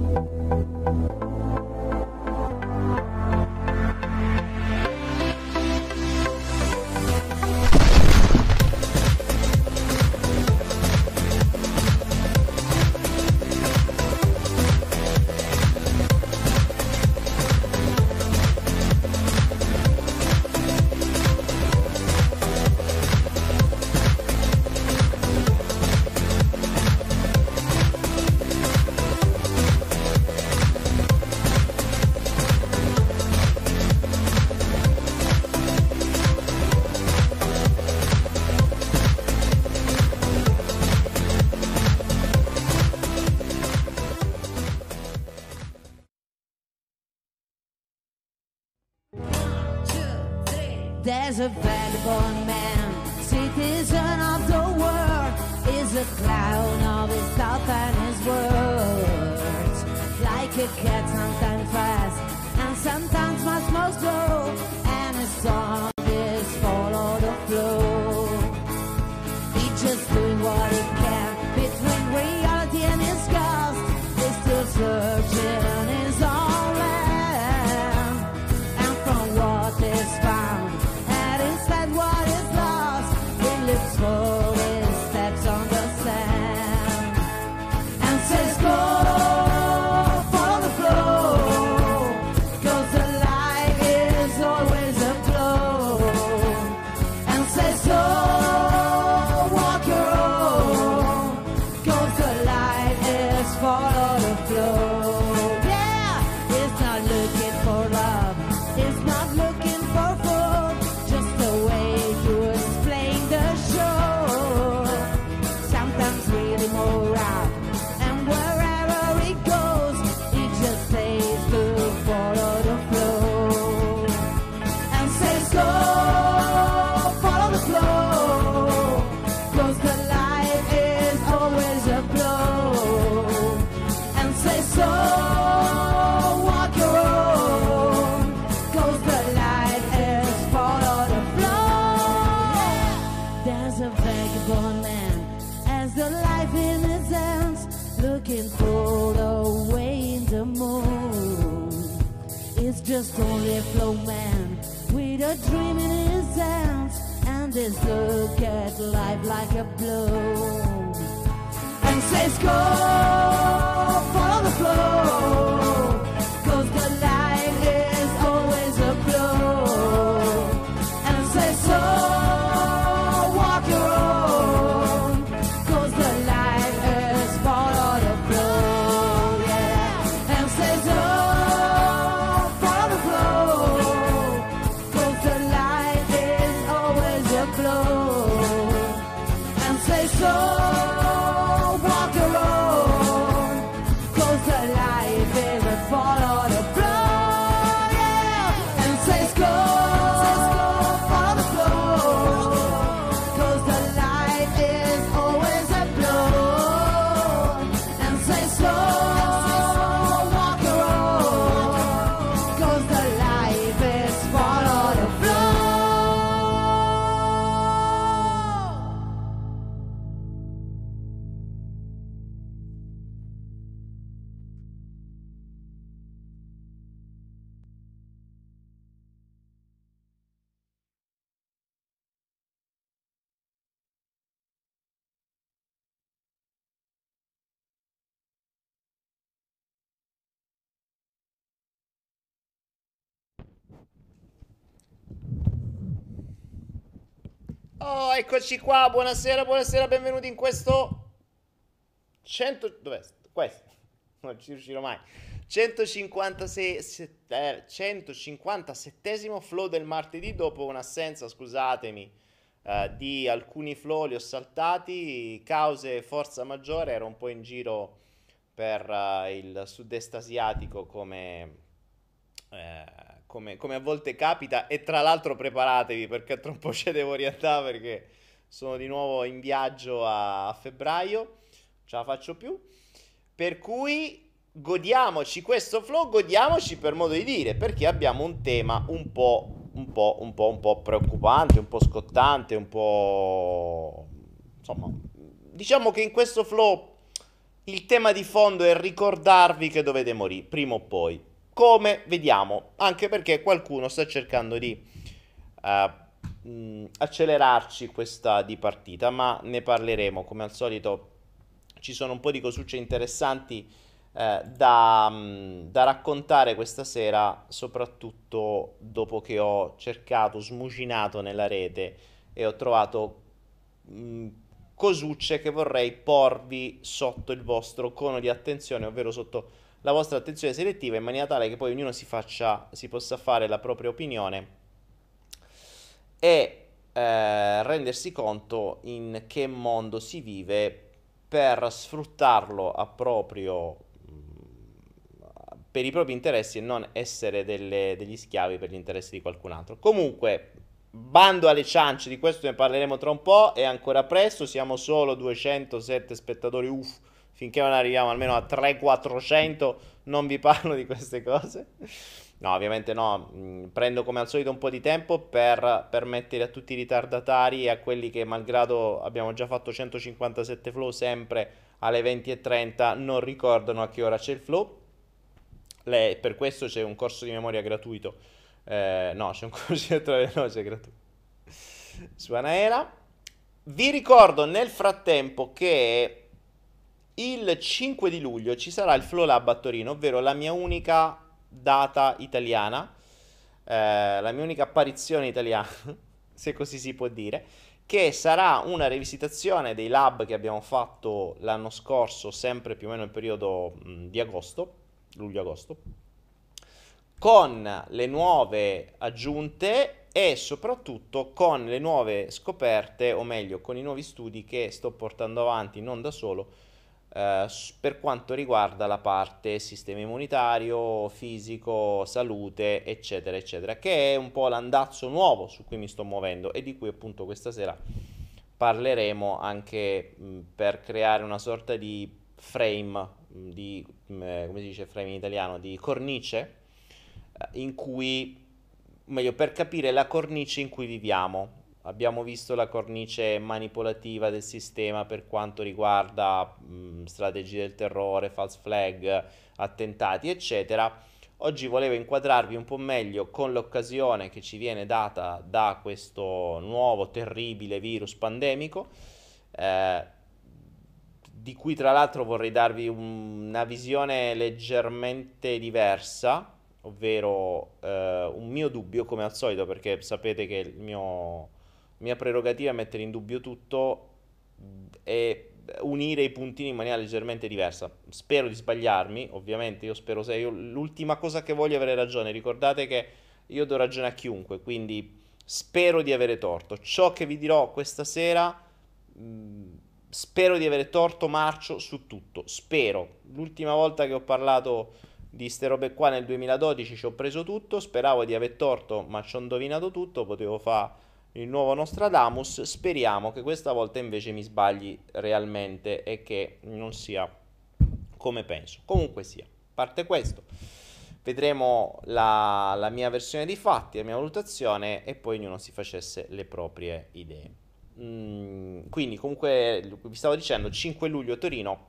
うん。of Oh, eccoci qua, buonasera, buonasera, benvenuti in questo 100 dov'è? Questo non ci riuscirò mai. 156 157esimo eh, flow del martedì dopo un'assenza, scusatemi, eh, di alcuni flow li ho saltati, cause forza maggiore, ero un po' in giro per eh, il sud-est asiatico come eh, come, come a volte capita. E tra l'altro preparatevi perché tra un po' ci devo riandare perché sono di nuovo in viaggio a, a febbraio, non ce la faccio più. Per cui godiamoci questo flow, godiamoci per modo di dire, perché abbiamo un tema un po', un po', un po', un po' preoccupante, un po' scottante, un po'... insomma, diciamo che in questo flow il tema di fondo è ricordarvi che dovete morire, prima o poi. Come vediamo, anche perché qualcuno sta cercando di uh, accelerarci questa di partita, ma ne parleremo come al solito. Ci sono un po' di cosucce interessanti eh, da, mh, da, raccontare questa sera, soprattutto dopo che ho cercato, smucinato nella rete e ho trovato mh, cosucce che vorrei porvi sotto il vostro cono di attenzione, ovvero sotto la vostra attenzione selettiva, in maniera tale che poi ognuno si, faccia, si possa fare la propria opinione e eh, rendersi conto in che mondo si vive per sfruttarlo a proprio per i propri interessi e non essere delle, degli schiavi per gli interessi di qualcun altro. Comunque, Bando alle ciance, di questo ne parleremo tra un po', è ancora presto, siamo solo 207 spettatori, uff, finché non arriviamo almeno a 300-400 non vi parlo di queste cose. No, ovviamente no, mm, prendo come al solito un po' di tempo per permettere a tutti i ritardatari e a quelli che malgrado abbiamo già fatto 157 flow sempre alle 20.30 non ricordano a che ora c'è il flow. Le, per questo c'è un corso di memoria gratuito eh, no, c'è un corsetto veloce gratuito su Anaera. Vi ricordo nel frattempo che il 5 di luglio ci sarà il Flow Lab a Torino, ovvero la mia unica data italiana, eh, la mia unica apparizione italiana, se così si può dire, che sarà una rivisitazione dei lab che abbiamo fatto l'anno scorso, sempre più o meno nel periodo di agosto, luglio-agosto con le nuove aggiunte e soprattutto con le nuove scoperte, o meglio, con i nuovi studi che sto portando avanti non da solo eh, per quanto riguarda la parte sistema immunitario, fisico, salute, eccetera, eccetera, che è un po' l'andazzo nuovo su cui mi sto muovendo e di cui appunto questa sera parleremo anche mh, per creare una sorta di frame, mh, di, mh, come si dice frame in italiano, di cornice in cui, meglio, per capire la cornice in cui viviamo. Abbiamo visto la cornice manipolativa del sistema per quanto riguarda mh, strategie del terrore, false flag, attentati, eccetera. Oggi volevo inquadrarvi un po' meglio con l'occasione che ci viene data da questo nuovo terribile virus pandemico, eh, di cui tra l'altro vorrei darvi un, una visione leggermente diversa, ovvero eh, un mio dubbio come al solito perché sapete che il mio mia prerogativa è mettere in dubbio tutto e unire i puntini in maniera leggermente diversa. Spero di sbagliarmi, ovviamente, io spero se io l'ultima cosa che voglio è avere ragione. Ricordate che io do ragione a chiunque, quindi spero di avere torto. Ciò che vi dirò questa sera spero di avere torto marcio su tutto. Spero. L'ultima volta che ho parlato di ste robe qua nel 2012 ci ho preso tutto, speravo di aver torto, ma ci ho indovinato tutto, potevo fare il nuovo Nostradamus, speriamo che questa volta invece mi sbagli realmente e che non sia come penso. Comunque sia, parte questo, vedremo la, la mia versione di fatti, la mia valutazione e poi ognuno si facesse le proprie idee. Mm, quindi comunque vi stavo dicendo 5 luglio Torino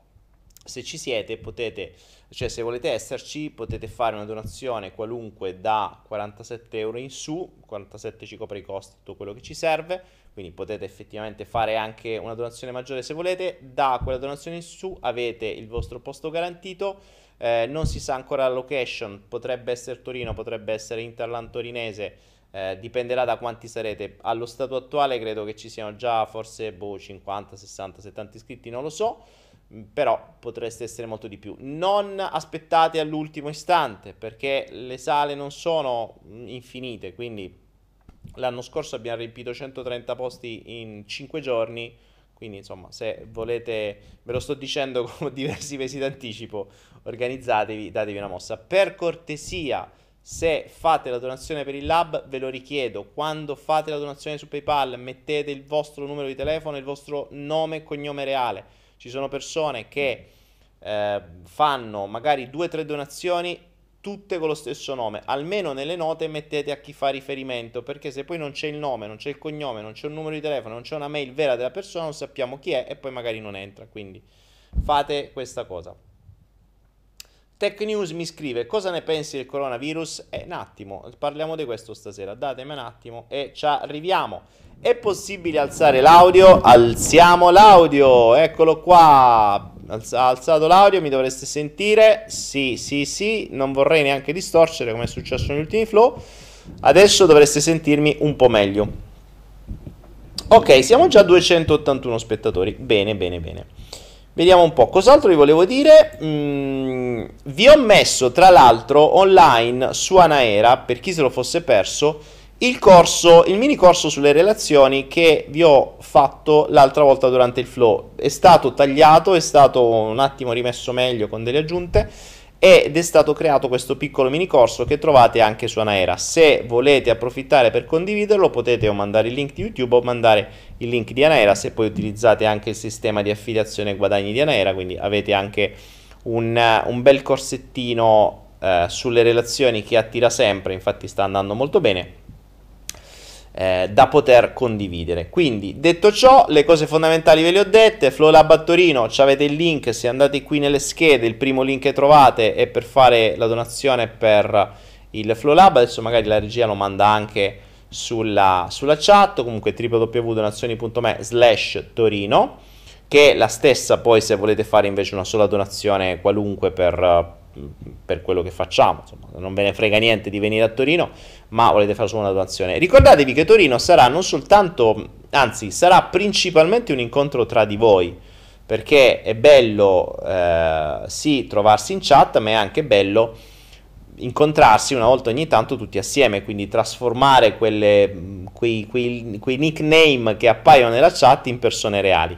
se ci siete potete, cioè se volete esserci, potete fare una donazione qualunque da 47 euro in su, 47 ci copre i costi, tutto quello che ci serve, quindi potete effettivamente fare anche una donazione maggiore se volete, da quella donazione in su avete il vostro posto garantito, eh, non si sa ancora la location, potrebbe essere Torino, potrebbe essere Interland torinese, eh, dipenderà da quanti sarete. Allo stato attuale credo che ci siano già forse boh, 50, 60, 70 iscritti, non lo so però potreste essere molto di più. Non aspettate all'ultimo istante perché le sale non sono infinite, quindi l'anno scorso abbiamo riempito 130 posti in 5 giorni, quindi insomma se volete, ve lo sto dicendo con diversi mesi d'anticipo, organizzatevi, datevi una mossa. Per cortesia, se fate la donazione per il lab, ve lo richiedo, quando fate la donazione su PayPal mettete il vostro numero di telefono e il vostro nome e cognome reale ci sono persone che eh, fanno magari due o tre donazioni tutte con lo stesso nome. Almeno nelle note mettete a chi fa riferimento, perché se poi non c'è il nome, non c'è il cognome, non c'è un numero di telefono, non c'è una mail vera della persona, non sappiamo chi è e poi magari non entra. Quindi fate questa cosa. Tech News mi scrive cosa ne pensi del coronavirus? Eh, un attimo, parliamo di questo stasera, datemi un attimo e ci arriviamo. È possibile alzare l'audio? Alziamo l'audio, eccolo qua. Ha alzato l'audio, mi dovreste sentire. Sì, sì, sì, non vorrei neanche distorcere come è successo negli ultimi flow. Adesso dovreste sentirmi un po' meglio. Ok, siamo già a 281 spettatori. Bene, bene, bene. Vediamo un po', cos'altro vi volevo dire? Mm, vi ho messo tra l'altro online su Anaera, per chi se lo fosse perso, il corso, il mini corso sulle relazioni che vi ho fatto l'altra volta durante il flow. È stato tagliato, è stato un attimo rimesso meglio con delle aggiunte ed è stato creato questo piccolo mini corso che trovate anche su Anaera. Se volete approfittare per condividerlo potete o mandare il link di YouTube o mandare il link di Anaera se poi utilizzate anche il sistema di affiliazione e guadagni di Anaera, quindi avete anche un, un bel corsettino eh, sulle relazioni che attira sempre, infatti sta andando molto bene eh, da poter condividere. Quindi, detto ciò, le cose fondamentali ve le ho dette. Flow Lab a Torino, avete il link, se andate qui nelle schede, il primo link che trovate è per fare la donazione per il Flow Lab. Adesso magari la regia lo manda anche sulla, sulla chat, comunque www.donazioni.me slash Torino, che è la stessa poi se volete fare invece una sola donazione qualunque per per quello che facciamo, insomma, non ve ne frega niente di venire a Torino, ma volete fare solo una donazione. Ricordatevi che Torino sarà non soltanto, anzi, sarà principalmente un incontro tra di voi, perché è bello eh, sì trovarsi in chat, ma è anche bello incontrarsi una volta ogni tanto tutti assieme, quindi trasformare quelle, quei, quei, quei nickname che appaiono nella chat in persone reali.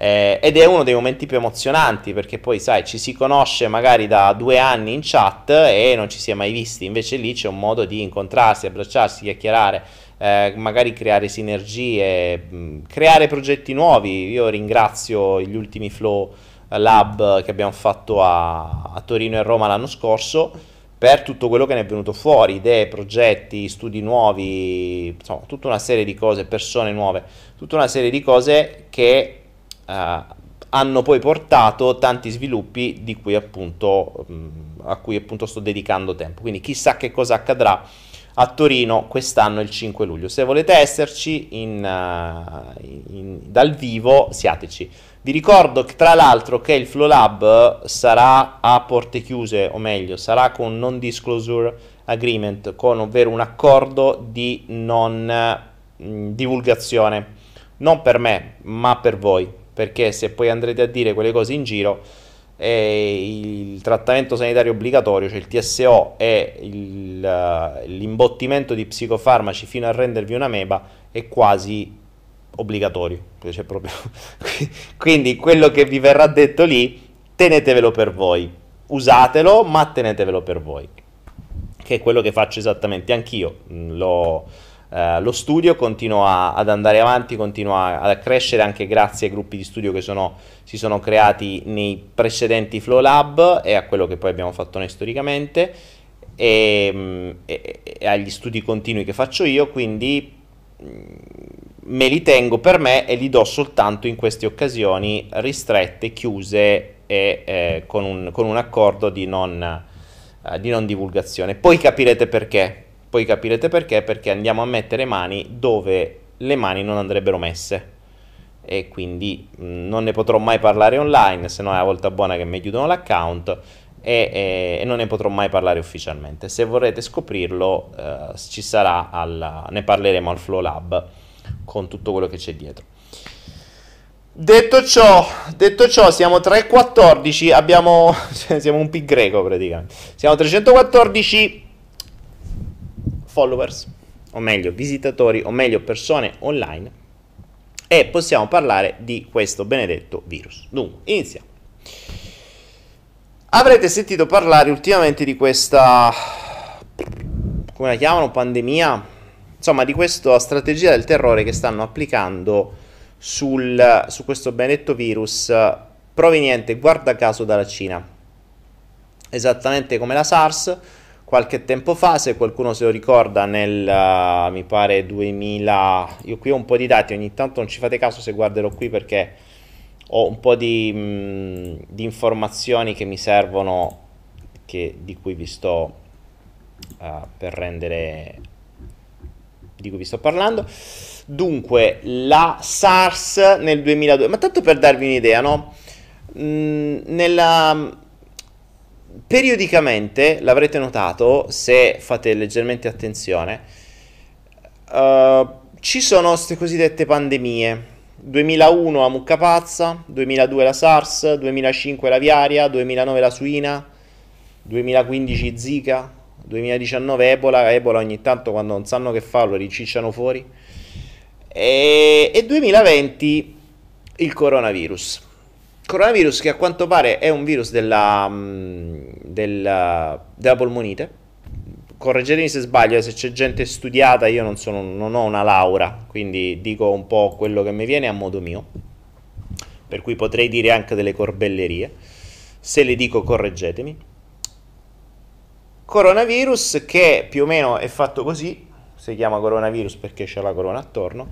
Eh, ed è uno dei momenti più emozionanti perché poi, sai, ci si conosce magari da due anni in chat e non ci si è mai visti. Invece lì c'è un modo di incontrarsi, abbracciarsi, chiacchierare, eh, magari creare sinergie, mh, creare progetti nuovi. Io ringrazio gli ultimi Flow Lab che abbiamo fatto a, a Torino e Roma l'anno scorso per tutto quello che ne è venuto fuori, idee, progetti, studi nuovi, insomma, tutta una serie di cose, persone nuove, tutta una serie di cose che eh, hanno poi portato tanti sviluppi cui appunto, mh, a cui appunto sto dedicando tempo. Quindi chissà che cosa accadrà a Torino quest'anno il 5 luglio. Se volete esserci in, uh, in, dal vivo, siateci. Vi ricordo che, tra l'altro che il Flow Lab sarà a porte chiuse, o meglio, sarà con non disclosure agreement, con ovvero un accordo di non mh, divulgazione, non per me, ma per voi perché se poi andrete a dire quelle cose in giro, eh, il trattamento sanitario obbligatorio, cioè il TSO e il, uh, l'imbottimento di psicofarmaci fino a rendervi una meba è quasi obbligatorio. Cioè. Quindi quello che vi verrà detto lì, tenetevelo per voi. Usatelo, ma tenetevelo per voi. Che è quello che faccio esattamente anch'io. Lo Uh, lo studio continua ad andare avanti, continua a crescere anche grazie ai gruppi di studio che sono, si sono creati nei precedenti Flow Lab e a quello che poi abbiamo fatto noi storicamente e, mm, e, e agli studi continui che faccio io, quindi mm, me li tengo per me e li do soltanto in queste occasioni ristrette, chiuse e eh, con, un, con, un, accordo di non, eh, di non divulgazione. Poi capirete perché poi capirete perché, perché andiamo a mettere mani dove le mani non andrebbero messe. E quindi mh, mm, non ne potrò mai parlare online, se no è la volta buona che mi chiudono l'account. E, e, e, non ne potrò mai parlare ufficialmente. Se vorrete scoprirlo, eh, ci sarà alla, ne parleremo al Flow Lab con tutto quello che c'è dietro. Detto ciò, detto ciò, siamo 314, abbiamo siamo un pi greco praticamente. Siamo 314 followers, o meglio visitatori, o meglio persone online, e possiamo parlare di questo benedetto virus. Dunque, iniziamo. Avrete sentito parlare ultimamente di questa, come la chiamano, pandemia, insomma di questa strategia del terrore che stanno applicando sul, su questo benedetto virus proveniente, guarda caso, dalla Cina. Esattamente come la SARS, qualche tempo fa, se qualcuno se lo ricorda, nel uh, mi pare 2000, io qui ho un po' di dati, ogni tanto non ci fate caso se guarderò qui perché ho un po' di, mh, di informazioni che mi servono, che, di cui vi sto uh, per rendere, di cui vi sto parlando. Dunque, la SARS nel 2002, ma tanto per darvi un'idea, no? Mm, nella, periodicamente, l'avrete notato, se fate leggermente attenzione, uh, ci sono queste cosiddette pandemie. 2001 la mucca pazza, 2002 la SARS, 2005 la viaria, 2009 la suina, 2015 Zika, 2019 Ebola, Ebola ogni tanto quando non sanno che farlo ricicciano fuori, e, e 2020 il coronavirus. Coronavirus che a quanto pare è un virus della, mm, della, della polmonite, correggetemi se sbaglio, se c'è gente studiata, io non, sono, non ho una laurea, quindi dico un po' quello che mi viene a modo mio, per cui potrei dire anche delle corbellerie, se le dico correggetemi. Coronavirus che più o meno è fatto così, si chiama coronavirus perché c'è la corona attorno,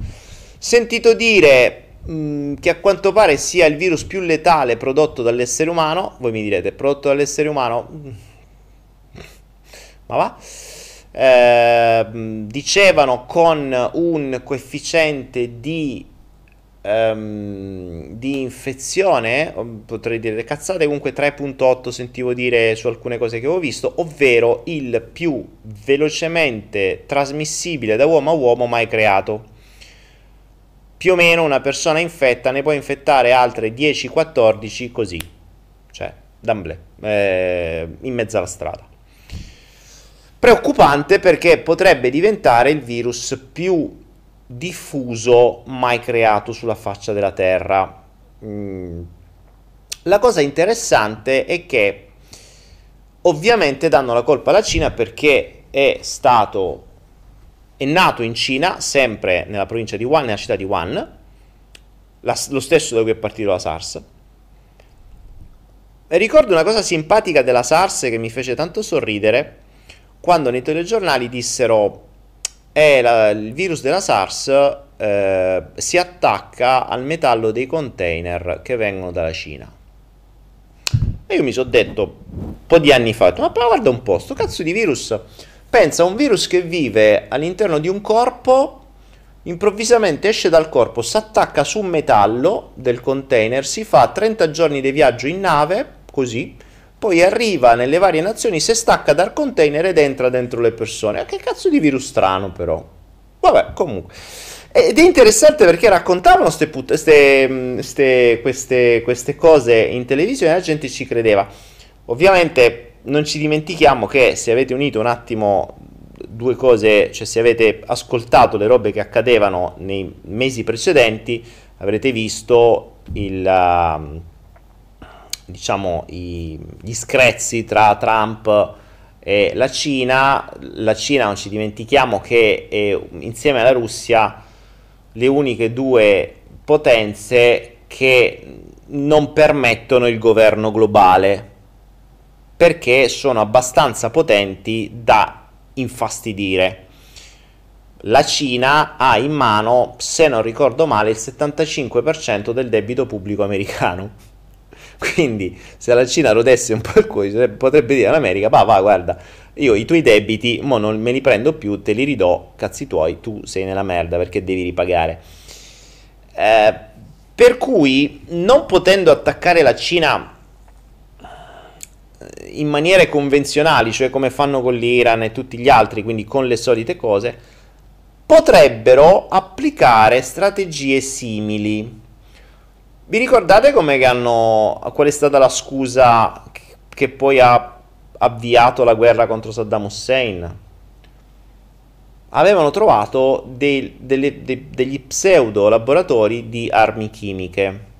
sentito dire mm, che a quanto pare sia il virus più letale prodotto dall'essere umano, voi mi direte, prodotto dall'essere umano? Mm, ma va? Eh, dicevano con un coefficiente di, um, di infezione, potrei dire cazzate, comunque 3.8 sentivo dire su alcune cose che avevo visto, ovvero il più velocemente trasmissibile da uomo a uomo mai creato. Più o meno una persona infetta ne può infettare altre 10-14 così, cioè d'amblè, eh, in mezzo alla strada. Preoccupante perché potrebbe diventare il virus più diffuso mai creato sulla faccia della Terra. Mm. La cosa interessante è che ovviamente danno la colpa alla Cina perché è stato è nato in Cina, sempre nella provincia di Wuhan, nella città di Wuhan, la, lo stesso da cui è partito la SARS. E ricordo una cosa simpatica della SARS che mi fece tanto sorridere quando nei telegiornali dissero eh, il virus della SARS eh, si attacca al metallo dei container che vengono dalla Cina. E io mi sono detto un po' di anni fa, ma guarda un po', sto cazzo di virus, pensa a un virus che vive all'interno di un corpo, improvvisamente esce dal corpo, si attacca su un metallo del container, si fa 30 giorni di viaggio in nave, così, poi arriva nelle varie nazioni, si stacca dal container ed entra dentro le persone. Che cazzo di virus strano però. Vabbè, comunque. Ed è interessante perché raccontavano ste put- ste, ste, queste, queste cose in televisione e la gente ci credeva. Ovviamente non ci dimentichiamo che se avete unito un attimo due cose, cioè se avete ascoltato le robe che accadevano nei mesi precedenti, avrete visto il... Uh, diciamo, i, gli screzzi tra Trump e la Cina. La Cina, non ci dimentichiamo che è insieme alla Russia le uniche due potenze che non permettono il governo globale perché sono abbastanza potenti da infastidire. La Cina ha in mano, se non ricordo male, il 75% del debito pubblico americano. Quindi se la Cina rodesse un po' il cuore, potrebbe dire all'America, va, va, guarda, io i tuoi debiti, mo non me li prendo più, te li ridò, cazzi tuoi, tu sei nella merda perché devi ripagare. Eh, per cui, non potendo attaccare la Cina in maniere convenzionali, cioè come fanno con l'Iran e tutti gli altri, quindi con le solite cose, potrebbero applicare strategie simili. Vi ricordate hanno, qual è stata la scusa che poi ha avviato la guerra contro Saddam Hussein? Avevano trovato dei, delle, de, degli pseudo laboratori di armi chimiche.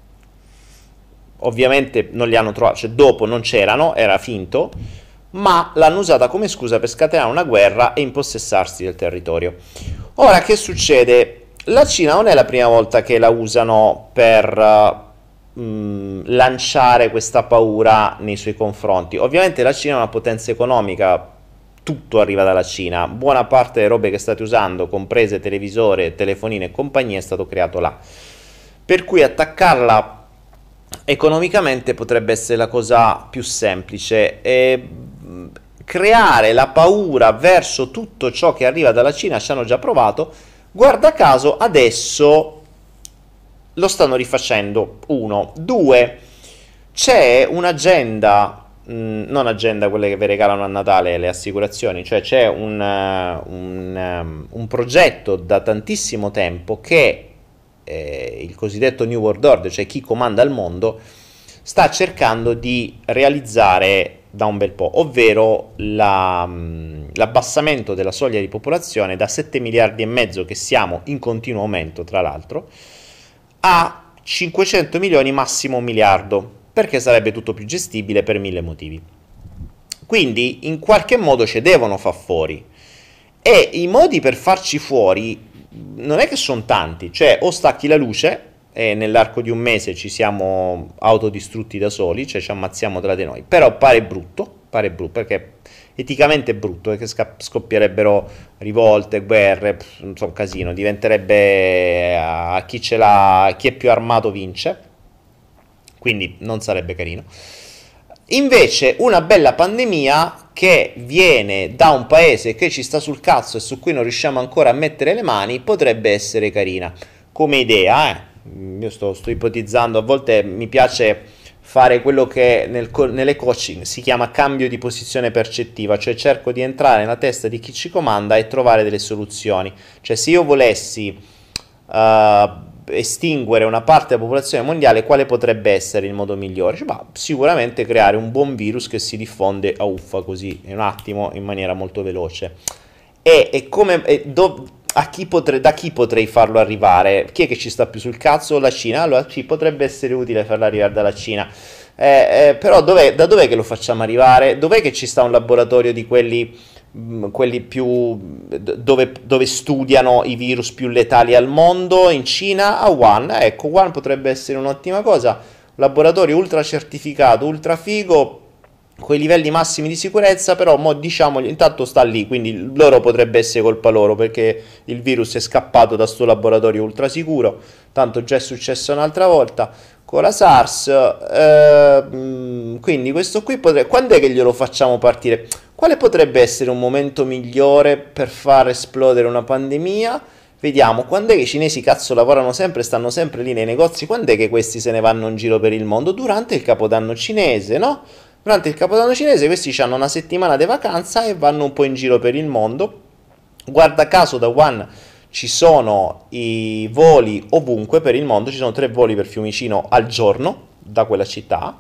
Ovviamente non li hanno trovati, cioè dopo non c'erano, era finto, ma l'hanno usata come scusa per scatenare una guerra e impossessarsi del territorio. Ora che succede? La Cina non è la prima volta che la usano per uh, mh, lanciare questa paura nei suoi confronti. Ovviamente la Cina è una potenza economica, tutto arriva dalla Cina, buona parte delle robe che state usando, comprese televisore, telefonine e compagnie, è stato creato là. Per cui attaccarla economicamente potrebbe essere la cosa più semplice. E creare la paura verso tutto ciò che arriva dalla Cina ci hanno già provato. Guarda caso, adesso lo stanno rifacendo. Uno. Due. C'è un'agenda Mm, non agenda quelle che vi regalano a Natale le assicurazioni, cioè c'è un, uh, un, um, un progetto da tantissimo tempo che eh, il cosiddetto New World Order, cioè chi comanda il mondo, sta cercando di realizzare da un bel po', ovvero la, um, l'abbassamento della soglia di popolazione da 7 miliardi e mezzo che siamo in continuo aumento, tra l'altro, a 500 milioni massimo un miliardo perché sarebbe tutto più gestibile per mille motivi. Quindi in qualche modo ci devono far fuori e i modi per farci fuori non è che sono tanti, cioè o stacchi la luce e nell'arco di un mese ci siamo autodistrutti da soli, cioè ci ammazziamo tra di noi, però pare brutto, pare brutto perché eticamente è brutto perché scoppierebbero rivolte, guerre, insomma casino, diventerebbe a chi ce l'ha, chi è più armato vince. Quindi non sarebbe carino. Invece una bella pandemia che viene da un paese che ci sta sul cazzo e su cui non riusciamo ancora a mettere le mani potrebbe essere carina come idea. Eh? Io sto, sto ipotizzando, a volte mi piace fare quello che nel, nelle coaching si chiama cambio di posizione percettiva, cioè cerco di entrare nella testa di chi ci comanda e trovare delle soluzioni. Cioè se io volessi... Uh, estinguere una parte della popolazione mondiale, quale potrebbe essere il modo migliore? Cioè, bah, sicuramente creare un buon virus che si diffonde a uffa così, in un attimo, in maniera molto veloce. E, e come... E do, chi potre, da chi potrei farlo arrivare? Chi è che ci sta più sul cazzo? La Cina? Allora sì, potrebbe essere utile farlo arrivare dalla Cina. Eh, eh, però dov'è, da dov'è che lo facciamo arrivare? Dov'è che ci sta un laboratorio di quelli quelli più dove, dove, studiano i virus più letali al mondo in Cina a Wuhan. Ecco Wuhan potrebbe essere un'ottima cosa. Laboratorio ultra certificato ultra figo i livelli massimi di sicurezza però mo, diciamo intanto sta lì quindi loro potrebbe essere colpa loro perché il virus è scappato da sto laboratorio ultra sicuro. Tanto già è successo un'altra volta con la SARS eh, quindi questo qui potrebbe quando è che glielo facciamo partire quale potrebbe essere un momento migliore per far esplodere una pandemia? Vediamo, quando è che i cinesi cazzo lavorano sempre, stanno sempre lì nei negozi, quando è che questi se ne vanno in giro per il mondo? Durante il capodanno cinese, no? Durante il capodanno cinese questi hanno una settimana di vacanza e vanno un po' in giro per il mondo. Guarda caso da Wuhan ci sono i voli ovunque per il mondo, ci sono tre voli per Fiumicino al giorno da quella città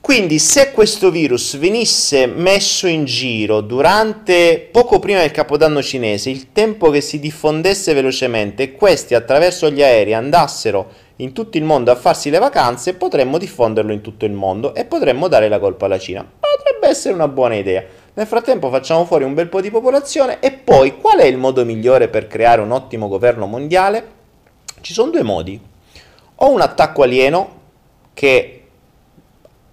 quindi se questo virus venisse messo in giro durante poco prima del capodanno cinese, il tempo che si diffondesse velocemente e questi attraverso gli aerei andassero in tutto il mondo a farsi le vacanze, potremmo diffonderlo in tutto il mondo e potremmo dare la colpa alla Cina. Potrebbe essere una buona idea. Nel frattempo facciamo fuori un bel po' di popolazione e poi qual è il modo migliore per creare un ottimo governo mondiale? Ci sono due modi. O un attacco alieno che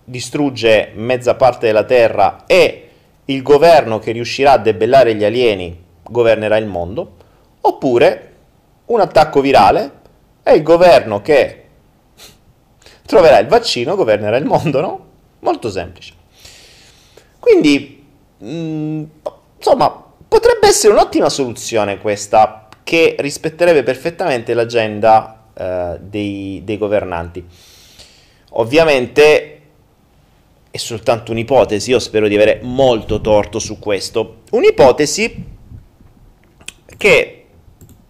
distrugge mezza parte della Terra e il governo che riuscirà a debellare gli alieni governerà il mondo, oppure un attacco virale e il governo che troverà il vaccino governerà il mondo, no? Molto semplice. Quindi, mm, insomma, potrebbe essere un'ottima soluzione questa che rispetterebbe perfettamente l'agenda eh, dei, dei governanti. Ovviamente è soltanto un'ipotesi, io spero di avere molto torto su questo. Un'ipotesi che,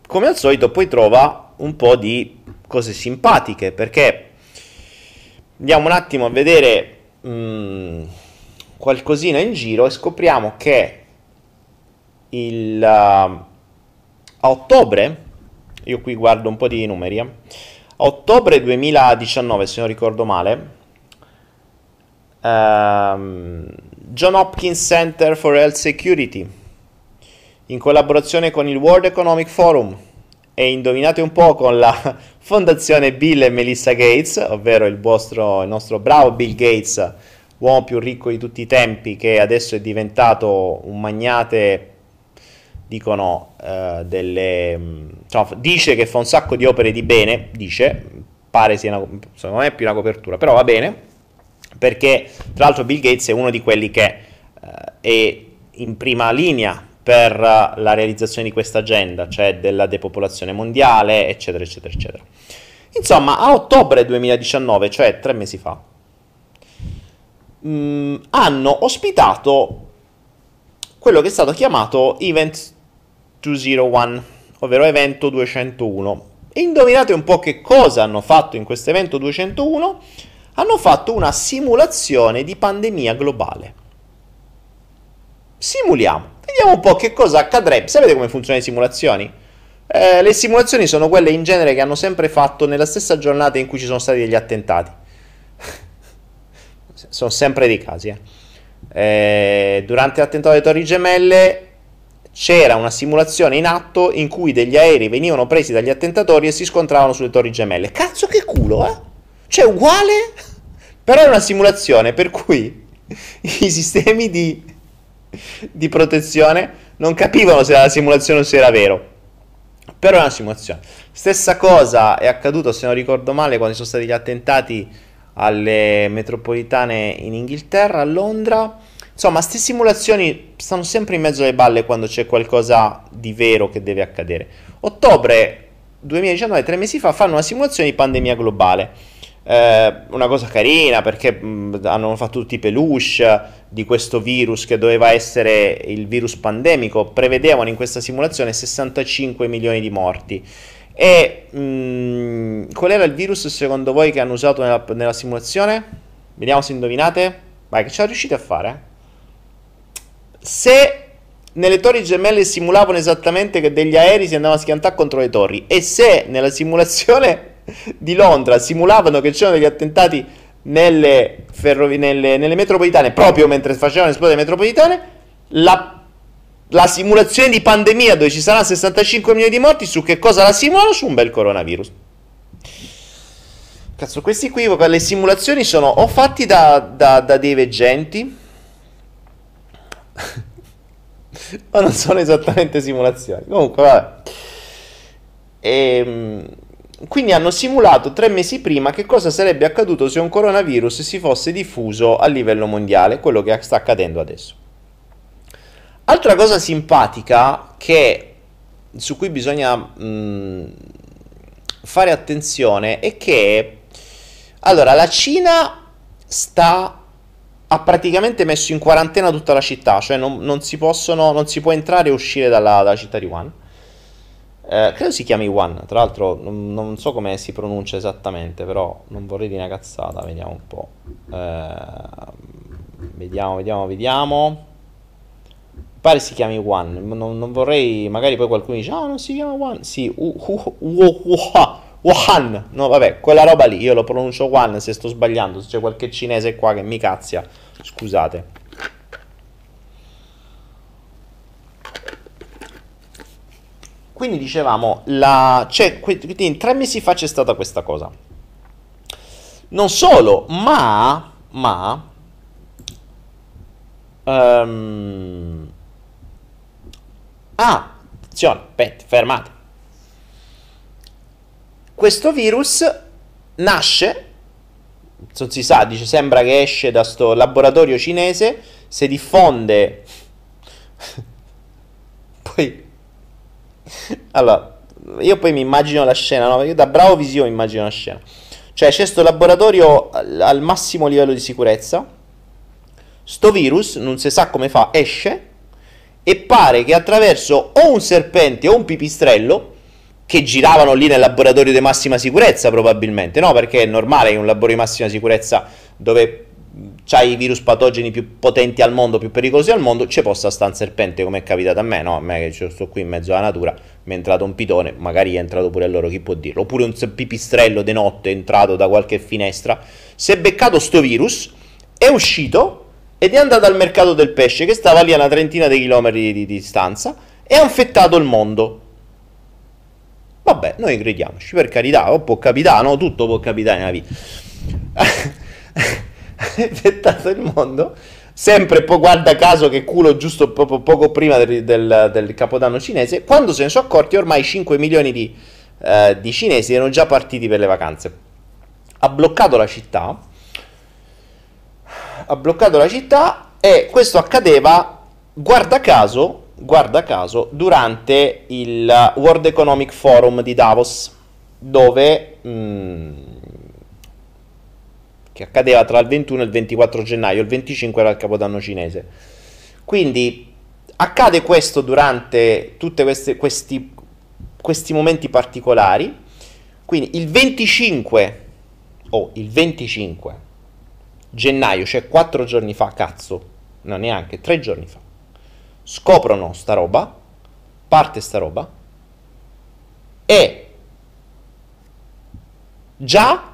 come al solito, poi trova un po' di cose simpatiche, perché andiamo un attimo a vedere mh, mm, qualcosina in giro e scopriamo che il, uh, a ottobre, io qui guardo un po' di numeri, eh, a ottobre 2019, se non ricordo male, um, John Hopkins Center for Health Security, in collaborazione con il World Economic Forum e indovinate un po' con la fondazione Bill e Melissa Gates, ovvero il, vostro, il nostro bravo Bill Gates, uomo più ricco di tutti i tempi, che adesso è diventato un magnate dicono uh, delle insomma, dice che fa un sacco di opere di bene dice pare sia una, secondo me più una copertura, però va bene, perché tra l'altro Bill Gates è uno di quelli che eh, è in prima linea per la realizzazione di questa agenda, cioè della depopolazione mondiale, eccetera, eccetera, eccetera. Insomma, a ottobre 2019, cioè tre mesi fa, mh, mm, hanno ospitato quello che è stato chiamato Event 201, ovvero evento 201. E indovinate un po' che cosa hanno fatto in questo evento 201? Hanno fatto una simulazione di pandemia globale. Simuliamo, vediamo un po' che cosa accadrebbe. Sapete come funzionano le simulazioni? Eh, le simulazioni sono quelle in genere che hanno sempre fatto nella stessa giornata in cui ci sono stati degli attentati. Sono sempre dei casi. Eh. Eh, durante l'attentato alle Torri Gemelle c'era una simulazione in atto in cui degli aerei venivano presi dagli attentatori e si scontravano sulle Torri Gemelle. Cazzo che culo, eh? Cioè, uguale, però è una simulazione per cui i sistemi di, di protezione non capivano se era la simulazione o se era vero. Però è una simulazione. Stessa cosa è accaduto, se non ricordo male, quando sono stati gli attentati alle metropolitane in Inghilterra, a Londra. Insomma, queste simulazioni stanno sempre in mezzo alle balle quando c'è qualcosa di vero che deve accadere. Ottobre 2019, tre mesi fa, fanno una simulazione di pandemia globale. Eh, una cosa carina perché mh, hanno fatto tutti i peluche di questo virus che doveva essere il virus pandemico. Prevedevano in questa simulazione 65 milioni di morti. E mh, mm, qual era il virus secondo voi che hanno usato nella, nella simulazione? Vediamo se indovinate. Vai, che ce la riuscite a fare? Se nelle torri gemelle simulavano esattamente che degli aerei si andavano a schiantare contro le torri e se nella simulazione di Londra simulavano che c'erano degli attentati nelle, ferrovi- nelle, nelle metropolitane proprio mentre facevano esplodere le metropolitane, la la simulazione di pandemia dove ci saranno 65 milioni di morti, su che cosa la simulano? Su un bel coronavirus. Cazzo, questi qui, le simulazioni sono o fatti da, da, da dei veggenti, ma non sono esattamente simulazioni. Comunque, vabbè. E, ehm, quindi hanno simulato tre mesi prima che cosa sarebbe accaduto se un coronavirus si fosse diffuso a livello mondiale, quello che sta accadendo adesso. Altra cosa simpatica che, su cui bisogna mh, fare attenzione è che allora la Cina sta ha praticamente messo in quarantena tutta la città, cioè non, non si possono non si può entrare e uscire dalla, dalla città di Wuhan. Eh, credo si chiami Wuhan, tra l'altro non, non, so come si pronuncia esattamente, però non vorrei dire una cazzata, vediamo un po'. Eh, vediamo, vediamo, vediamo pare si chiami One. Non, non, vorrei, magari poi qualcuno dice, ah, non si chiama One. Sì, Wuhan. No, vabbè, quella roba lì, io lo pronuncio One se sto sbagliando. Se c'è qualche cinese qua che mi cazzia, scusate. Quindi dicevamo, la... cioè, quindi tre mesi fa c'è stata questa cosa. Non solo, ma, ma, um, Ah, attenzione, aspetta, fermate. Questo virus nasce, non si sa, dice, sembra che esce da sto laboratorio cinese, si diffonde... poi... Allora, io poi mi immagino la scena, no? Io da bravo visivo immagino la scena. Cioè, c'è questo laboratorio al, al massimo livello di sicurezza. Sto virus, non si sa come fa, esce e pare che attraverso o un serpente o un pipistrello che giravano lì nel laboratorio di massima sicurezza probabilmente, no? Perché è normale che un laboratorio di massima sicurezza dove c'hai i virus patogeni più potenti al mondo, più pericolosi al mondo, ci possa stare un serpente come è capitato a me, no? A me che sto qui in mezzo alla natura, mi è entrato un pitone, magari è entrato pure a loro, chi può dirlo? Oppure un pipistrello di notte è entrato da qualche finestra, si è beccato sto virus, è uscito ed è andato al mercato del pesce che stava lì a una trentina di chilometri di, distanza e ha infettato il mondo. Vabbè, noi crediamoci, per carità, oh, può capitare, no? Tutto può capitare nella vita. ha infettato il mondo. Sempre, poi guarda caso che culo giusto poco, poco prima del, del, del, capodanno cinese, quando se ne sono accorti ormai 5 milioni di, uh, di cinesi erano già partiti per le vacanze. ha bloccato la città, ha bloccato la città e questo accadeva, guarda caso, guarda caso, durante il World Economic Forum di Davos, dove... Mh, mm, che accadeva tra il 21 e il 24 gennaio, il 25 era il capodanno cinese. Quindi accade questo durante tutti questi, questi momenti particolari. Quindi il 25 o oh, il 25 gennaio, cioè 4 giorni fa, cazzo, no neanche, 3 giorni fa, scoprono sta roba, parte sta roba e già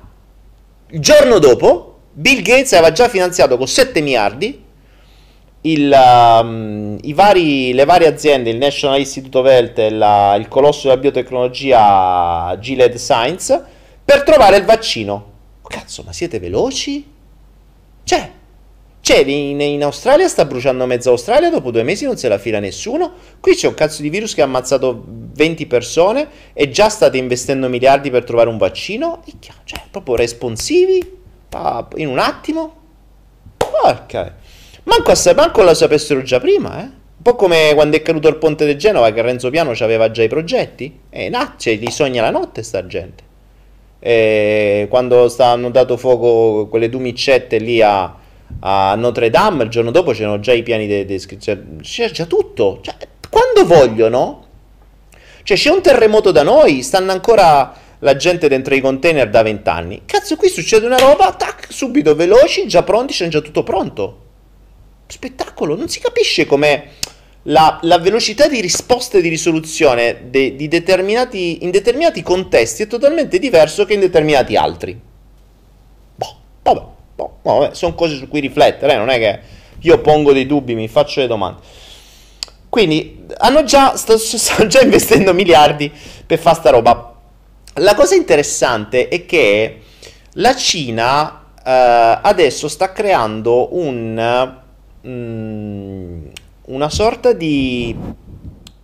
il giorno dopo Bill Gates aveva già finanziato con 7 miliardi il, um, vari, le varie aziende, il National Institute of Health e la, il colosso della biotecnologia Gilead Science, per trovare il vaccino. Cazzo, ma siete veloci? Cioè, cioè in, in, Australia sta bruciando mezza Australia, dopo due mesi non se la fila nessuno. Qui c'è un cazzo di virus che ha ammazzato 20 persone e già state investendo miliardi per trovare un vaccino. Cioè, proprio responsivi in un attimo. Porca. Manco, a, manco la sapessero già prima, eh. Un po' come quando è caduto il ponte di Genova, che Renzo Piano aveva già i progetti. E nasce, li sogna la notte sta gente. E quando hanno dato fuoco quelle due micette lì a, a, Notre Dame, il giorno dopo c'erano già i piani di descrizione. C'è già tutto. Cioè, quando vogliono, cioè c'è un terremoto da noi, stanno ancora la gente dentro i container da vent'anni. Cazzo, qui succede una roba, tac, subito veloci, già pronti, c'è già tutto pronto spettacolo. Non si capisce come la, la velocità di risposta e di risoluzione de, di determinati, in determinati contesti è totalmente diverso che in determinati altri. Boh, vabbè, boh, vabbè sono cose su cui riflettere, eh? non è che io pongo dei dubbi, mi faccio le domande. Quindi hanno già, sto, già investendo miliardi per fare sta roba. La cosa interessante è che la Cina eh, adesso sta creando un mm, una sorta di,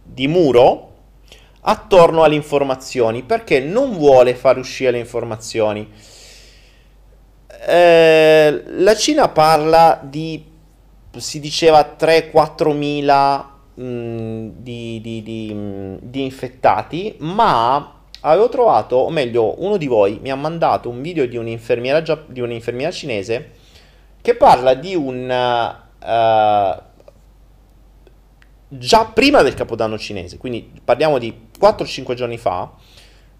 di muro attorno alle informazioni perché non vuole far uscire le informazioni. Eh, la Cina parla di, si diceva 3-4 mila mm, di, di, di, mm, di, infettati, ma avevo trovato, o meglio, uno di voi mi ha mandato un video di un'infermiera, di un'infermiera cinese che parla di un uh, già prima del Capodanno cinese, quindi parliamo di 4-5 giorni fa,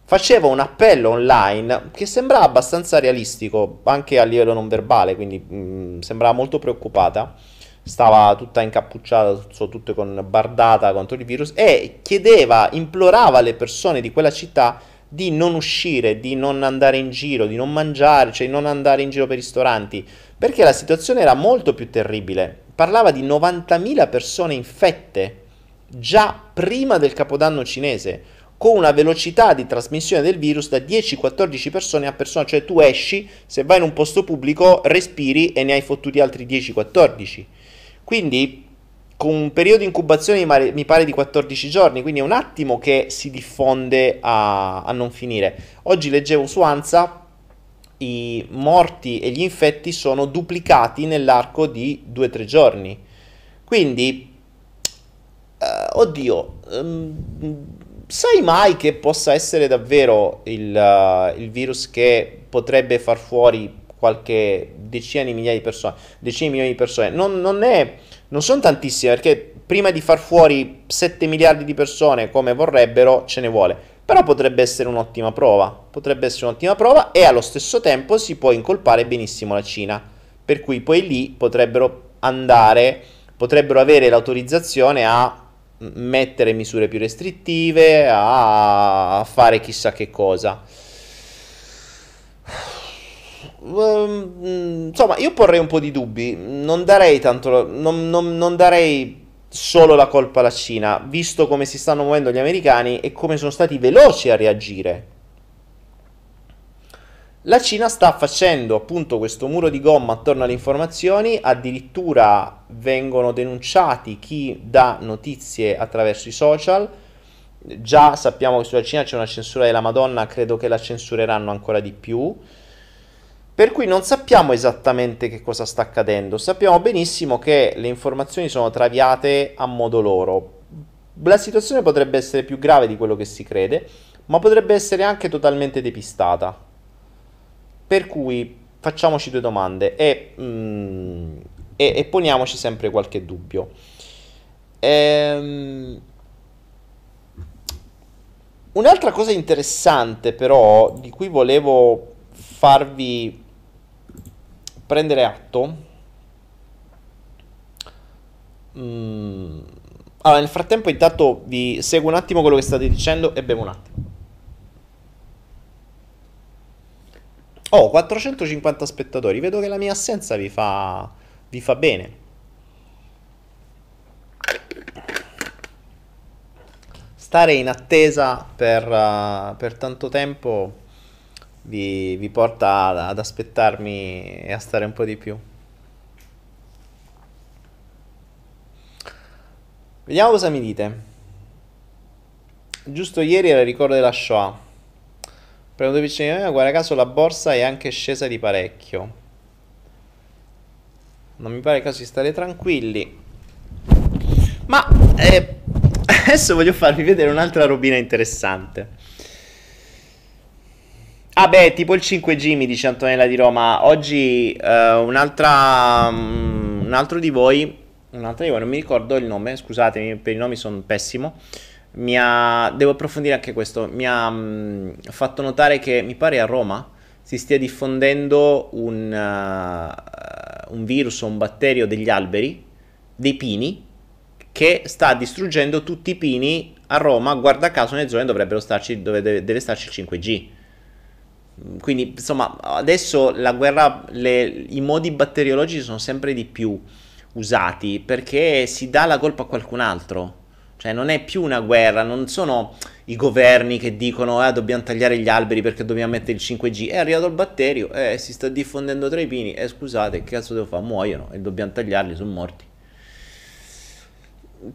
faceva un appello online che sembrava abbastanza realistico, anche a livello non verbale, quindi mh, mm, sembrava molto preoccupata. Stava tutta incappucciata, tutto con bardata contro il virus e chiedeva, implorava alle persone di quella città di non uscire, di non andare in giro, di non mangiare, cioè di non andare in giro per ristoranti, perché la situazione era molto più terribile. Parlava di 90.000 persone infette già prima del capodanno cinese, con una velocità di trasmissione del virus da 10-14 persone a persona, cioè tu esci, se vai in un posto pubblico, respiri e ne hai fottuti altri 10-14. Quindi con un periodo di incubazione mi pare di 14 giorni, quindi è un attimo che si diffonde a, a non finire. Oggi leggevo su ANSA i morti e gli infetti sono duplicati nell'arco di 2-3 giorni. Quindi, eh, oddio, um, sai mai che possa essere davvero il, uh, il, virus che potrebbe far fuori qualche decina di migliaia di persone? Decine di milioni di persone. Non, non, è, non sono tantissime perché prima di far fuori 7 miliardi di persone come vorrebbero ce ne vuole però potrebbe essere un'ottima prova, potrebbe essere un'ottima prova e allo stesso tempo si può incolpare benissimo la Cina, per cui poi lì potrebbero andare, potrebbero avere l'autorizzazione a mettere misure più restrittive, a fare chissà che cosa. Ehm, insomma, io porrei un po' di dubbi, non darei tanto, non, non, non darei solo la colpa alla Cina, visto come si stanno muovendo gli americani e come sono stati veloci a reagire. La Cina sta facendo appunto questo muro di gomma attorno alle informazioni, addirittura vengono denunciati chi dà notizie attraverso i social. Già sappiamo che sulla Cina c'è una censura della Madonna, credo che la censureranno ancora di più. Per cui non sappiamo esattamente che cosa sta accadendo, sappiamo benissimo che le informazioni sono traviate a modo loro. La situazione potrebbe essere più grave di quello che si crede, ma potrebbe essere anche totalmente depistata. Per cui facciamoci due domande e, mm, e, e poniamoci sempre qualche dubbio. Ehm, un'altra cosa interessante però di cui volevo farvi prendere atto. Mm. Allora, nel frattempo, intanto vi seguo un attimo quello che state dicendo e bevo un attimo. Oh, 450 spettatori. Vedo che la mia assenza vi fa, vi fa bene. Stare in attesa per, uh, per tanto tempo vi, vi porta ad, aspettarmi e a stare un po' di più. Vediamo cosa mi dite. Giusto ieri era il ricordo della Shoah. Prendo vicino di me, guarda caso la borsa è anche scesa di parecchio. Non mi pare caso di stare tranquilli. Ma eh, adesso voglio farvi vedere un'altra robina interessante. Ah beh, tipo il 5G mi dice Antonella di Roma. Oggi uh, un'altra, um, un altro di voi, un'altra di voi, non mi ricordo il nome, scusatemi, per i nomi sono pessimo. Mi ha, devo approfondire anche questo. Mi ha um, fatto notare che mi pare a Roma si stia diffondendo un, uh, un virus o un batterio degli alberi, dei pini, che sta distruggendo tutti i pini a Roma, guarda caso nelle zone dovrebbero starci, dove deve, deve starci il 5G. Quindi, insomma, adesso la guerra, le, i modi batteriologici sono sempre di più usati perché si dà la colpa a qualcun altro. Cioè, non è più una guerra, non sono i governi che dicono eh, dobbiamo tagliare gli alberi perché dobbiamo mettere il 5G. È arrivato il batterio, eh, si sta diffondendo tra i pini. Eh, scusate, che cazzo devo fare? Muoiono e dobbiamo tagliarli, sono morti.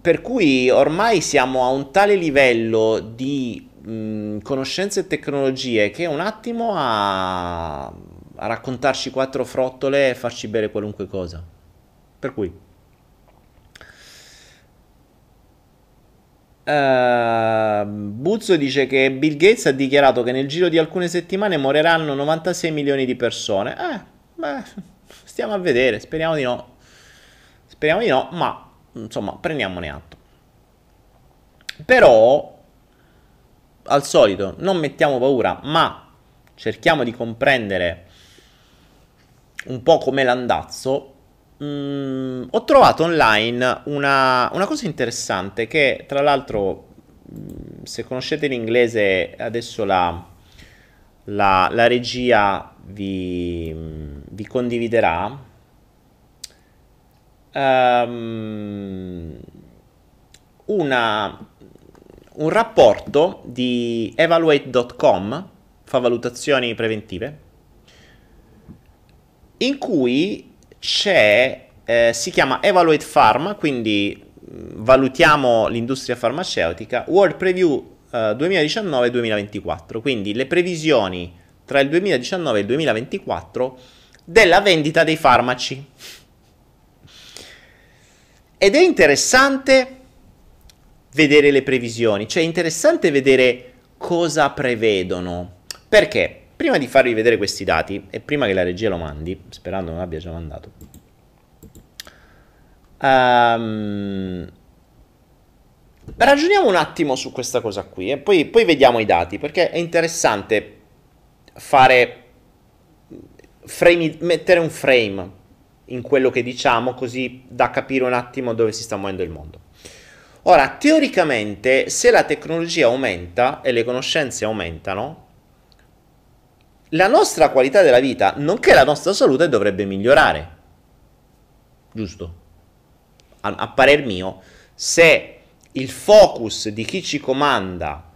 Per cui ormai siamo a un tale livello di mh, conoscenze e tecnologie che un attimo a, a raccontarci quattro frottole e farci bere qualunque cosa. Per cui... Uh, Buzzo dice che Bill Gates ha dichiarato che nel giro di alcune settimane moriranno 96 milioni di persone. Eh, beh, stiamo a vedere, speriamo di no. Speriamo di no, ma insomma, prendiamone atto. Però al solito non mettiamo paura, ma cerchiamo di comprendere un po' come l'andazzo. Mm, ho trovato online una, una, cosa interessante che tra l'altro mm, se conoscete l'inglese adesso la, la, la regia vi, vi condividerà um, una un rapporto di evaluate.com, fa valutazioni preventive, in cui c'è, eh, si chiama Evaluate Pharma, quindi valutiamo l'industria farmaceutica, World Preview eh, 2019-2024, quindi le previsioni tra il 2019 e il 2024 della vendita dei farmaci. Ed è interessante vedere le previsioni, cioè è interessante vedere cosa prevedono. Perché? Prima di farvi vedere questi dati e prima che la regia lo mandi, sperando non abbia già mandato, um, ragioniamo un attimo su questa cosa qui e poi, poi vediamo i dati perché è interessante fare frame, mettere un frame in quello che diciamo così da capire un attimo dove si sta muovendo il mondo. Ora, teoricamente, se la tecnologia aumenta e le conoscenze aumentano, la nostra qualità della vita, nonché la nostra salute, dovrebbe migliorare. Giusto? A, a parer mio, se il focus di chi ci comanda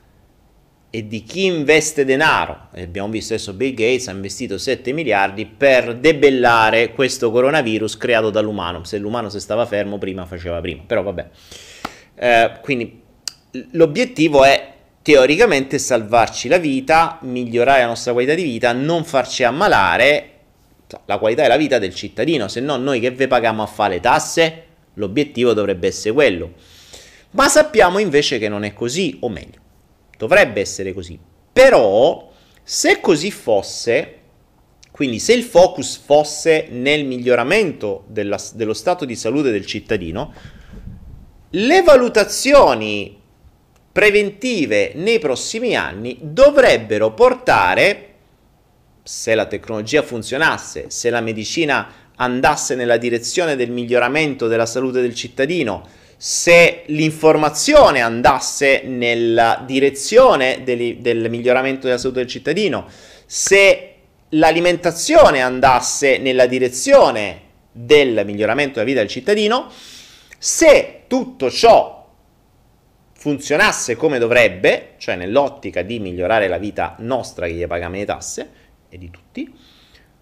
e di chi investe denaro, e abbiamo visto adesso Bill Gates ha investito 7 miliardi per debellare questo coronavirus creato dall'umano. Se l'umano se stava fermo prima faceva prima, però vabbè. Eh, quindi l'obiettivo è teoricamente salvarci la vita, migliorare la nostra qualità di vita, non farci ammalare la qualità della vita del cittadino, se no noi che ve paghiamo a fare le tasse, l'obiettivo dovrebbe essere quello. Ma sappiamo invece che non è così, o meglio, dovrebbe essere così. Però, se così fosse, quindi se il focus fosse nel miglioramento della, dello stato di salute del cittadino, le valutazioni preventive nei prossimi anni dovrebbero portare, se la tecnologia funzionasse, se la medicina andasse nella direzione del miglioramento della salute del cittadino, se l'informazione andasse nella direzione del, del miglioramento della salute del cittadino, se l'alimentazione andasse nella direzione del miglioramento della vita del cittadino, se tutto ciò funzionasse come dovrebbe, cioè nell'ottica di migliorare la vita nostra che paghiamo le tasse e di tutti,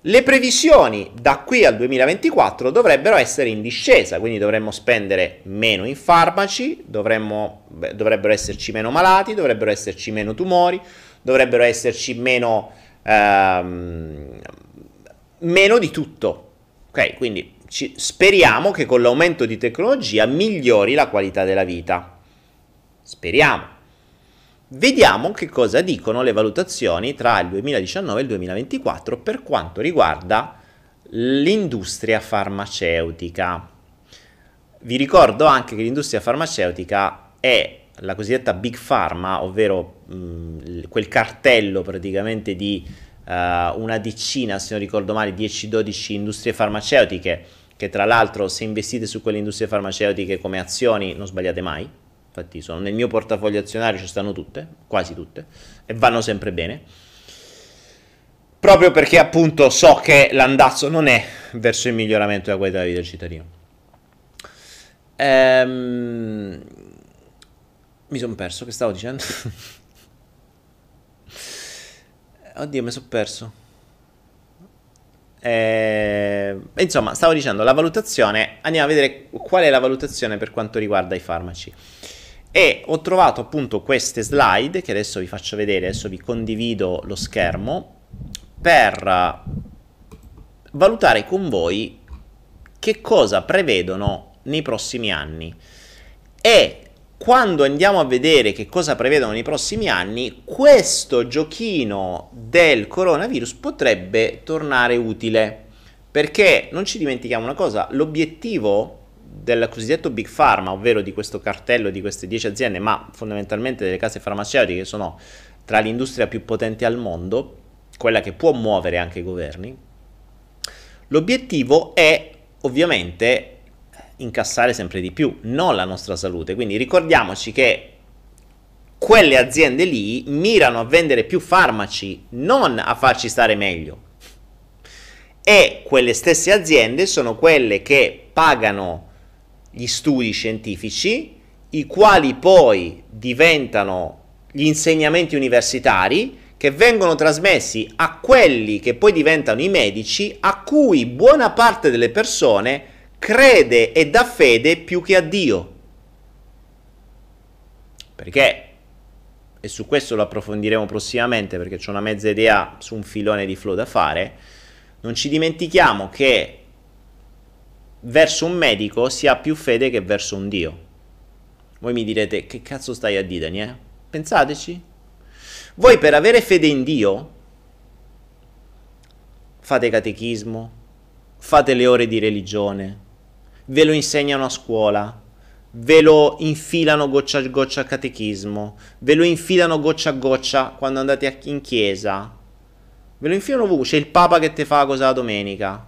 le previsioni da qui al 2024 dovrebbero essere in discesa, quindi dovremmo spendere meno in farmaci, dovremmo, beh, dovrebbero esserci meno malati, dovrebbero esserci meno tumori, dovrebbero esserci meno, ehm, meno di tutto. Ok, quindi ci, speriamo che con l'aumento di tecnologia migliori la qualità della vita. Speriamo. Vediamo che cosa dicono le valutazioni tra il 2019 e il 2024 per quanto riguarda l'industria farmaceutica. Vi ricordo anche che l'industria farmaceutica è la cosiddetta Big Pharma, ovvero mh, quel cartello praticamente di uh, una decina, se non ricordo male, 10-12 industrie farmaceutiche, che tra l'altro se investite su quelle industrie farmaceutiche come azioni non sbagliate mai, infatti sono nel mio portafoglio azionario ci stanno tutte, quasi tutte, e vanno sempre bene. Proprio perché appunto so che l'andazzo non è verso il miglioramento della qualità della vita del cittadino. Ehm... Mi sono perso, che stavo dicendo? Oddio, mi sono perso. Eh, insomma, stavo dicendo, la valutazione, andiamo a vedere qual è la valutazione per quanto riguarda i farmaci. E ho trovato appunto queste slide che adesso vi faccio vedere, adesso vi condivido lo schermo per valutare con voi che cosa prevedono nei prossimi anni. E quando andiamo a vedere che cosa prevedono nei prossimi anni, questo giochino del coronavirus potrebbe tornare utile. Perché non ci dimentichiamo una cosa, l'obiettivo del cosiddetto Big Pharma, ovvero di questo cartello di queste 10 aziende, ma fondamentalmente delle case farmaceutiche che sono tra l'industria più potente al mondo, quella che può muovere anche i governi, l'obiettivo è ovviamente incassare sempre di più, non la nostra salute. Quindi ricordiamoci che quelle aziende lì mirano a vendere più farmaci, non a farci stare meglio. E quelle stesse aziende sono quelle che pagano gli studi scientifici, i quali poi diventano gli insegnamenti universitari che vengono trasmessi a quelli che poi diventano i medici, a cui buona parte delle persone crede e dà fede più che a Dio. Perché, e su questo lo approfondiremo prossimamente perché c'è una mezza idea su un filone di flow da fare, non ci dimentichiamo che verso un medico si ha più fede che verso un Dio. Voi mi direte, che cazzo stai a dire, Daniele? Pensateci. Voi per avere fede in Dio fate catechismo, fate le ore di religione, ve lo insegnano a scuola, ve lo infilano goccia a goccia a catechismo, ve lo infilano goccia a goccia quando andate in chiesa, ve lo infilano ovunque, c'è il Papa che ti fa cosa la domenica,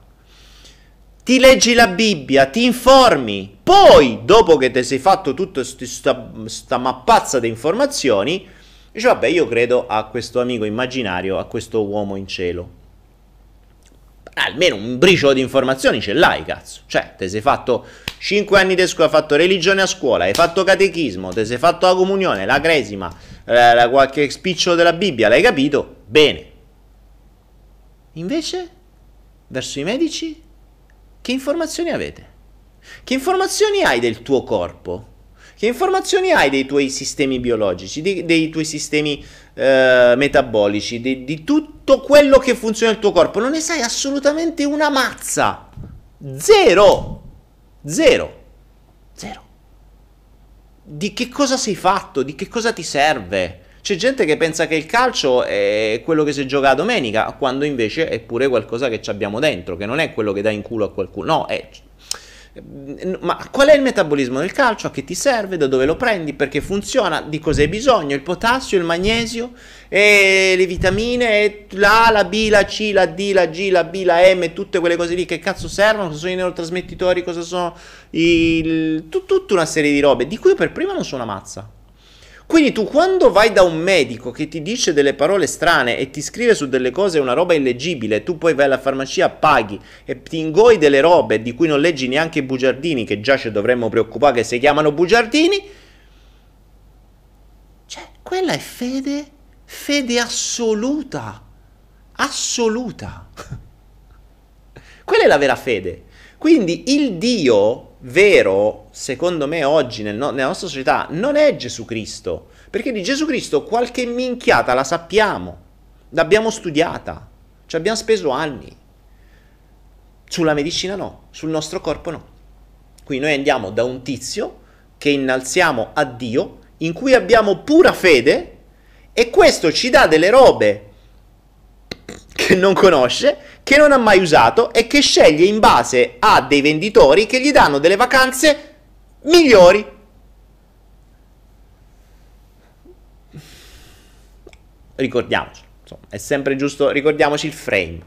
ti leggi la Bibbia, ti informi, poi dopo che ti sei fatto tutta questa mappazza di informazioni, dici vabbè io credo a questo amico immaginario, a questo uomo in cielo. Almeno un briciolo di informazioni ce l'hai, cazzo. Cioè, ti sei fatto 5 anni di scuola, hai fatto religione a scuola, hai fatto catechismo, ti sei fatto la comunione, la cresima, la, la, qualche spicciolo della Bibbia, l'hai capito? Bene. Invece, verso i medici, che informazioni avete? Che informazioni hai del tuo corpo? Che informazioni hai dei tuoi sistemi biologici, dei, dei tuoi sistemi eh, metabolici, di, di tutto quello che funziona nel tuo corpo? Non ne sai assolutamente una mazza. Zero. Zero. Zero. Di che cosa sei fatto? Di che cosa ti serve? C'è gente che pensa che il calcio è quello che si gioca a domenica, quando invece è pure qualcosa che abbiamo dentro, che non è quello che dà in culo a qualcuno. No, è ma qual è il metabolismo del calcio? A che ti serve? Da dove lo prendi? Perché funziona? Di cosa hai bisogno? Il potassio, il magnesio, le vitamine, la A, la B, la C, la D, la G, la B, la M, tutte quelle cose lì che cazzo servono? Cosa sono i neurotrasmettitori? Cosa sono il... tutta una serie di robe di cui per prima non sono una mazza. Quindi tu quando vai da un medico che ti dice delle parole strane e ti scrive su delle cose una roba illeggibile, tu poi vai alla farmacia, paghi e ti ingoi delle robe di cui non leggi neanche i bugiardini, che già ci dovremmo preoccupare che si chiamano bugiardini, cioè quella è fede, fede assoluta, assoluta. quella è la vera fede. Quindi il Dio vero, secondo me, oggi nel no- nella nostra società non è Gesù Cristo. Perché di Gesù Cristo qualche minchiata la sappiamo, l'abbiamo studiata, ci abbiamo speso anni. Sulla medicina no, sul nostro corpo no. Qui noi andiamo da un tizio che innalziamo a Dio, in cui abbiamo pura fede, e questo ci dà delle robe che non conosce, che non ha mai usato e che sceglie in base a dei venditori che gli danno delle vacanze migliori. Ricordiamoci, insomma, è sempre giusto, ricordiamoci il frame.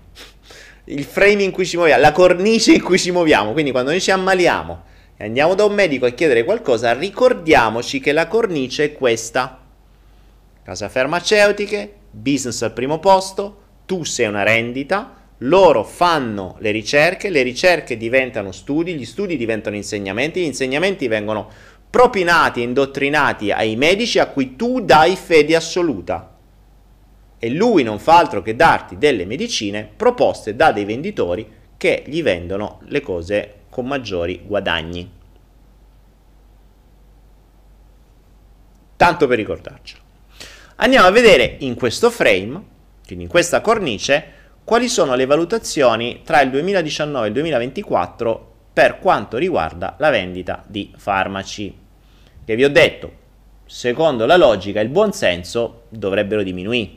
Il frame in cui ci muoviamo, la cornice in cui ci muoviamo. Quindi quando noi ci ammaliamo e andiamo da un medico a chiedere qualcosa, ricordiamoci che la cornice è questa. Casa farmaceutiche, business al primo posto, tu sei una rendita, loro fanno le ricerche, le ricerche diventano studi, gli studi diventano insegnamenti, gli insegnamenti vengono propinati, indottrinati ai medici a cui tu dai fede assoluta. E lui non fa altro che darti delle medicine proposte da dei venditori che gli vendono le cose con maggiori guadagni. Tanto per ricordarcelo. Andiamo a vedere in questo frame, quindi in questa cornice, quali sono le valutazioni tra il 2019 e il 2024 per quanto riguarda la vendita di farmaci. Che vi ho detto, secondo la logica e il buonsenso dovrebbero diminuire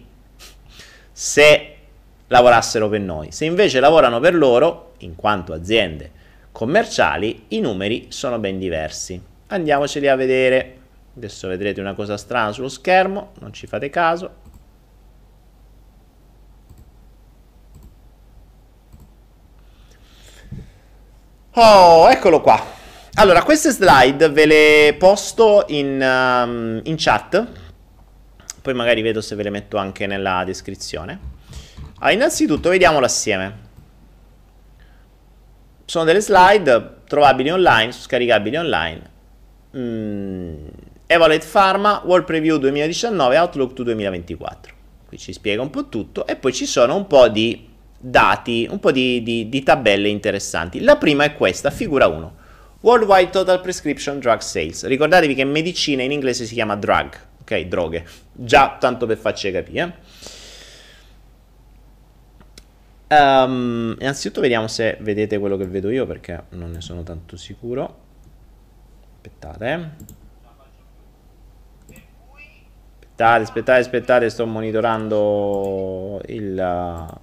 se lavorassero per noi. Se invece lavorano per loro, in quanto aziende commerciali, i numeri sono ben diversi. Andiamoceli a vedere. Adesso vedrete una cosa strana sullo schermo, non ci fate caso. Oh, eccolo qua. Allora, queste slide ve le posto in, um, in chat. Poi magari vedo se ve le metto anche nella descrizione. Allora, innanzitutto vediamolo assieme. Sono delle slide trovabili online, scaricabili online. Mm, Evaluate Pharma, World Preview 2019, Outlook to 2024. Qui ci spiega un po' tutto e poi ci sono un po' di dati, un po' di, di, di tabelle interessanti. La prima è questa, figura 1. Worldwide Total Prescription Drug Sales. Ricordatevi che medicina in inglese si chiama drug, ok? Droghe. Già, tanto per farci capire. Um, innanzitutto vediamo se vedete quello che vedo io perché non ne sono tanto sicuro. Aspettate. Aspettate, aspettate, aspettate, sto monitorando il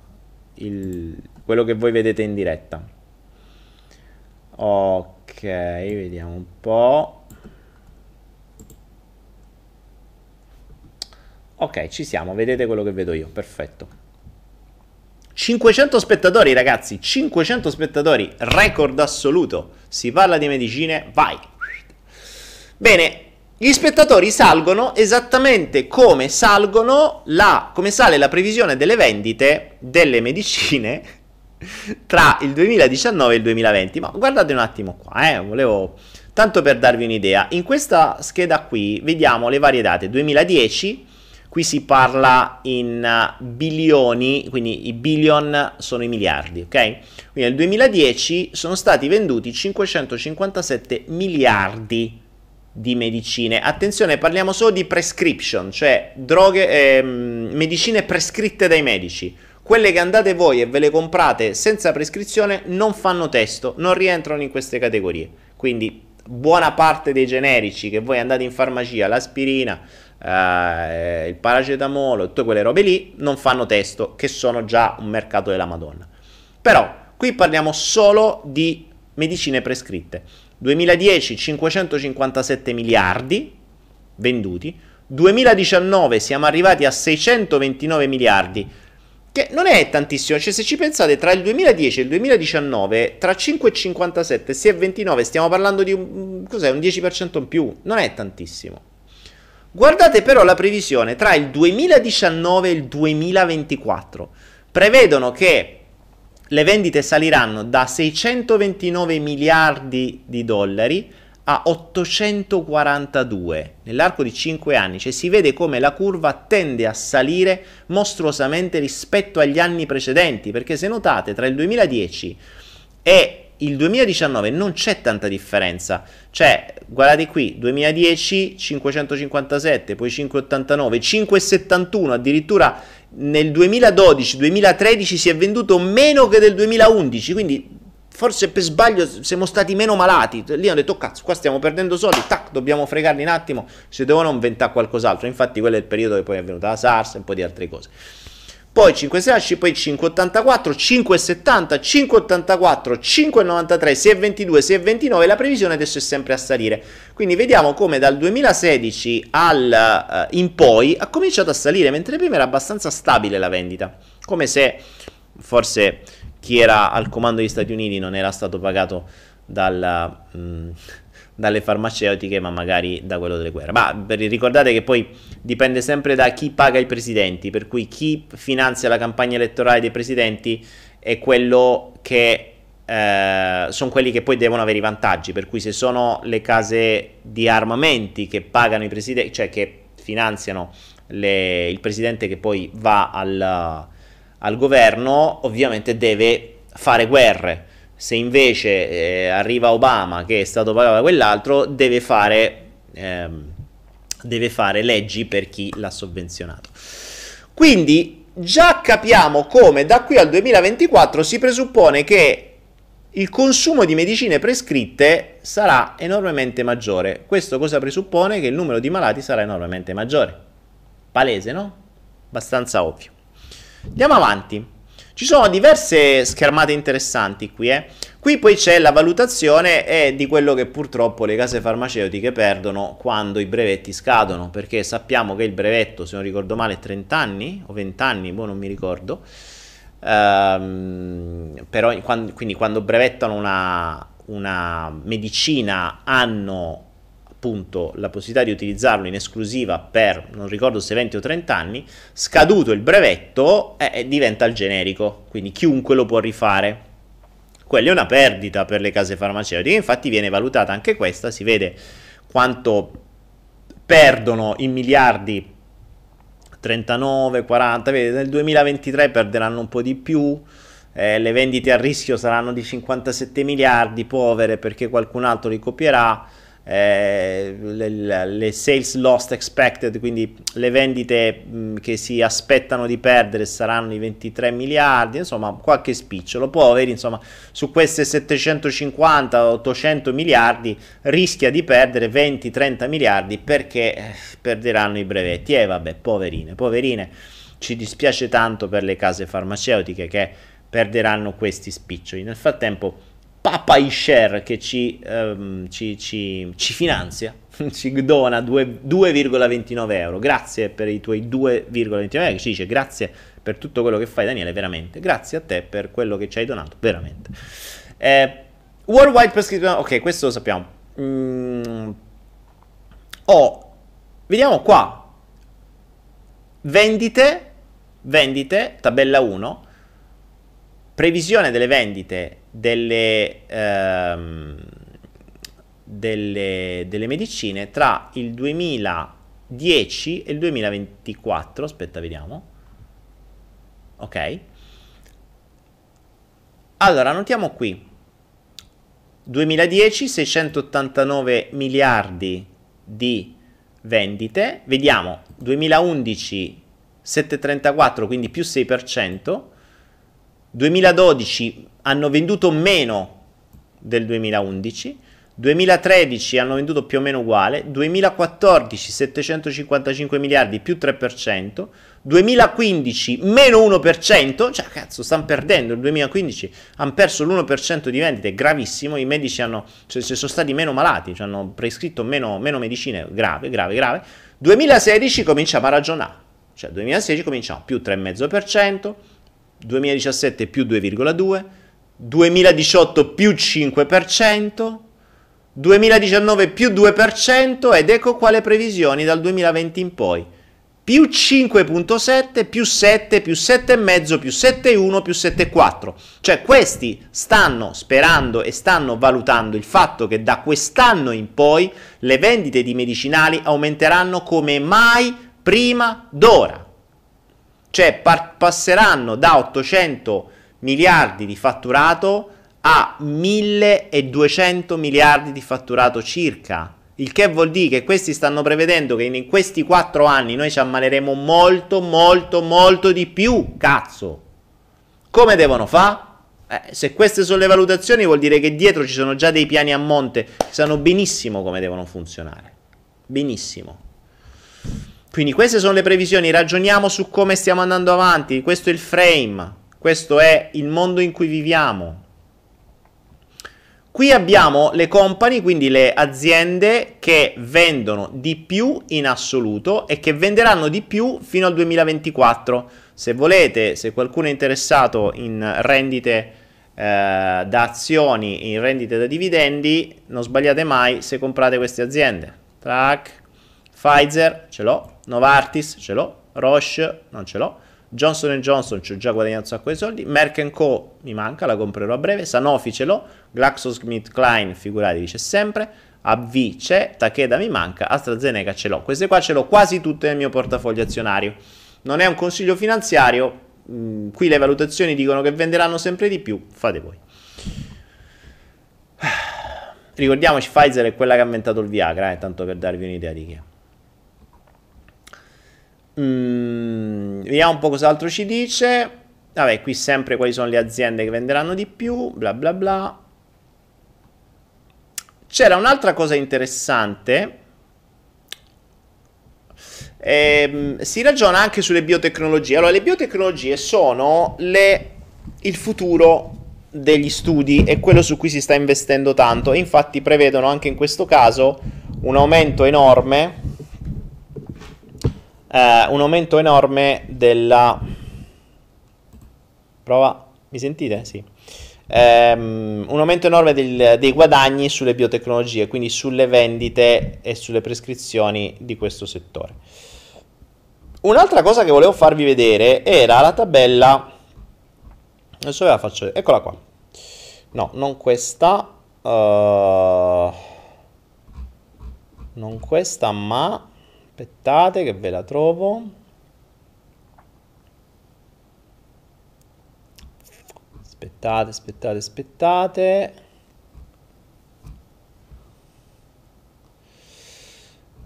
il, quello che voi vedete in diretta. Ok, vediamo un po'. Ok, ci siamo, vedete quello che vedo io, perfetto. 500 spettatori ragazzi, 500 spettatori, record assoluto. Si parla di medicine, vai. Bene, gli spettatori salgono esattamente come la, come sale la previsione delle vendite delle medicine tra il 2019 e il 2020. Ma guardate un attimo qua, eh, volevo tanto per darvi un'idea. In questa scheda qui vediamo le varie date. 2010 qui si parla in bilioni, quindi i billion sono i miliardi, ok? Quindi nel 2010 sono stati venduti 557 miliardi di medicine. Attenzione, parliamo solo di prescription, cioè droghe, ehm, medicine prescritte dai medici. Quelle che andate voi e ve le comprate senza prescrizione non fanno testo, non rientrano in queste categorie. Quindi buona parte dei generici che voi andate in farmacia, l'aspirina, eh, il paracetamolo, tutte quelle robe lì, non fanno testo, che sono già un mercato della Madonna. Però qui parliamo solo di medicine prescritte. 2010 557 miliardi venduti, 2019 siamo arrivati a 629 miliardi, che non è tantissimo, cioè se ci pensate tra il 2010 e il 2019, tra 5,57 e 6,29 stiamo parlando di un, cos'è, un 10% in più, non è tantissimo. Guardate però la previsione tra il 2019 e il 2024. Prevedono che le vendite saliranno da 629 miliardi di dollari a 842 nell'arco di 5 anni, cioè si vede come la curva tende a salire mostruosamente rispetto agli anni precedenti, perché se notate tra il 2010 e il 2019 non c'è tanta differenza, cioè guardate qui, 2010 557, poi 589, 571, addirittura nel 2012-2013 si è venduto meno che nel 2011, quindi forse per sbaglio siamo stati meno malati. Lì hanno detto, cazzo, qua stiamo perdendo soldi, tac, dobbiamo fregarli un attimo, se devono inventare qualcos'altro. Infatti quello è il periodo che poi è venuta la SARS e un po' di altre cose poi 5,16, poi 5,84, 5,70, 5,84, 5,93, 6,22, 6,29 la previsione adesso è sempre a salire. Quindi vediamo come dal 2016 al, uh, in poi ha cominciato a salire, mentre prima era abbastanza stabile la vendita, come se forse chi era al comando degli Stati Uniti non era stato pagato dal... Um, dalle farmaceutiche, ma magari da quello delle guerre. Ma ricordate che poi dipende sempre da chi paga i presidenti, per cui chi finanzia la campagna elettorale dei presidenti è quello che eh, sono quelli che poi devono avere i vantaggi, per cui se sono le case di armamenti che pagano i presidenti, cioè che finanziano le, il presidente che poi va al, al governo, ovviamente deve fare guerre se invece eh, arriva Obama, che è stato pagato da quell'altro, deve fare, ehm, deve fare leggi per chi l'ha sovvenzionato. Quindi già capiamo come da qui al 2024 si presuppone che il consumo di medicine prescritte sarà enormemente maggiore. Questo cosa presuppone? Che il numero di malati sarà enormemente maggiore. Palese, no? Abbastanza ovvio. Andiamo avanti. Ci sono diverse schermate interessanti qui, eh. Qui poi c'è la valutazione eh, di quello che purtroppo le case farmaceutiche perdono quando i brevetti scadono, perché sappiamo che il brevetto, se non ricordo male, è 30 anni o 20 anni, boh, non mi ricordo. Ehm, però quando, quindi quando brevettano una, una medicina hanno appunto la possibilità di utilizzarlo in esclusiva per non ricordo se 20 o 30 anni, scaduto il brevetto eh, diventa il generico, quindi chiunque lo può rifare. Quella è una perdita per le case farmaceutiche, infatti viene valutata anche questa, si vede quanto perdono in miliardi 39, 40, vedi, nel 2023 perderanno un po' di più, eh, le vendite a rischio saranno di 57 miliardi, povere perché qualcun altro li copierà, eh, le, le, sales lost expected, quindi le vendite mh, che si aspettano di perdere saranno i 23 miliardi, insomma qualche spicciolo, può avere insomma su queste 750-800 miliardi rischia di perdere 20-30 miliardi perché eh, perderanno i brevetti. E eh, vabbè poverine, poverine, ci dispiace tanto per le case farmaceutiche che perderanno questi spiccioli, nel frattempo Papa iShare che ci, um, ci, ci, ci, finanzia, ci dona 2,29 euro. Grazie per i tuoi 2,29 euro. Ci dice grazie per tutto quello che fai, Daniele, veramente. Grazie a te per quello che ci hai donato, veramente. Eh, worldwide prescription, ok, questo lo sappiamo. Mm, oh, vediamo qua. Vendite, vendite, tabella 1. Previsione delle vendite delle, ehm, delle, delle medicine tra il 2010 e il 2024. Aspetta, vediamo. Ok. Allora, notiamo qui. 2010 689 miliardi di vendite, vediamo 2011 734, quindi più 6%, 2012 hanno venduto meno del 2011, 2013 hanno venduto più o meno uguale, 2014 755 miliardi più 3%, 2015 meno 1%, cioè cazzo stanno perdendo, il 2015 hanno perso l'1% di vendite, gravissimo, i medici hanno, cioè, sono stati meno malati, cioè hanno prescritto meno, meno medicine, grave, grave, grave, 2016 cominciamo a ragionare, cioè 2016 cominciamo più 3,5%, 2017 più 2,2%, 2018 più 5%, 2019 più 2% ed ecco qua le previsioni dal 2020 in poi. Più 5.7, più 7, più 7,5, più 7,1, più 7,4. Cioè questi stanno sperando e stanno valutando il fatto che da quest'anno in poi le vendite di medicinali aumenteranno come mai prima d'ora. Cioè par- passeranno da 800 miliardi di fatturato a 1200 miliardi di fatturato circa. Il che vuol dire che questi stanno prevedendo che in questi 4 anni noi ci ammaleremo molto, molto, molto di più. Cazzo. Come devono fare? Eh, se queste sono le valutazioni vuol dire che dietro ci sono già dei piani a monte, sanno benissimo come devono funzionare. Benissimo. Quindi queste sono le previsioni, ragioniamo su come stiamo andando avanti, questo è il frame, questo è il mondo in cui viviamo. Qui abbiamo le company, quindi le aziende che vendono di più in assoluto e che venderanno di più fino al 2024. Se volete, se qualcuno è interessato in rendite eh, da azioni, in rendite da dividendi, non sbagliate mai se comprate queste aziende. Track, Pfizer, ce l'ho, Novartis, ce l'ho, Roche, non ce l'ho. Johnson Johnson ci ho già guadagnato un sacco di soldi, Merck Co mi manca, la comprerò a breve, Sanofi ce l'ho, GlaxoSmithKline, figurati, c'è sempre, AV c'è, Takeda mi manca, AstraZeneca ce l'ho. Queste qua ce l'ho quasi tutte nel mio portafoglio azionario. Non è un consiglio finanziario, mm, qui le valutazioni dicono che venderanno sempre di più, fate voi. Ricordiamoci, Pfizer è quella che ha inventato il Viagra, eh, tanto per darvi un'idea di chi è. Mm, vediamo un po' cos'altro ci dice. Vabbè, qui sempre quali sono le aziende che venderanno di più, bla bla bla. C'era un'altra cosa interessante. Eh, si ragiona anche sulle biotecnologie. Allora, le biotecnologie sono le, il futuro degli studi e quello su cui si sta investendo tanto. Infatti, prevedono anche in questo caso un aumento enorme eh, un aumento enorme della... Prova, mi sentite? Sì. Um, un aumento enorme del, dei guadagni sulle biotecnologie, quindi sulle vendite e sulle prescrizioni di questo settore. Un'altra cosa che volevo farvi vedere era la tabella. Adesso ve la faccio vedere. Eccola qua. No, non questa. Uh, non questa, ma Aspettate che ve la trovo. Aspettate, aspettate, aspettate.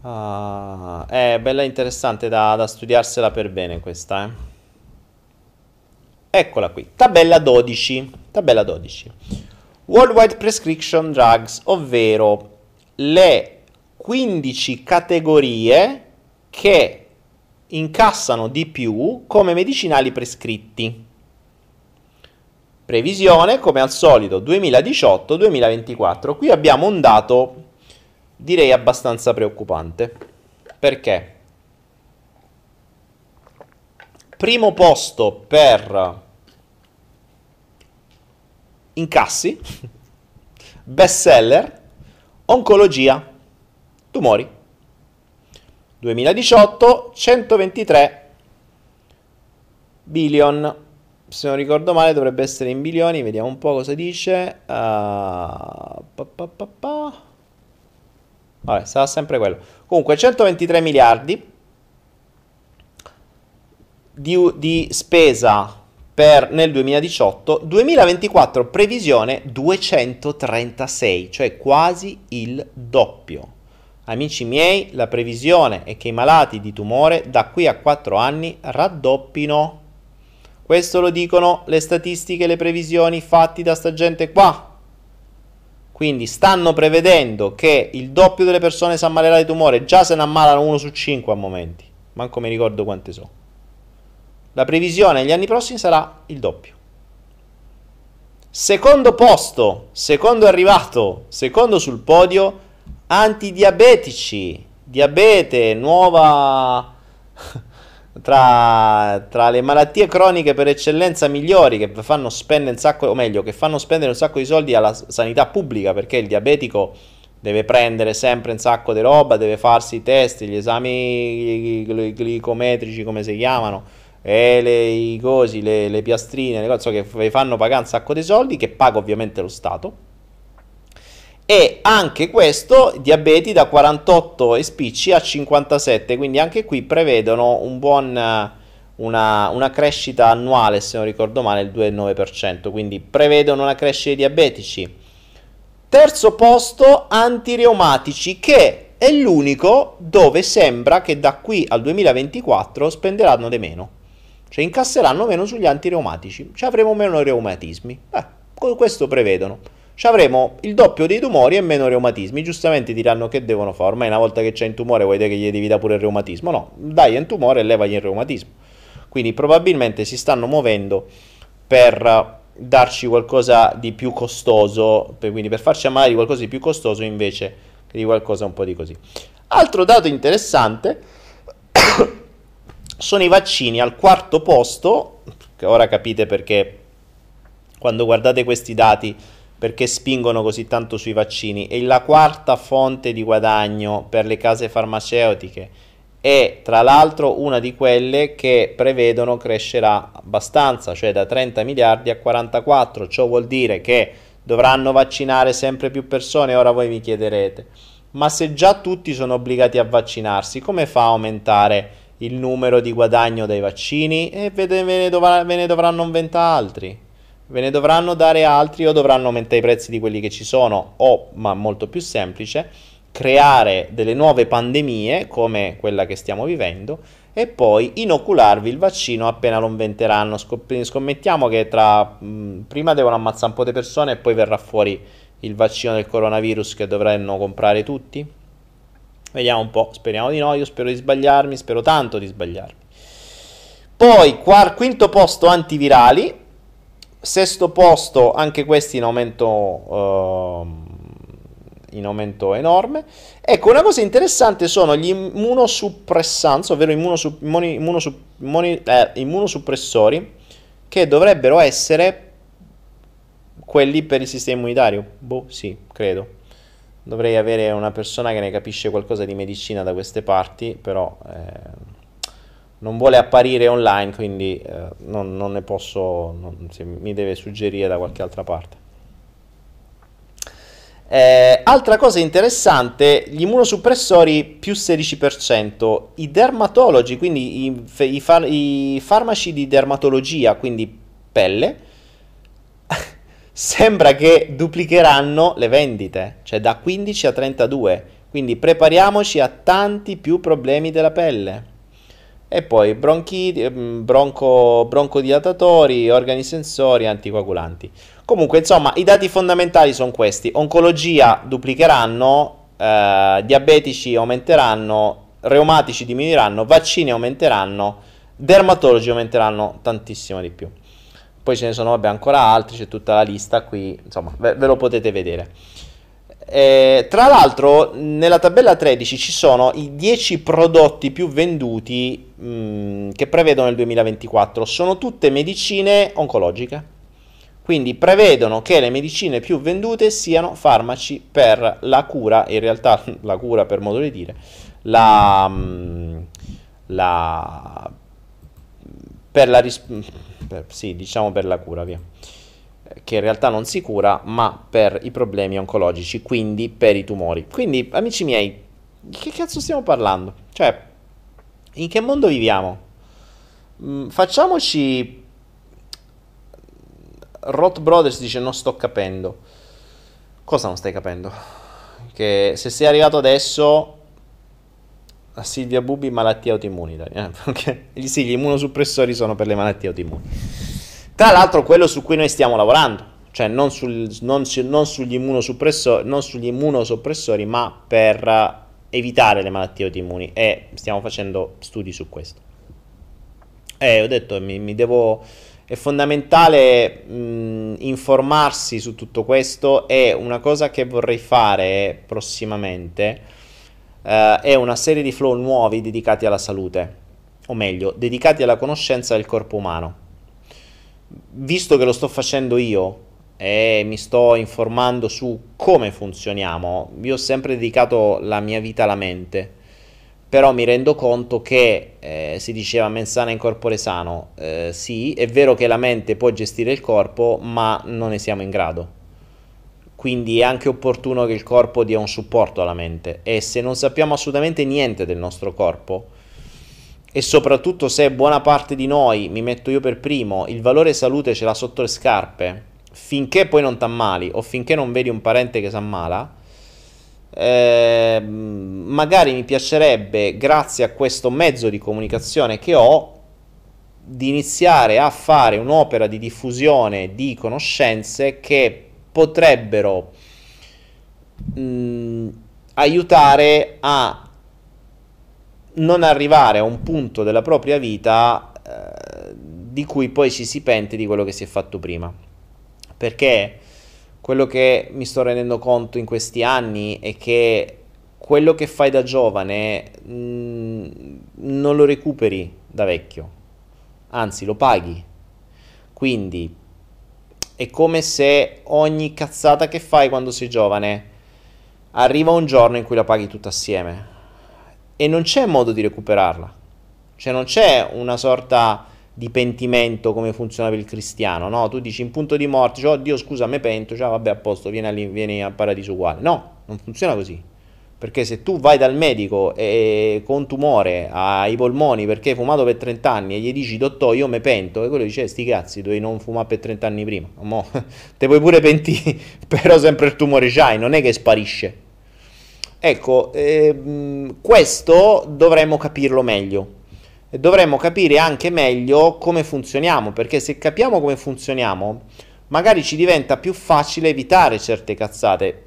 Ah, è bella interessante da, da studiarsela per bene questa, eh. Eccola qui, tabella 12. Tabella 12. Worldwide Prescription Drugs, ovvero le 15 categorie che incassano di più come medicinali prescritti. Previsione, come al solito, 2018-2024. Qui abbiamo un dato, direi, abbastanza preoccupante. Perché? Primo posto per incassi, bestseller, oncologia, tumori. 2018 123 billion. Se non ricordo male dovrebbe essere in bilioni vediamo un po' cosa dice. Uh, pa, pa, pa, vabbè sarà sempre quello. Comunque 123 miliardi di, di spesa per nel 2018 2024 previsione 236 cioè quasi il doppio Amici miei, la previsione è che i malati di tumore da qui a 4 anni raddoppino. Questo lo dicono le statistiche, le previsioni fatti da sta gente qua. Quindi stanno prevedendo che il doppio delle persone si ammalerà di tumore, già se ne ammalano uno su 5 a momenti, manco mi ricordo quante sono. La previsione negli anni prossimi sarà il doppio. Secondo posto, secondo arrivato, secondo sul podio, antidiabetici, diabete, nuova tra, tra, le malattie croniche per eccellenza migliori che fanno spendere un sacco, o meglio, che fanno spendere un sacco di soldi alla sanità pubblica perché il diabetico deve prendere sempre un sacco di roba, deve farsi i test, gli esami glicometrici come si chiamano, e le, i cosi, le, le piastrine, le cose che fanno pagare un sacco di soldi che paga ovviamente lo Stato e anche questo diabeti da 48 e spicci a 57 quindi anche qui prevedono un buon, una, una, crescita annuale se non ricordo male il 2,9% quindi prevedono una crescita di diabetici. Terzo posto antireumatici che è l'unico dove sembra che da qui al 2024 spenderanno di meno cioè incasseranno meno sugli antireumatici cioè avremo meno reumatismi. Eh, questo prevedono ci avremo il doppio dei tumori e meno reumatismi. Giustamente diranno che devono fare. Ormai una volta che c'è un tumore vuoi dire che gli devi dare pure il reumatismo? No, dai un tumore e levagli il reumatismo. Quindi probabilmente si stanno muovendo per darci qualcosa di più costoso, per, quindi per farci amare di qualcosa di più costoso invece che di qualcosa un po' di così. Altro dato interessante sono i vaccini al quarto posto, ora capite perché quando guardate questi dati perché spingono così tanto sui vaccini. E la quarta fonte di guadagno per le case farmaceutiche è tra l'altro una di quelle che prevedono crescerà abbastanza, cioè da 30 miliardi a 44, ciò vuol dire che dovranno vaccinare sempre più persone, ora voi mi chiederete, ma se già tutti sono obbligati a vaccinarsi, come fa a aumentare il numero di guadagno dai vaccini? E ve ne, dovranno inventare altri ve ne dovranno dare altri o dovranno aumentare i prezzi di quelli che ci sono o, ma molto più semplice, creare delle nuove pandemie come quella che stiamo vivendo e poi inocularvi il vaccino appena lo inventeranno. Scommettiamo che tra mh, prima devono ammazzare un po' di persone e poi verrà fuori il vaccino del coronavirus che dovranno comprare tutti. Vediamo un po', speriamo di no, io spero di sbagliarmi, spero tanto di sbagliarmi. Poi, quar- quinto posto antivirali, Sesto posto, anche questi in aumento, uh, in aumento enorme. Ecco, una cosa interessante sono gli immunosuppressanti, ovvero immunosupp- immuni- immunosupp- immuni- eh, immunosuppressori, che dovrebbero essere quelli per il sistema immunitario. Boh, sì, credo. Dovrei avere una persona che ne capisce qualcosa di medicina da queste parti, però... Eh, non vuole apparire online, quindi eh, non, non, ne posso, non, mi deve suggerire da qualche altra parte. Eh, altra cosa interessante, gli immunosuppressori più 16%, i dermatologi, quindi i, i, far, i farmaci di dermatologia, quindi pelle, sembra che duplicheranno le vendite, cioè da 15 a 32, quindi prepariamoci a tanti più problemi della pelle e poi bronchiti, ehm, bronco, broncodilatatori, organi sensori, anticoagulanti. Comunque, insomma, i dati fondamentali sono questi. Oncologia duplicheranno, eh, diabetici aumenteranno, reumatici diminuiranno, vaccini aumenteranno, dermatologi aumenteranno tantissimo di più. Poi ce ne sono vabbè, ancora altri, c'è tutta la lista qui, insomma, ve, ve lo potete vedere. Eh, tra l'altro, nella tabella 13 ci sono i 10 prodotti più venduti mh, mm, che prevedono il 2024. Sono tutte medicine oncologiche. Quindi prevedono che le medicine più vendute siano farmaci per la cura, in realtà la cura per modo di dire, la, mm, la per la ris- per, sì, diciamo per la cura, via che in realtà non si cura, ma per i problemi oncologici, quindi per i tumori. Quindi, amici miei, di che cazzo stiamo parlando? Cioè, in che mondo viviamo? Mm, facciamoci... Roth Brothers dice non sto capendo. Cosa non stai capendo? che se sei arrivato adesso a Silvia Bubi malattie autoimmuni. Eh? Okay. Sì, gli immunosuppressori sono per le malattie autoimmuni. Tra l'altro quello su cui noi stiamo lavorando, cioè non, sul, non, non, sugli, immunosuppressori, non sugli immunosoppressori, ma per evitare le malattie autoimmuni e stiamo facendo studi su questo. E ho detto, mi, mi devo è fondamentale mh, informarsi su tutto questo e una cosa che vorrei fare prossimamente uh, è una serie di flow nuovi dedicati alla salute, o meglio, dedicati alla conoscenza del corpo umano. Visto che lo sto facendo io e mi sto informando su come funzioniamo, io ho sempre dedicato la mia vita alla mente. Però mi rendo conto che eh, si diceva mensana in corpore sano, eh, sì, è vero che la mente può gestire il corpo, ma non ne siamo in grado. Quindi è anche opportuno che il corpo dia un supporto alla mente. E se non sappiamo assolutamente niente del nostro corpo e soprattutto se buona parte di noi, mi metto io per primo, il valore salute ce l'ha sotto le scarpe, finché poi non t'ammali o finché non vedi un parente che si ammala, eh, magari mi piacerebbe, grazie a questo mezzo di comunicazione che ho, di iniziare a fare un'opera di diffusione di conoscenze che potrebbero mh, aiutare a non arrivare a un punto della propria vita eh, di cui poi ci si pente di quello che si è fatto prima. Perché quello che mi sto rendendo conto in questi anni è che quello che fai da giovane mh, mm, non lo recuperi da vecchio, anzi lo paghi. Quindi è come se ogni cazzata che fai quando sei giovane arriva un giorno in cui la paghi tutta assieme e non c'è modo di recuperarla. Cioè non c'è una sorta di pentimento come funziona per il cristiano, no? Tu dici in punto di morte, cioè, oh Dio scusa, me pento, cioè vabbè a posto, vieni, vieni al paradiso uguale. No, non funziona così. Perché se tu vai dal medico e con tumore ai polmoni perché hai fumato per 30 anni e gli dici dottore io me pento e quello dice sti cazzi dovevi non fumare per 30 anni prima Mo, te puoi pure pentire però sempre il tumore c'hai non è che sparisce ecco ehm, questo dovremmo capirlo meglio dovremmo capire anche meglio come funzioniamo, perché se capiamo come funzioniamo, magari ci diventa più facile evitare certe cazzate.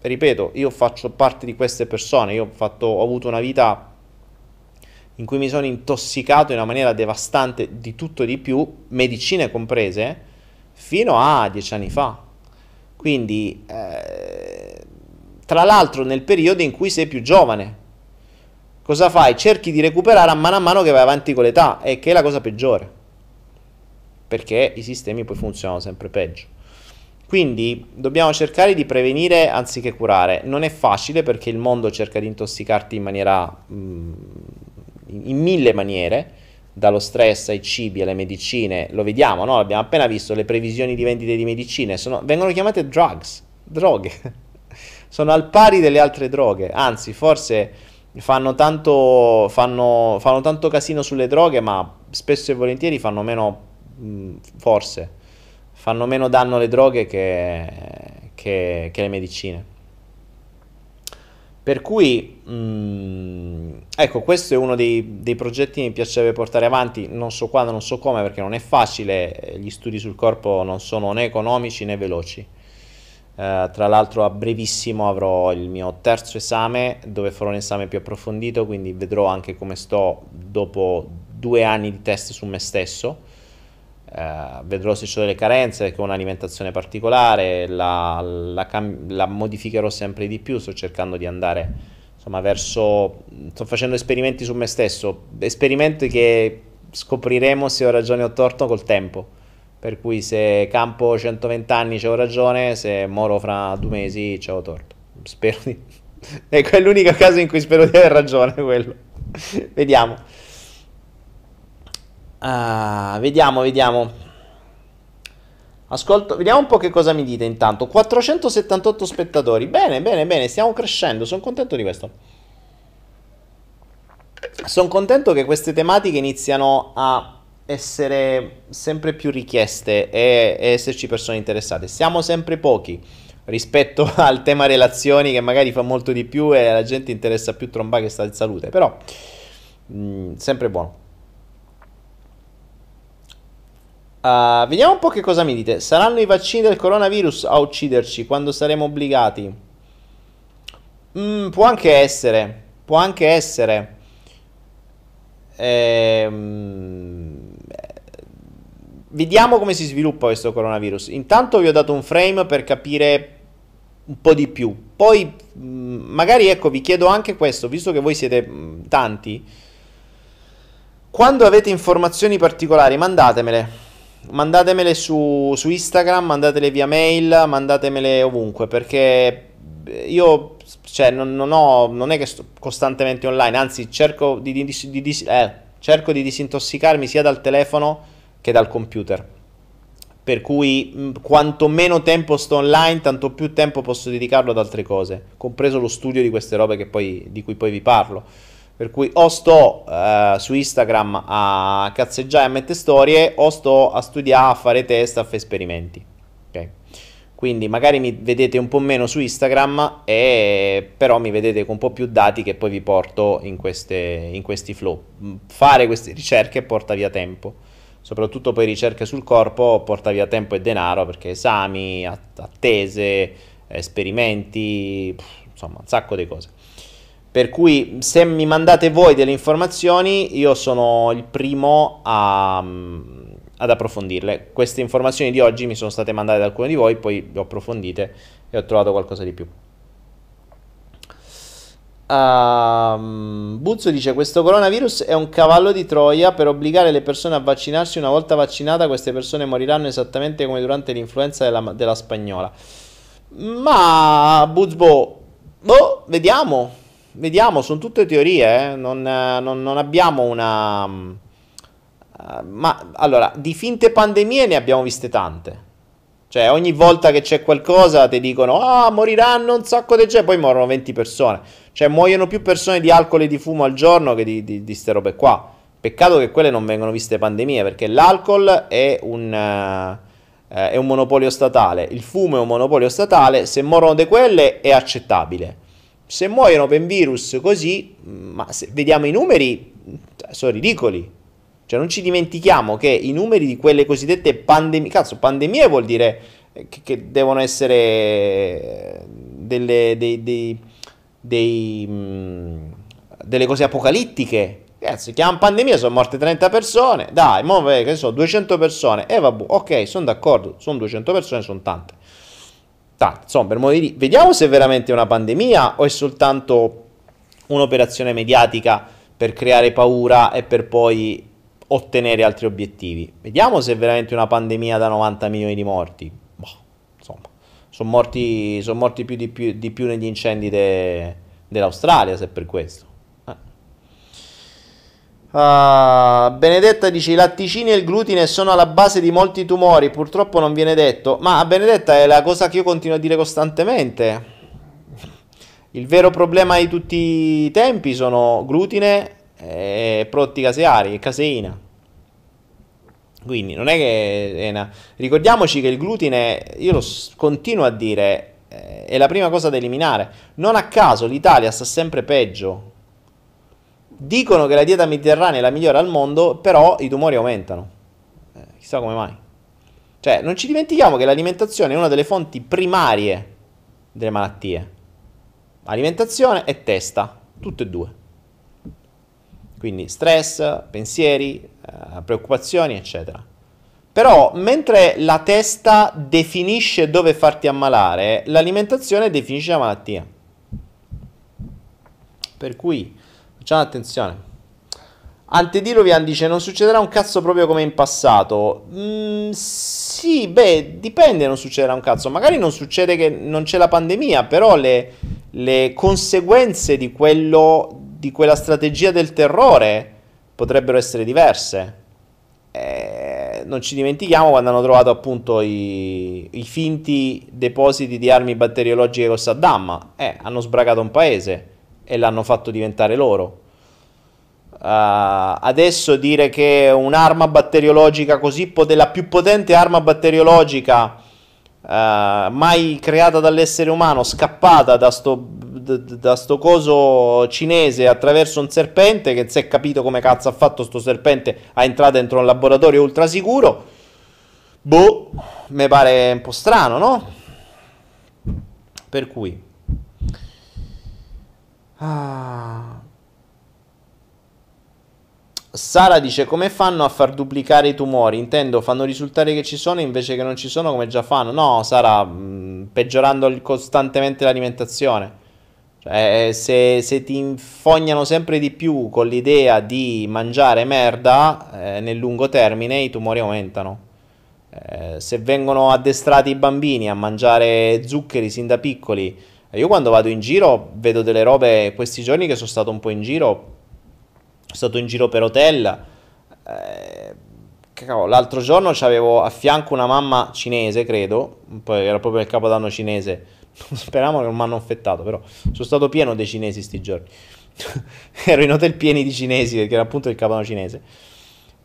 Ripeto, io faccio parte di queste persone, io ho, fatto, ho avuto una vita in cui mi sono intossicato in una maniera devastante di tutto e di più, medicine comprese, fino a dieci anni fa. Quindi, eh, tra l'altro nel periodo in cui sei più giovane, cosa fai? Cerchi di recuperare a mano a mano che vai avanti con l'età, e che è la cosa peggiore. Perché i sistemi poi funzionano sempre peggio. Quindi dobbiamo cercare di prevenire anziché curare. Non è facile perché il mondo cerca di intossicarti in maniera mh, mm, in mille maniere, dallo stress ai cibi alle medicine. Lo vediamo, no? Abbiamo appena visto le previsioni di vendite di medicine, sono, vengono chiamate drugs, droghe. Sono al pari delle altre droghe, anzi, forse fanno tanto, fanno, fanno tanto casino sulle droghe, ma spesso e volentieri fanno meno, mh, forse, fanno meno danno le droghe che, che, che le medicine. Per cui, mh, ecco, questo è uno dei, dei, progetti che mi piacerebbe portare avanti, non so quando, non so come, perché non è facile, gli studi sul corpo non sono né economici né veloci. Uh, tra l'altro a brevissimo avrò il mio terzo esame dove farò un esame più approfondito, quindi vedrò anche come sto dopo due anni di test su me stesso. Uh, vedrò se ho delle carenze perché ho un'alimentazione particolare, la, la, cam- la, modificherò sempre di più, sto cercando di andare insomma verso... sto facendo esperimenti su me stesso, esperimenti che scopriremo se ho ragione o torto col tempo per cui se campo 120 anni c'ho ragione, se moro fra due mesi c'ho torto. Spero di... ecco, è l'unico caso in cui spero di aver ragione quello. vediamo. Uh, vediamo, vediamo. Ascolto, vediamo un po' che cosa mi dite intanto. 478 spettatori. Bene, bene, bene, stiamo crescendo, sono contento di questo. Sono contento che queste tematiche iniziano a essere sempre più richieste e, e esserci persone interessate. Siamo sempre pochi. rispetto al tema relazioni che magari fa molto di più e la gente interessa più tromba che sta in salute, però mh, mm, sempre buono. Uh, vediamo un po' che cosa mi dite. Saranno i vaccini del coronavirus a ucciderci quando saremo obbligati? Mm, può anche essere. Può anche essere. Ehm, vediamo come si sviluppa questo coronavirus. Intanto vi ho dato un frame per capire un po' di più. Poi, mm, magari ecco, vi chiedo anche questo, visto che voi siete mm, tanti. Quando avete informazioni particolari, mandatemele mandatemele su, su Instagram, mandatele via mail, mandatemele ovunque, perché io cioè, non, non, ho, non è che sto costantemente online, anzi cerco di, di, di eh, cerco di disintossicarmi sia dal telefono che dal computer. Per cui quanto meno tempo sto online, tanto più tempo posso dedicarlo ad altre cose, compreso lo studio di queste robe poi, di cui poi vi parlo. Per cui o sto uh, su Instagram a cazzeggiare a mettere storie, o sto a studiare, a fare test, a fare esperimenti. Ok? Quindi magari mi vedete un po' meno su Instagram, e, però mi vedete con un po' più dati che poi vi porto in, queste, in questi flow. Fare queste ricerche porta via tempo, soprattutto poi ricerche sul corpo porta via tempo e denaro perché esami, attese, esperimenti, insomma un sacco di cose. Per cui se mi mandate voi delle informazioni, io sono il primo a, ad approfondirle. Queste informazioni di oggi mi sono state mandate da alcuni di voi, poi le ho approfondite e ho trovato qualcosa di più. Uh, Buzzo dice: Questo coronavirus è un cavallo di Troia per obbligare le persone a vaccinarsi. Una volta vaccinata, queste persone moriranno esattamente come durante l'influenza della, della spagnola. Ma Buzbo, boh, vediamo. Vediamo, sono tutte teorie, eh? non, non, non, abbiamo una... Ma allora, di finte pandemie ne abbiamo viste tante. Cioè, ogni volta che c'è qualcosa ti dicono, ah, moriranno un sacco di gente, poi morono 20 persone. Cioè, muoiono più persone di alcol e di fumo al giorno che di, di, di ste robe qua. Peccato che quelle non vengono viste pandemie, perché l'alcol è un... Uh, è un monopolio statale, il fumo è un monopolio statale, se morono di quelle è accettabile se muoiono per virus così, ma se vediamo i numeri, sono ridicoli. Cioè non ci dimentichiamo che i numeri di quelle cosiddette pandemie, cazzo, pandemie vuol dire che, che devono essere delle, dei, dei, dei, mh, delle cose apocalittiche. Si chiama pandemia, sono morte 30 persone. Dai, mo, che so, 200 persone. E eh, vabbè, ok, sono d'accordo, sono 200 persone, sono tante. Tanto, insomma, per modo di dire, vediamo se è veramente una pandemia o è soltanto un'operazione mediatica per creare paura e per poi ottenere altri obiettivi. Vediamo se è veramente una pandemia da 90 milioni di morti. Sono morti, son morti più di, più di, più negli incendi de, dell'Australia, se per questo. Uh, Benedetta dice i latticini e il glutine sono alla base di molti tumori, purtroppo non viene detto, ma a Benedetta è la cosa che io continuo a dire costantemente. Il vero problema di tutti i tempi sono glutine e prodotti caseari caseina. Quindi non è che è una... ricordiamoci che il glutine, io lo continuo a dire, eh, è la prima cosa da eliminare. Non a caso l'Italia sta sempre peggio Dicono che la dieta mediterranea è la migliore al mondo, però i tumori aumentano. Eh, chissà come mai. Cioè, non ci dimentichiamo che l'alimentazione è una delle fonti primarie delle malattie. Alimentazione e testa, tutte e due. Quindi stress, pensieri, eh, preoccupazioni, eccetera. Però, mentre la testa definisce dove farti ammalare, l'alimentazione definisce la malattia. Per cui Facciamo attenzione. Antediluvian dice non succederà un cazzo proprio come in passato. Mm, sì, beh, dipende, non succederà un cazzo. Magari non succede che non c'è la pandemia, però le, le conseguenze di, quello, di quella strategia del terrore potrebbero essere diverse. Eh, non ci dimentichiamo quando hanno trovato appunto i, i finti depositi di armi batteriologiche con Saddam. Eh, hanno sbragato un paese e l'hanno fatto diventare loro. Uh, adesso dire che un'arma batteriologica così potente, la più potente arma batteriologica uh, mai creata dall'essere umano, scappata da sto, da, sto coso cinese attraverso un serpente che si è capito come cazzo ha fatto sto serpente a entrare dentro un laboratorio ultra sicuro. Boh, mi pare un po' strano, no? Per cui... Ah. Sara dice come fanno a far duplicare i tumori? Intendo, fanno risultare che ci sono invece che non ci sono come già fanno. No, Sara, mh, mm, peggiorando costantemente l'alimentazione. Cioè, se, se, ti infognano sempre di più con l'idea di mangiare merda, eh, nel lungo termine i tumori aumentano. Eh, se vengono addestrati i bambini a mangiare zuccheri sin da piccoli, io quando vado in giro vedo delle robe, questi giorni che sono stato un po' in giro, stato in giro per hotel. Eh, l'altro giorno avevo a fianco una mamma cinese, credo, poi era proprio il capodanno cinese. Speriamo che non mi hanno affettato, però sono stato pieno dei cinesi sti giorni. Ero in hotel pieni di cinesi perché era appunto il capodanno cinese.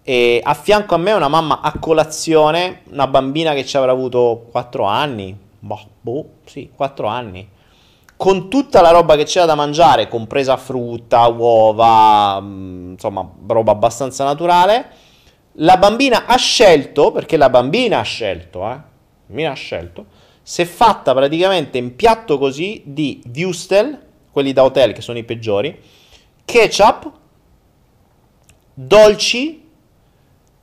E a fianco a me una mamma a colazione, una bambina che ci avrà avuto 4 anni. Boh, boh, sì, 4 anni con tutta la roba che c'era da mangiare, compresa frutta, uova, mm, insomma, roba abbastanza naturale. La bambina ha scelto, perché la bambina ha scelto, eh, la ha scelto, si è fatta praticamente in piatto così di Wustel, quelli da hotel che sono i peggiori, ketchup, dolci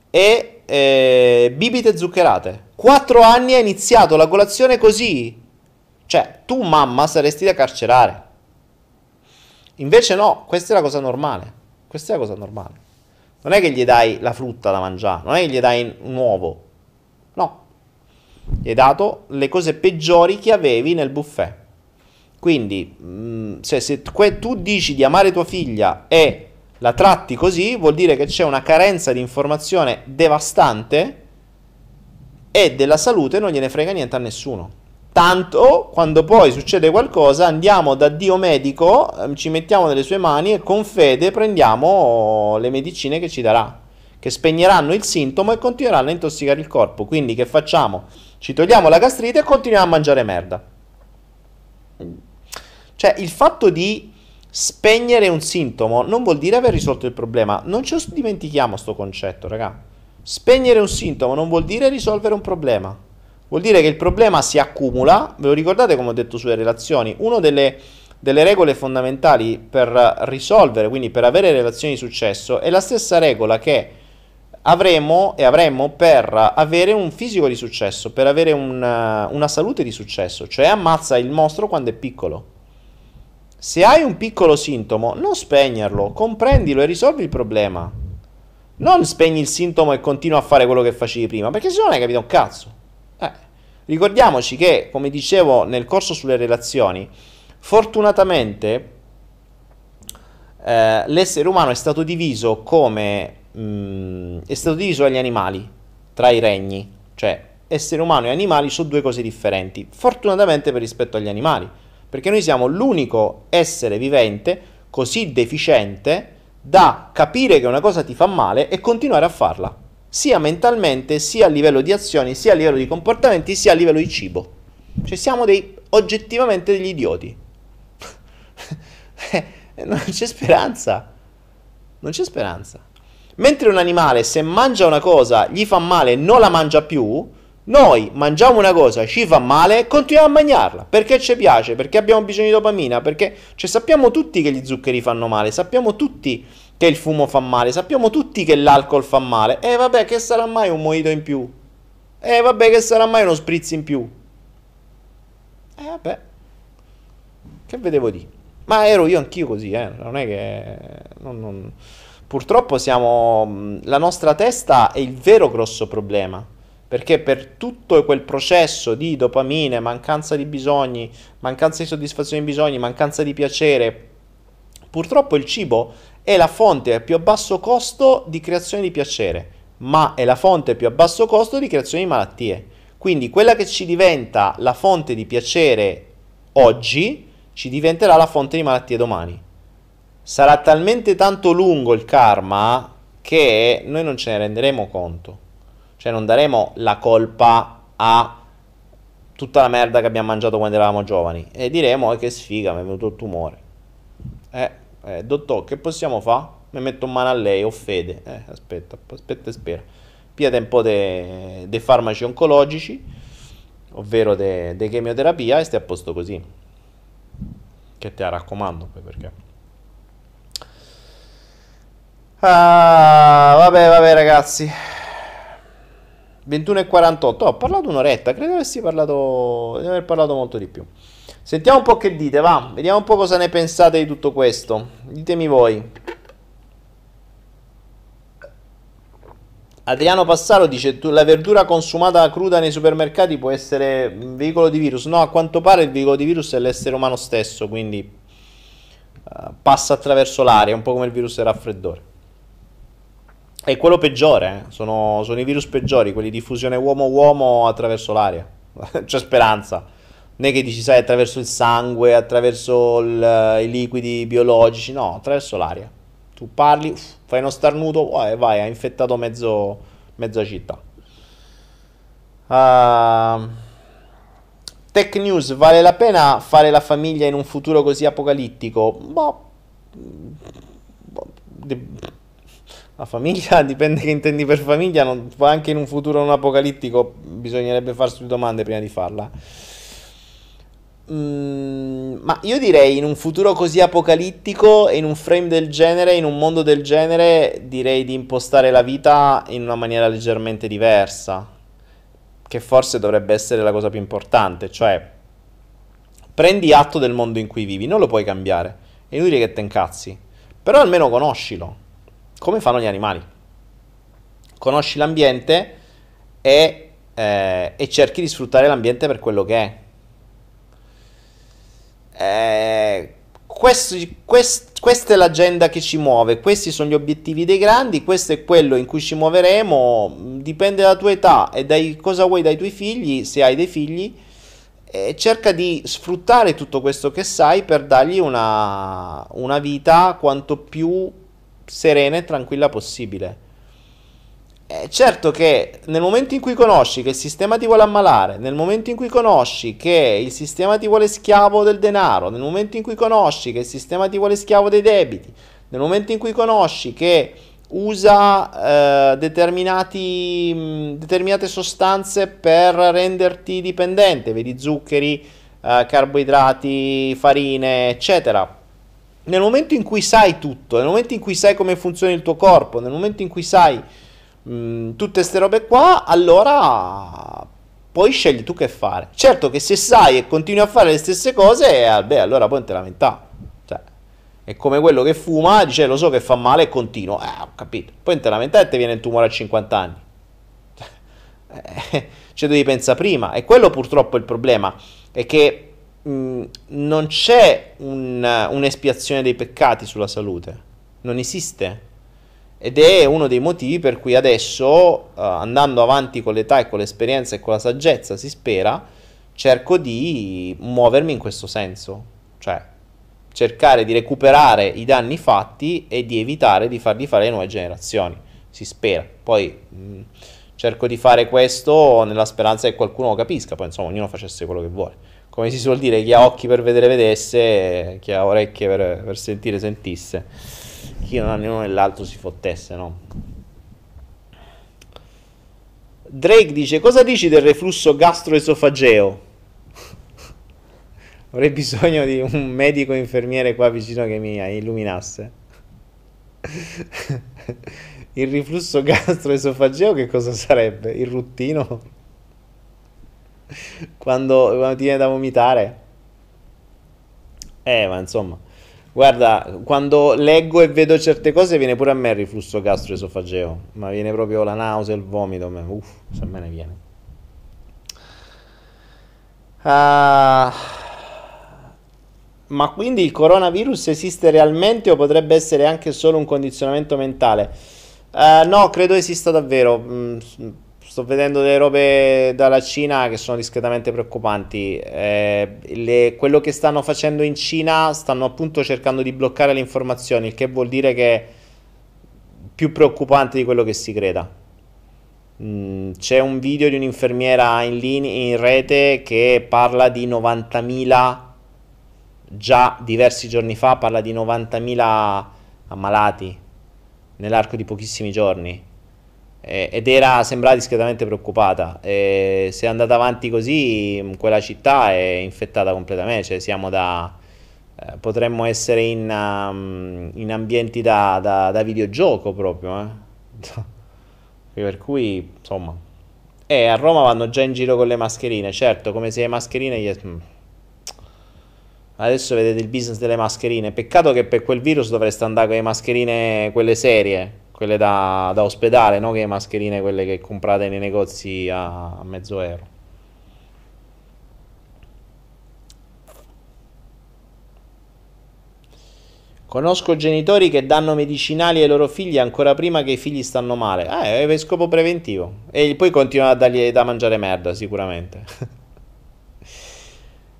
e eh, bibite zuccherate. Quattro anni ha iniziato la colazione così, cioè, tu mamma saresti da carcerare. Invece no, questa è la cosa normale. Questa è la cosa normale. Non è che gli dai la frutta da mangiare, non è che gli dai un uovo. No. Gli hai dato le cose peggiori che avevi nel buffet. Quindi, se, se tu dici di amare tua figlia e la tratti così, vuol dire che c'è una carenza di informazione devastante e della salute non gliene frega niente a nessuno. Tanto quando poi succede qualcosa andiamo da Dio medico, ehm, ci mettiamo nelle sue mani e con fede prendiamo le medicine che ci darà, che spegneranno il sintomo e continueranno a intossicare il corpo. Quindi che facciamo? Ci togliamo la gastrite e continuiamo a mangiare merda. Cioè il fatto di spegnere un sintomo non vuol dire aver risolto il problema. Non ci dimentichiamo sto concetto, raga. Spegnere un sintomo non vuol dire risolvere un problema. Vuol dire che il problema si accumula, ve lo ricordate come ho detto sulle relazioni? Una delle, delle regole fondamentali per risolvere, quindi per avere relazioni di successo, è la stessa regola che avremo e avremmo per avere un fisico di successo, per avere un, una salute di successo, cioè ammazza il mostro quando è piccolo. Se hai un piccolo sintomo, non spegnerlo, comprendilo e risolvi il problema. Non spegni il sintomo e continua a fare quello che facevi prima, perché se no non hai capito un cazzo. Ricordiamoci che, come dicevo nel corso sulle relazioni, fortunatamente eh, l'essere umano è stato diviso come mh, mm, è stato diviso agli animali tra i regni, cioè essere umano e animali sono due cose differenti. Fortunatamente per rispetto agli animali, perché noi siamo l'unico essere vivente così deficiente da capire che una cosa ti fa male e continuare a farla sia mentalmente, sia a livello di azioni, sia a livello di comportamenti, sia a livello di cibo. Cioè siamo dei, oggettivamente degli idioti. non c'è speranza. Non c'è speranza. Mentre un animale se mangia una cosa gli fa male e non la mangia più, noi mangiamo una cosa, ci fa male e continuiamo a mangiarla. Perché ci piace, perché abbiamo bisogno di dopamina, perché cioè, sappiamo tutti che gli zuccheri fanno male, sappiamo tutti che il fumo fa male, sappiamo tutti che l'alcol fa male. E eh, vabbè, che sarà mai un mojito in più? E eh, vabbè, che sarà mai uno spritz in più? E eh, vabbè. Che vedevo di? Ma ero io anch'io così, eh. Non è che... Non, non... Purtroppo siamo... La nostra testa è il vero grosso problema. Perché per tutto quel processo di dopamine, mancanza di bisogni, mancanza di soddisfazione di bisogni, mancanza di piacere, purtroppo il cibo è la fonte a più basso costo di creazione di piacere, ma è la fonte più a basso costo di creazione di malattie. Quindi quella che ci diventa la fonte di piacere oggi, ci diventerà la fonte di malattie domani. Sarà talmente tanto lungo il karma che noi non ce ne renderemo conto. Cioè non daremo la colpa a tutta la merda che abbiamo mangiato quando eravamo giovani. E diremo, che sfiga, mi è venuto il tumore. Eh, eh dottor, che possiamo fare? Mi metto in mano a lei, ho fede. Eh, aspetta, aspetta e spero. Piate un po' dei farmaci oncologici, ovvero de chemioterapia, e stai a posto così. Che te la raccomando, poi perché... Ah, vabbè, vabbè ragazzi. 21 e 48. ho parlato un'oretta, credo avessi parlato di aver parlato molto di più. Sentiamo un po' che dite, va. Vediamo un po' cosa ne pensate di tutto questo. Ditemi voi. Adriano Passaro dice: La verdura consumata cruda nei supermercati può essere un veicolo di virus. No, a quanto pare il veicolo di virus è l'essere umano stesso, quindi uh, passa attraverso l'aria, un po' come il virus del raffreddore. È quello peggiore, eh? sono, sono, i virus peggiori, quelli di fusione uomo-uomo attraverso l'aria. C'è speranza. Non è che dici, sai, attraverso il sangue, attraverso il, i liquidi biologici, no, attraverso l'aria. Tu parli, uff, fai uno starnuto e vai, hai infettato mezzo, mezza città. Uh, tech News, vale la pena fare la famiglia in un futuro così apocalittico? Boh, la famiglia dipende che intendi per famiglia, non, anche in un futuro non apocalittico bisognerebbe farsi due domande prima di farla. Mm, ma io direi in un futuro così apocalittico in un frame del genere, in un mondo del genere, direi di impostare la vita in una maniera leggermente diversa, che forse dovrebbe essere la cosa più importante, cioè prendi atto del mondo in cui vivi, non lo puoi cambiare, è inutile che te incazzi, però almeno conoscilo come fanno gli animali. Conosci l'ambiente e, eh, e cerchi di sfruttare l'ambiente per quello che è. Eh, questo, quest, questa è l'agenda che ci muove, questi sono gli obiettivi dei grandi, questo è quello in cui ci muoveremo, dipende dalla tua età e dai cosa vuoi dai tuoi figli, se hai dei figli, e cerca di sfruttare tutto questo che sai per dargli una, una vita quanto più serena e tranquilla possibile. Eh, certo che nel momento in cui conosci che il sistema ti vuole ammalare, nel momento in cui conosci che il sistema ti vuole schiavo del denaro, nel momento in cui conosci che il sistema ti vuole schiavo dei debiti, nel momento in cui conosci che usa eh, mh, determinate sostanze per renderti dipendente, vedi zuccheri, eh, carboidrati, farine, eccetera nel momento in cui sai tutto, nel momento in cui sai come funziona il tuo corpo, nel momento in cui sai mh, mm, tutte queste robe qua, allora poi scegli tu che fare. Certo che se sai e continui a fare le stesse cose, eh, beh, allora poi non te lamenta. Cioè, è come quello che fuma, dice lo so che fa male e continua. Eh, ho capito. Poi non te lamenta e ti viene il tumore a 50 anni. Eh, ci devi pensare prima. E quello purtroppo è il problema. È che Mm, non c'è un, un'espiazione dei peccati sulla salute, non esiste. Ed è uno dei motivi per cui adesso, uh, andando avanti con l'età e con l'esperienza e con la saggezza, si spera, cerco di muovermi in questo senso. Cioè, cercare di recuperare i danni fatti e di evitare di farli fare le nuove generazioni. Si spera. Poi mh, mm, cerco di fare questo nella speranza che qualcuno lo capisca, poi insomma ognuno facesse quello che vuole come si suol dire, chi ha occhi per vedere vedesse, chi ha orecchie per, per sentire sentisse, chi non ha né uno né l'altro si fottesse, no? Drake dice, cosa dici del reflusso gastroesofageo? Avrei bisogno di un medico infermiere qua vicino che mi illuminasse. Il riflusso gastroesofageo che cosa sarebbe? Il ruttino? quando, quando ti viene da vomitare. Eh, ma insomma, guarda, quando leggo e vedo certe cose viene pure a me il riflusso gastroesofageo, ma viene proprio la nausea, il vomito, uff, se me ne viene. Uh, ma quindi il coronavirus esiste realmente o potrebbe essere anche solo un condizionamento mentale? Uh, no, credo esista davvero. Mm, sto vedendo delle robe dalla Cina che sono discretamente preoccupanti. Eh, le, quello che stanno facendo in Cina stanno appunto cercando di bloccare le informazioni, il che vuol dire che è più preoccupante di quello che si creda. Mm, c'è un video di un'infermiera in, linea, in rete che parla di 90.000, già diversi giorni fa, parla di 90.000 ammalati nell'arco di pochissimi giorni. Ed era, sembrava discretamente preoccupata. E se è andata avanti così, quella città è infettata completamente. Cioè, siamo da. Eh, potremmo essere in, um, in ambienti da, da, da, videogioco proprio. Eh? per cui, insomma. E a Roma vanno già in giro con le mascherine. Certo, come se le mascherine. Gli... Mm. Adesso vedete il business delle mascherine. Peccato che per quel virus dovreste andare con le mascherine, quelle serie, quelle da, da ospedale, no? Che mascherine, quelle che comprate nei negozi a, a mezzo euro. Conosco genitori che danno medicinali ai loro figli ancora prima che i figli stanno male. Eh, è scopo preventivo. E poi continuano a dargli da mangiare merda, sicuramente.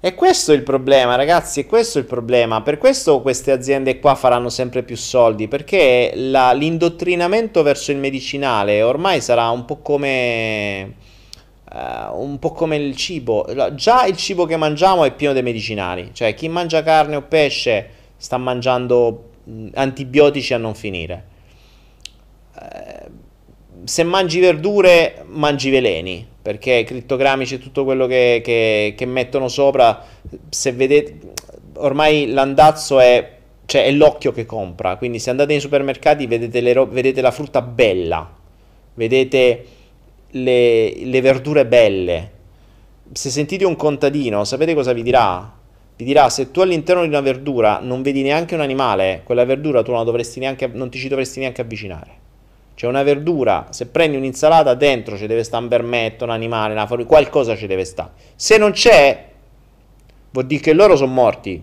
E questo è il problema, ragazzi, è questo il problema. Per questo queste aziende qua faranno sempre più soldi, perché la, l'indottrinamento verso il medicinale ormai sarà un po' come... Uh, un po' come il cibo. Già il cibo che mangiamo è pieno di medicinali. Cioè, chi mangia carne o pesce sta mangiando antibiotici a non finire. Uh, se mangi verdure, mangi veleni perché crittogramici e tutto quello che, che, che, mettono sopra, se vedete, ormai l'andazzo è, cioè è l'occhio che compra, quindi se andate nei supermercati vedete, ro- vedete la frutta bella, vedete le, le verdure belle. Se sentite un contadino, sapete cosa vi dirà? Vi dirà se tu all'interno di una verdura non vedi neanche un animale, quella verdura tu non, neanche, non ti ci dovresti neanche avvicinare. C'è una verdura, se prendi un'insalata dentro ci deve stare un bermetto, un animale, una fuori, qualcosa ci deve stare. Se non c'è, vuol dire che loro sono morti.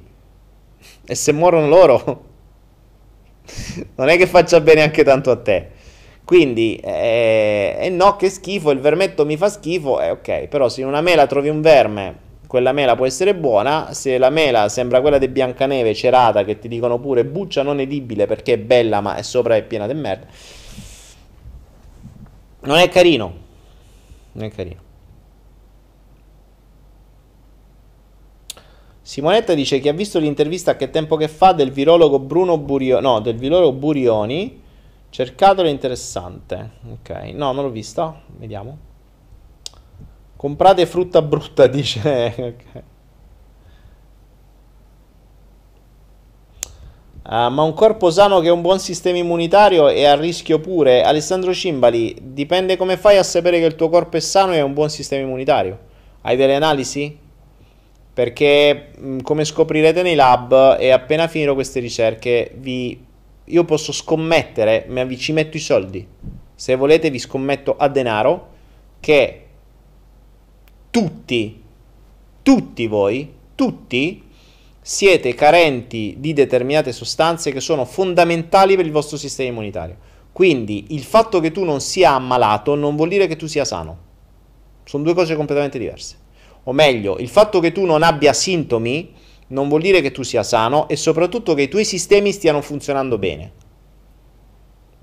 E se muorono loro, non è che faccia bene anche tanto a te. Quindi, eh, eh, no, che schifo, il vermetto mi fa schifo, eh, ok, però se in una mela trovi un verme, quella mela può essere buona, se la mela sembra quella di Biancaneve cerata, che ti dicono pure buccia non edibile perché è bella ma è sopra è piena di merda, non è carino. Non è carino. Simonetta dice che ha visto l'intervista che tempo che fa del virologo Bruno Burioni. No, del virologo Burioni. Cercatelo interessante. Ok, no, non l'ho vista. Vediamo. Comprate frutta brutta, dice. ok. Uh, ma un corpo sano che ha un buon sistema immunitario è a rischio pure. Alessandro Cimbali, dipende come fai a sapere che il tuo corpo è sano e ha un buon sistema immunitario. Hai delle analisi? Perché mh, come scoprirete nei lab e appena finirò queste ricerche vi... io posso scommettere, ma vi ci metto i soldi. Se volete vi scommetto a denaro che tutti, tutti voi, tutti siete carenti di determinate sostanze che sono fondamentali per il vostro sistema immunitario. Quindi il fatto che tu non sia ammalato non vuol dire che tu sia sano. Sono due cose completamente diverse. O meglio, il fatto che tu non abbia sintomi non vuol dire che tu sia sano e soprattutto che i tuoi sistemi stiano funzionando bene.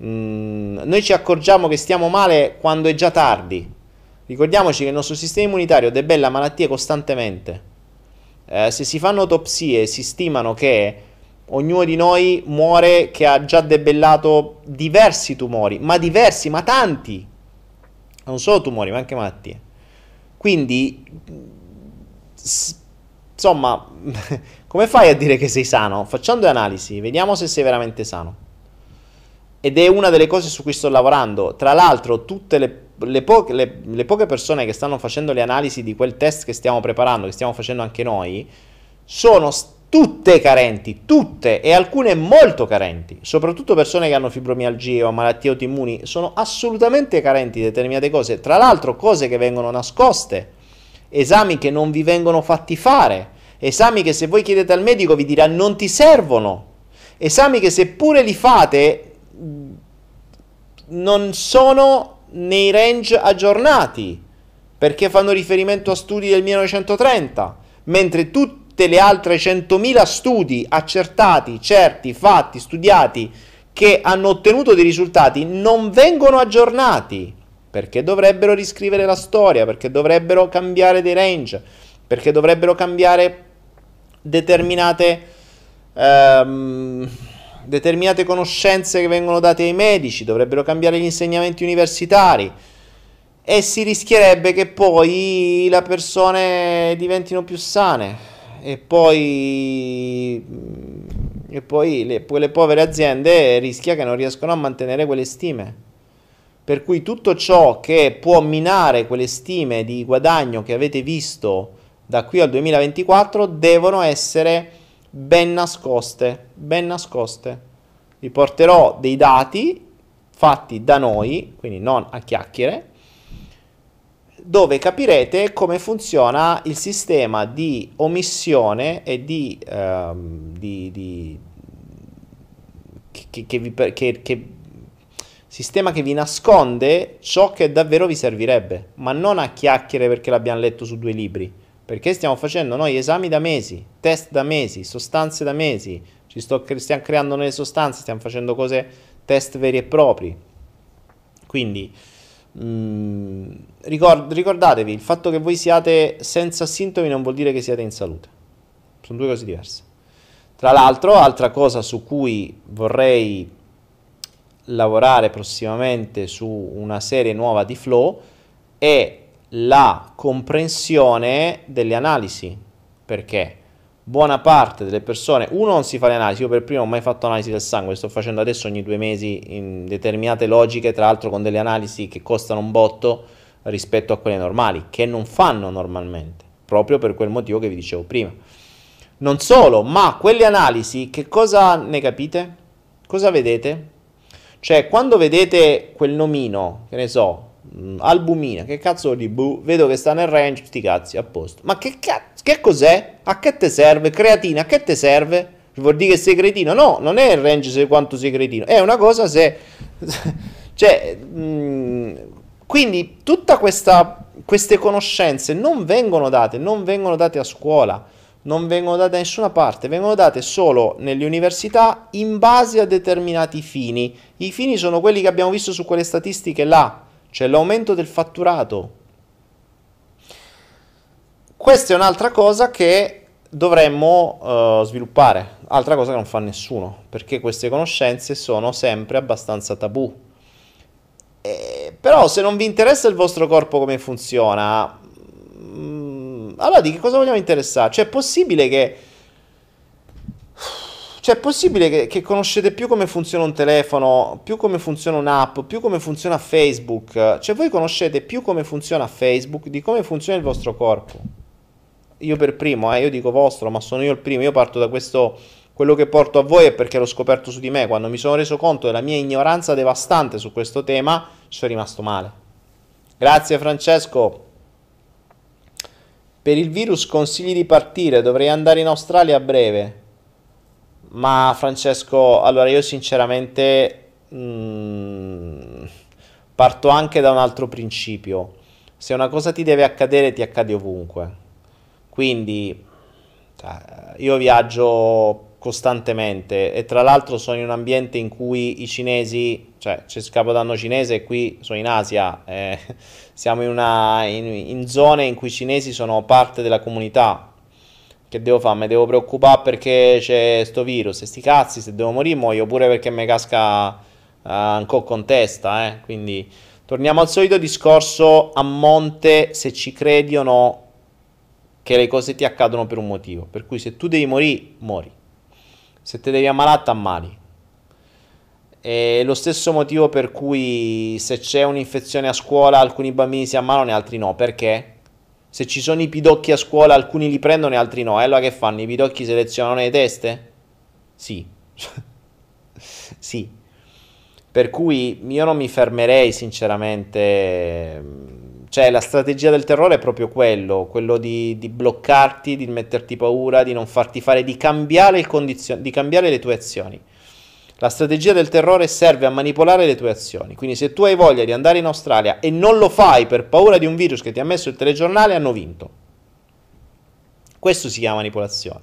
Mm, noi ci accorgiamo che stiamo male quando è già tardi. Ricordiamoci che il nostro sistema immunitario debella malattie costantemente eh, se si fanno autopsie si stimano che ognuno di noi muore che ha già debellato diversi tumori, ma diversi, ma tanti. Non solo tumori, ma anche malattie. Quindi, insomma, come fai a dire che sei sano? Facciamo analisi, vediamo se sei veramente sano. Ed è una delle cose su cui sto lavorando. Tra l'altro, tutte le le, po- le, le, poche persone che stanno facendo le analisi di quel test che stiamo preparando, che stiamo facendo anche noi, sono tutte carenti, tutte e alcune molto carenti, soprattutto persone che hanno fibromialgie o malattie autoimmuni, sono assolutamente carenti di determinate cose, tra l'altro cose che vengono nascoste, esami che non vi vengono fatti fare, esami che se voi chiedete al medico vi dirà non ti servono, esami che seppure li fate non sono nei range aggiornati, perché fanno riferimento a studi del 1930, mentre tutte le altre 100.000 studi accertati, certi, fatti, studiati, che hanno ottenuto dei risultati non vengono aggiornati. perché dovrebbero riscrivere la storia, perché dovrebbero cambiare dei range, perché dovrebbero cambiare determinate, ehm, determinate conoscenze che vengono date ai medici, dovrebbero cambiare gli insegnamenti universitari e si rischierebbe che poi le persone diventino più sane e poi, e poi le, le povere aziende rischia che non riescono a mantenere quelle stime. Per cui tutto ciò che può minare quelle stime di guadagno che avete visto da qui al 2024 devono essere ben nascoste, ben nascoste. Vi porterò dei dati fatti da noi, quindi non a chiacchiere, dove capirete come funziona il sistema di omissione e di, um, di, di che, che, vi, che, che, sistema che vi nasconde ciò che davvero vi servirebbe, ma non a chiacchiere perché l'abbiamo letto su due libri, perché stiamo facendo noi esami da mesi, test da mesi, sostanze da mesi, ci sto, stiamo creando nuove sostanze, stiamo facendo cose, test veri e propri. Quindi Mm, ricord- ricordatevi, il fatto che voi siate senza sintomi non vuol dire che siate in salute. Sono due cose diverse. Tra l'altro, altra cosa su cui vorrei lavorare prossimamente su una serie nuova di flow è la comprensione delle analisi. Perché? buona parte delle persone, uno non si fa le analisi, io per primo non ho mai fatto analisi del sangue, sto facendo adesso ogni due mesi in determinate logiche, tra l'altro con delle analisi che costano un botto rispetto a quelle normali, che non fanno normalmente, proprio per quel motivo che vi dicevo prima. Non solo, ma quelle analisi, che cosa ne capite? Cosa vedete? Cioè, quando vedete quel nomino, che ne so, albumina, che cazzo di bu, vedo che sta nel range, sti cazzi, a posto. Ma che cazzo, che cos'è? A che te serve? Creatina, a che te serve? Vuol dire che sei cretino? No, non è il range se quanto sei cretino, è una cosa se... cioè, mh, mm, quindi tutte queste conoscenze non vengono date, non vengono date a scuola, non vengono date da nessuna parte, vengono date solo nelle università in base a determinati fini. I fini sono quelli che abbiamo visto su quelle statistiche là cioè l'aumento del fatturato. Questa è un'altra cosa che dovremmo uh, sviluppare, altra cosa che non fa nessuno, perché queste conoscenze sono sempre abbastanza tabù. Eh, però se non vi interessa il vostro corpo come funziona, mh, mm, allora di che cosa vogliamo interessare? Cioè è possibile che cioè, è possibile che, che, conoscete più come funziona un telefono, più come funziona un'app, più come funziona Facebook. Cioè, voi conoscete più come funziona Facebook di come funziona il vostro corpo. Io per primo, eh, io dico vostro, ma sono io il primo. Io parto da questo. Quello che porto a voi è perché l'ho scoperto su di me. Quando mi sono reso conto della mia ignoranza devastante su questo tema, ci sono rimasto male. Grazie, Francesco. Per il virus consigli di partire, dovrei andare in Australia a breve. Ma Francesco, allora io sinceramente mh, mm, parto anche da un altro principio. Se una cosa ti deve accadere, ti accade ovunque. Quindi cioè, io viaggio costantemente e tra l'altro sono in un ambiente in cui i cinesi, cioè c'è il capodanno cinese e qui sono in Asia, eh, siamo in, una, in, in zone in cui i cinesi sono parte della comunità che devo fare? Mi devo preoccupare perché c'è sto virus e sti cazzi, se devo morire muoio pure perché mi casca uh, ancora con testa, eh? Quindi torniamo al solito discorso a monte se ci credi o no che le cose ti accadono per un motivo. Per cui se tu devi morire, muori. Se ti devi ammalare, ammali. È lo stesso motivo per cui se c'è un'infezione a scuola alcuni bambini si ammalano e altri no. Perché? Se ci sono i pidocchi a scuola, alcuni li prendono e altri no. E allora che fanno? I pidocchi selezionano le teste? Sì. sì. Per cui io non mi fermerei sinceramente. Cioè, la strategia del terrore è proprio quello, quello di, di bloccarti, di metterti paura, di non farti fare, di cambiare, condizio- di cambiare le tue azioni. La strategia del terrore serve a manipolare le tue azioni. Quindi se tu hai voglia di andare in Australia e non lo fai per paura di un virus che ti ha messo il telegiornale, hanno vinto. Questo si chiama manipolazione.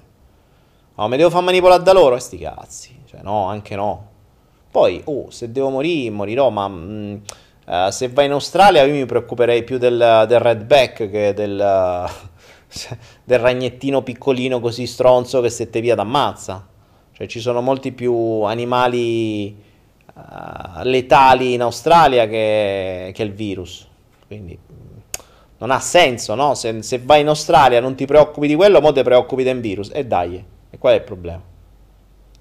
Ma oh, mi devo far manipolare da loro? E sti cazzi. Cioè, no, anche no. Poi, oh, se devo morire, morirò, ma mh, mm, Uh, se vai in Australia io mi preoccuperei più del, del redback che del, del ragnettino piccolino così stronzo che se te via t'ammazza. Cioè ci sono molti più animali uh, letali in Australia che, che, il virus. Quindi non ha senso, no? Se, se, vai in Australia non ti preoccupi di quello, mo ti preoccupi del virus. E dai, e qual è il problema?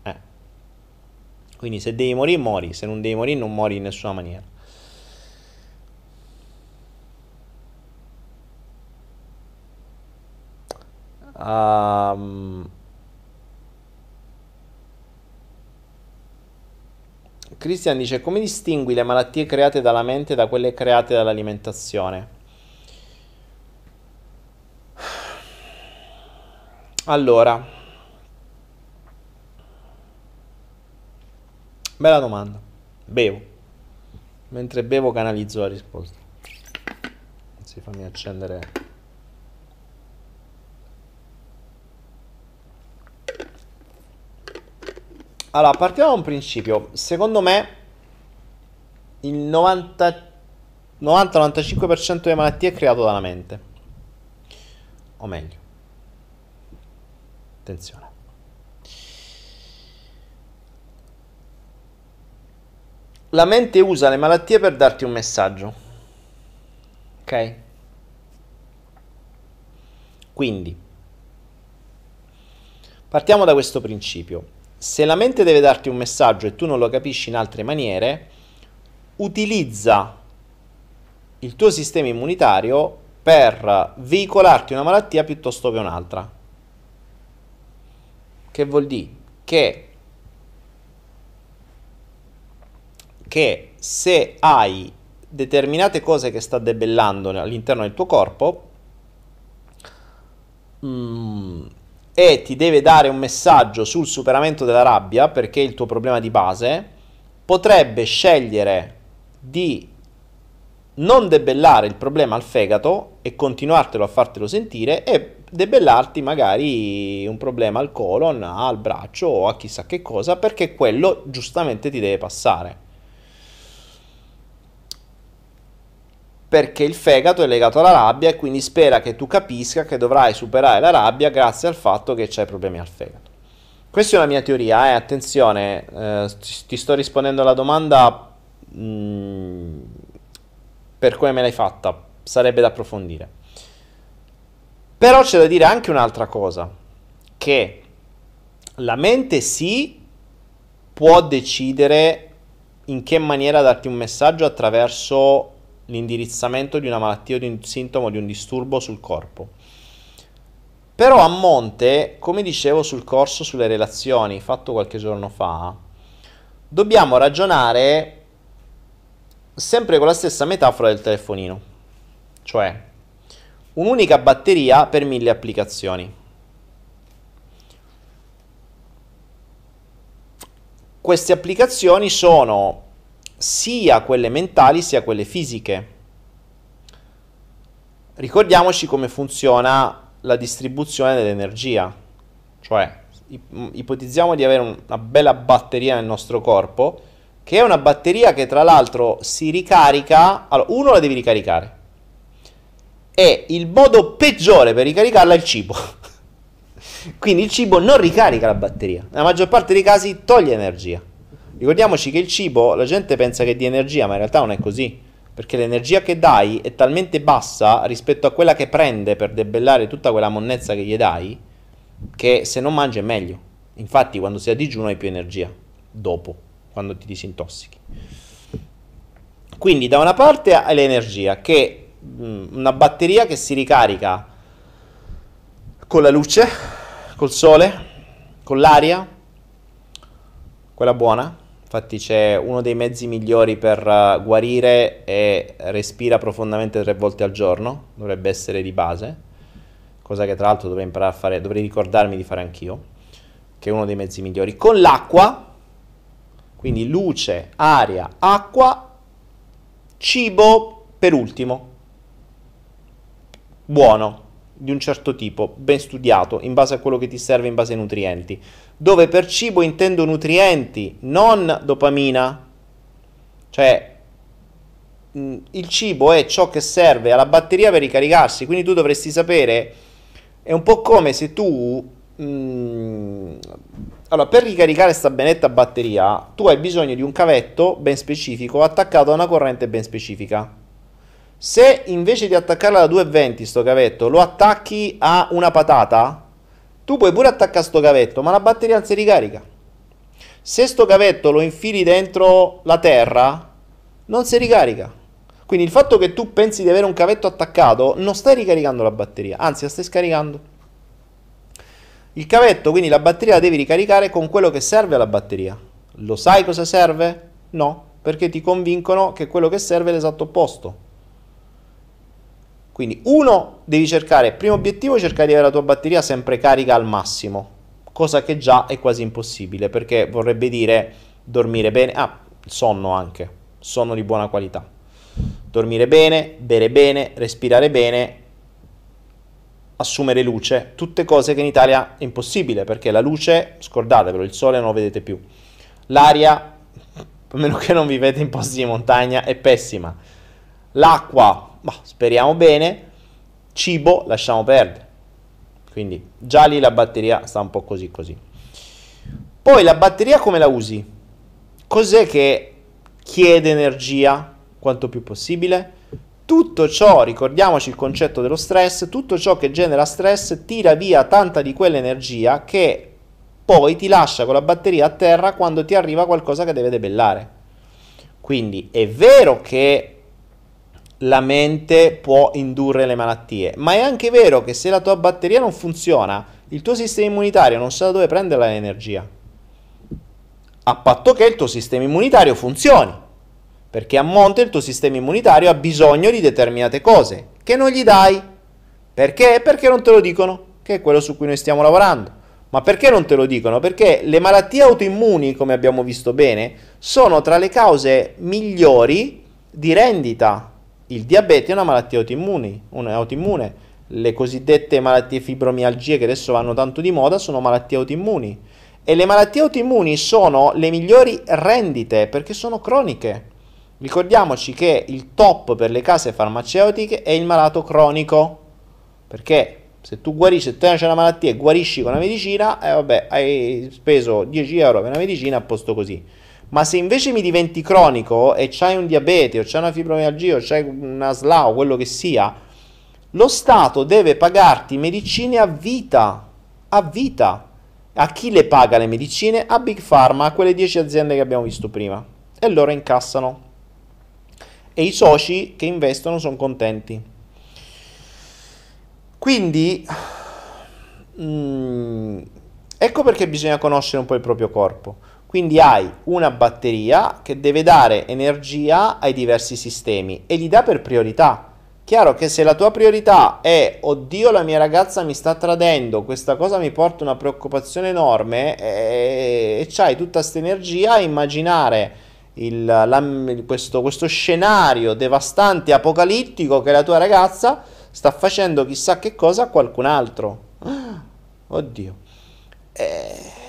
Eh. Quindi se devi morire, mori. Se non devi morire, non muori in nessuna maniera. Um, Christian dice come distingui le malattie create dalla mente da quelle create dall'alimentazione? Allora, bella domanda. Bevo. Mentre bevo canalizzo la risposta. Si fammi accendere Allora, partiamo da un principio. Secondo me il 90-95% delle malattie è creato dalla mente. O meglio. Attenzione. La mente usa le malattie per darti un messaggio. Ok? Quindi, partiamo da questo principio se la mente deve darti un messaggio e tu non lo capisci in altre maniere, utilizza il tuo sistema immunitario per veicolarti una malattia piuttosto che un'altra. Che vuol dire che, che se hai determinate cose che sta debellando all'interno del tuo corpo, mm, e ti deve dare un messaggio sul superamento della rabbia, perché è il tuo problema di base, potrebbe scegliere di non debellare il problema al fegato e continuartelo a fartelo sentire e debellarti magari un problema al colon, al braccio o a chissà che cosa, perché quello giustamente ti deve passare. Perché il fegato è legato alla rabbia e quindi spera che tu capisca che dovrai superare la rabbia grazie al fatto che c'hai problemi al fegato. Questa è una mia teoria, eh? attenzione, eh, ti sto rispondendo alla domanda mh, mm, per come me l'hai fatta, sarebbe da approfondire. Però c'è da dire anche un'altra cosa, che la mente sì può decidere in che maniera darti un messaggio attraverso l'indirizzamento di una malattia o di un sintomo di un disturbo sul corpo. Però a monte, come dicevo sul corso sulle relazioni fatto qualche giorno fa, dobbiamo ragionare sempre con la stessa metafora del telefonino, cioè un'unica batteria per mille applicazioni. Queste applicazioni sono sia quelle mentali sia quelle fisiche. Ricordiamoci come funziona la distribuzione dell'energia, cioè ipotizziamo di avere una bella batteria nel nostro corpo, che è una batteria che tra l'altro si ricarica, allora uno la devi ricaricare, e il modo peggiore per ricaricarla è il cibo. Quindi il cibo non ricarica la batteria, nella maggior parte dei casi toglie energia. Ricordiamoci che il cibo, la gente pensa che dia energia, ma in realtà non è così. Perché l'energia che dai è talmente bassa rispetto a quella che prende per debellare tutta quella monnezza che gli dai, che se non mangi è meglio. Infatti, quando sei a digiuno hai più energia dopo, quando ti disintossichi. Quindi, da una parte hai l'energia, che è mm, una batteria che si ricarica con la luce, col sole, con l'aria, quella buona, Infatti c'è uno dei mezzi migliori per uh, guarire e respira profondamente tre volte al giorno, dovrebbe essere di base, cosa che tra l'altro dovrei imparare a fare, dovrei ricordarmi di fare anch'io, che è uno dei mezzi migliori. Con l'acqua, quindi luce, aria, acqua, cibo per ultimo, buono, di un certo tipo, ben studiato, in base a quello che ti serve, in base ai nutrienti dove per cibo intendo nutrienti, non dopamina. Cioè, mh, il cibo è ciò che serve alla batteria per ricaricarsi, quindi tu dovresti sapere, è un po' come se tu... Mh, allora, per ricaricare questa benetta batteria, tu hai bisogno di un cavetto ben specifico attaccato a una corrente ben specifica. Se invece di attaccarla da 220 sto cavetto lo attacchi a una patata, tu puoi pure attaccare sto cavetto, ma la batteria non si ricarica. Se sto cavetto lo infili dentro la terra, non si ricarica. Quindi il fatto che tu pensi di avere un cavetto attaccato, non stai ricaricando la batteria, anzi la stai scaricando. Il cavetto, quindi la batteria la devi ricaricare con quello che serve alla batteria. Lo sai cosa serve? No, perché ti convincono che quello che serve è l'esatto opposto. Quindi uno, devi cercare, primo obiettivo, cercare di avere la tua batteria sempre carica al massimo, cosa che già è quasi impossibile, perché vorrebbe dire dormire bene, ah, sonno anche, sonno di buona qualità. Dormire bene, bere bene, respirare bene, assumere luce, tutte cose che in Italia è impossibile perché la luce, scordatevelo, il sole non lo vedete più. L'aria, a meno che non vivete in posti di montagna, è pessima. L'acqua, bah, speriamo bene. Cibo, lasciamo perdere. Quindi già lì la batteria sta un po' così così. Poi la batteria come la usi? Cos'è che chiede energia quanto più possibile? Tutto ciò, ricordiamoci il concetto dello stress, tutto ciò che genera stress tira via tanta di quell'energia che poi ti lascia con la batteria a terra quando ti arriva qualcosa che deve debellare. Quindi è vero che la mente può indurre le malattie, ma è anche vero che se la tua batteria non funziona, il tuo sistema immunitario non sa da dove prendere l'energia. A patto che il tuo sistema immunitario funzioni. Perché a monte il tuo sistema immunitario ha bisogno di determinate cose che non gli dai. Perché? Perché non te lo dicono, che è quello su cui noi stiamo lavorando. Ma perché non te lo dicono? Perché le malattie autoimmuni, come abbiamo visto bene, sono tra le cause migliori di rendita. Il diabete è una malattia autoimmune, autoimmune. Le cosiddette malattie fibromialgie che adesso vanno tanto di moda sono malattie autoimmuni. E le malattie autoimmuni sono le migliori rendite perché sono croniche. Ricordiamoci che il top per le case farmaceutiche è il malato cronico, perché se tu guarisci, se te c'è una malattia e guarisci con una medicina, eh vabbè, hai speso 10 euro per una medicina a posto così. Ma se invece mi diventi cronico e c'hai un diabete o c'hai una fibromialgia o c'hai una SLA o quello che sia, lo Stato deve pagarti medicine a vita, a vita. A chi le paga le medicine? A Big Pharma, a quelle 10 aziende che abbiamo visto prima. E loro incassano e i soci che investono sono contenti. Quindi, mm, ecco perché bisogna conoscere un po' il proprio corpo. Quindi hai una batteria che deve dare energia ai diversi sistemi e li dà per priorità. Chiaro che se la tua priorità è oddio la mia ragazza mi sta tradendo, questa cosa mi porta una preoccupazione enorme e, e c'hai tutta questa energia a immaginare il, la, questo, questo scenario devastante, apocalittico che la tua ragazza sta facendo chissà che cosa a qualcun altro. Oddio. E,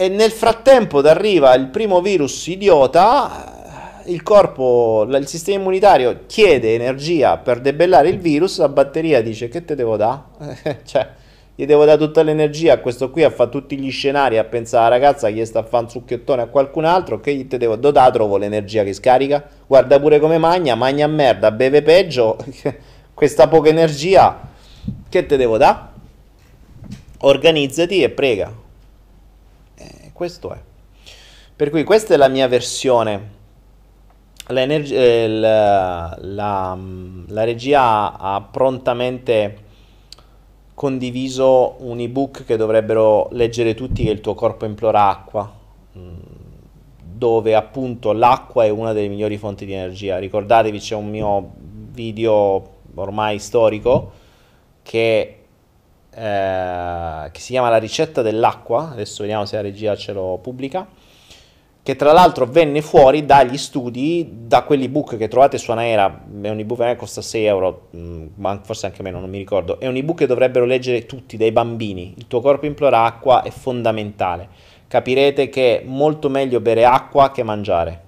e nel frattempo arriva il primo virus idiota, il corpo, il sistema immunitario chiede energia per debellare il virus, la batteria dice che te devo dare? cioè, gli devo dare tutta l'energia a questo qui a fare tutti gli scenari a pensare alla ragazza che sta a fare un succhiettone a qualcun altro che gli te devo dare trovo l'energia che scarica. Guarda pure come magna magna merda beve peggio questa poca energia che te devo dare organizzati e prega questo è. Per cui questa è la mia versione. Eh, la, la, la regia ha prontamente condiviso un ebook che dovrebbero leggere tutti che il tuo corpo implora acqua mm, dove appunto l'acqua è una delle migliori fonti di energia. Ricordatevi c'è un mio video ormai storico che, eh, che si chiama la ricetta dell'acqua adesso vediamo se la regia ce lo pubblica che tra l'altro venne fuori dagli studi, da quell'ebook che trovate su Anaera, è un ebook che costa 6 euro, mm, ma forse anche meno, non mi ricordo, è un ebook che dovrebbero leggere tutti, dai bambini, il tuo corpo implora acqua è fondamentale, capirete che è molto meglio bere acqua che mangiare.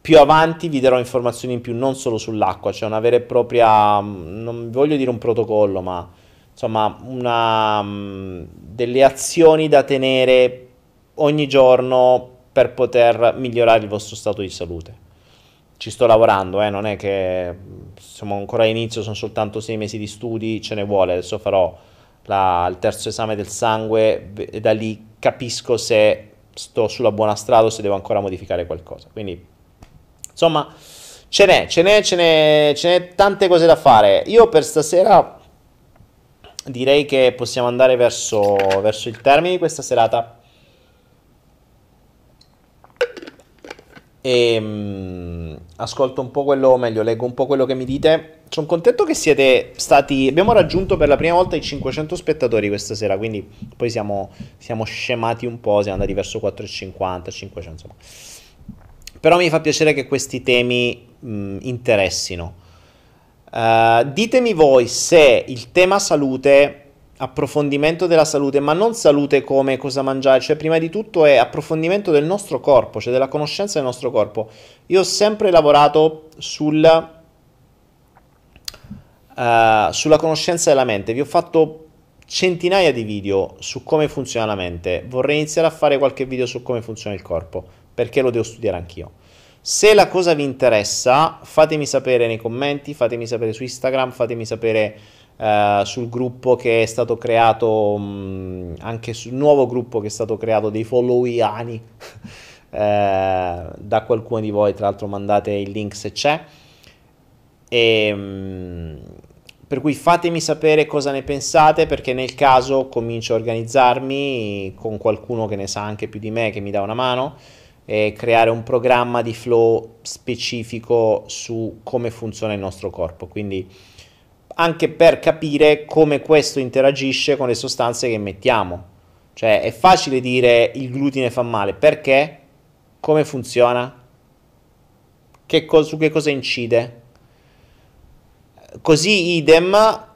più avanti vi darò informazioni in più non solo sull'acqua, c'è cioè una vera e propria, non voglio dire un protocollo, ma insomma una, delle azioni da tenere ogni giorno per poter migliorare il vostro stato di salute. Ci sto lavorando, eh, non è che siamo ancora all'inizio, sono soltanto sei mesi di studi, ce ne vuole, adesso farò la, il terzo esame del sangue e da lì capisco se sto sulla buona strada o se devo ancora modificare qualcosa. Quindi Insomma, ce n'è, ce n'è, ce n'è, ce n'è tante cose da fare. Io per stasera direi che possiamo andare verso, verso il termine di questa serata. E um, ascolto un po' quello, o meglio, leggo un po' quello che mi dite. Sono contento che siete stati. Abbiamo raggiunto per la prima volta i 500 spettatori questa sera. Quindi poi siamo, siamo scemati un po'. Siamo andati verso 450, 500 insomma. Però mi fa piacere che questi temi mh, interessino. Uh, ditemi voi se il tema salute, approfondimento della salute, ma non salute come cosa mangiare, cioè prima di tutto è approfondimento del nostro corpo, cioè della conoscenza del nostro corpo. Io ho sempre lavorato sul, uh, sulla conoscenza della mente, vi ho fatto centinaia di video su come funziona la mente, vorrei iniziare a fare qualche video su come funziona il corpo perché lo devo studiare anch'io. Se la cosa vi interessa, fatemi sapere nei commenti, fatemi sapere su Instagram, fatemi sapere uh, sul gruppo che è stato creato, um, anche sul nuovo gruppo che è stato creato dei followiani uh, da qualcuno di voi, tra l'altro mandate il link se c'è. E, um, per cui fatemi sapere cosa ne pensate perché nel caso comincio a organizzarmi con qualcuno che ne sa anche più di me che mi dà una mano e creare un programma di flow specifico su come funziona il nostro corpo. Quindi anche per capire come questo interagisce con le sostanze che mettiamo. Cioè è facile dire il glutine fa male, perché? Come funziona? Che co- su che cosa incide? Così idem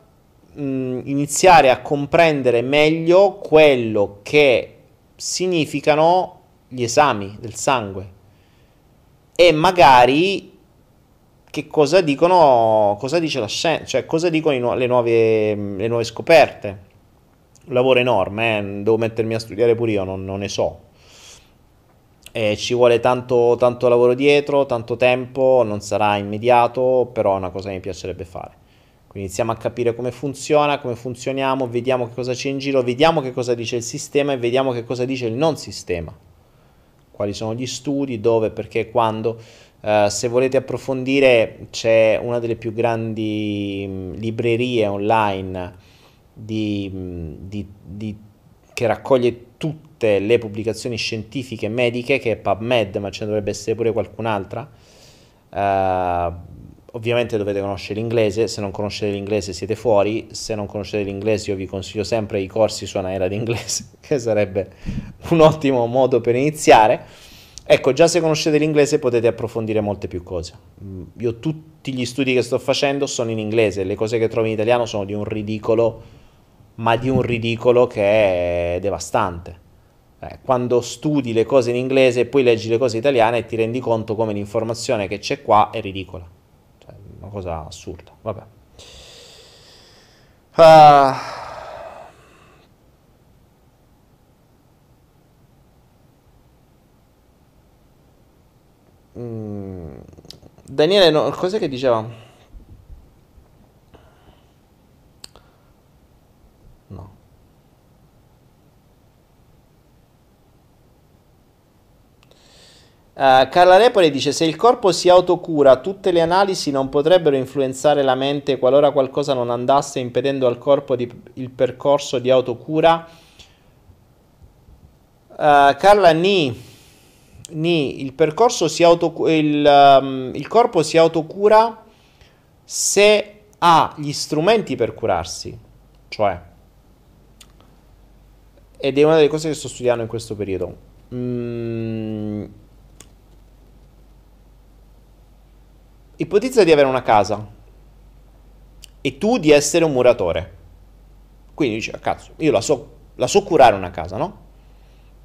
mh, iniziare a comprendere meglio quello che significano gli esami del sangue e magari che cosa dicono, cosa dice la scienza, cioè cosa dicono le nuove, le nuove scoperte. Un lavoro enorme, eh? devo mettermi a studiare pure io, non, non ne so. E ci vuole tanto, tanto lavoro dietro, tanto tempo, non sarà immediato, però è una cosa che mi piacerebbe fare. Quindi iniziamo a capire come funziona, come funzioniamo, vediamo che cosa c'è in giro, vediamo che cosa dice il sistema e vediamo che cosa dice il non sistema quali sono gli studi, dove, perché, quando. Uh, se volete approfondire c'è una delle più grandi mh, mm, librerie online di, mh, mm, di, di, che raccoglie tutte le pubblicazioni scientifiche mediche che è PubMed, ma ce ne dovrebbe essere pure qualcun'altra. Uh, ovviamente dovete conoscere l'inglese, se non conoscete l'inglese siete fuori, se non conoscete l'inglese io vi consiglio sempre i corsi su Anaera d'inglese, che sarebbe un ottimo modo per iniziare. Ecco, già se conoscete l'inglese potete approfondire molte più cose. Mm, io tutti gli studi che sto facendo sono in inglese, le cose che trovo in italiano sono di un ridicolo, ma di un ridicolo che è devastante. Eh, quando studi le cose in inglese e poi leggi le cose italiane ti rendi conto come l'informazione che c'è qua è ridicola una cosa assurda. Vabbè. Uh, Daniele, no, cos'è che diceva? Uh, Carla Repoli dice: Se il corpo si autocura, tutte le analisi non potrebbero influenzare la mente qualora qualcosa non andasse, impedendo al corpo di, il percorso di autocura. Uh, Carla, ni, ni, il autocura, il, um, il corpo si autocura se ha gli strumenti per curarsi, cioè, ed è una delle cose che sto studiando in questo periodo. Mm, Ipotizza di avere una casa e tu di essere un muratore. Quindi dici, ah, cazzo, io la so, la so curare una casa, no?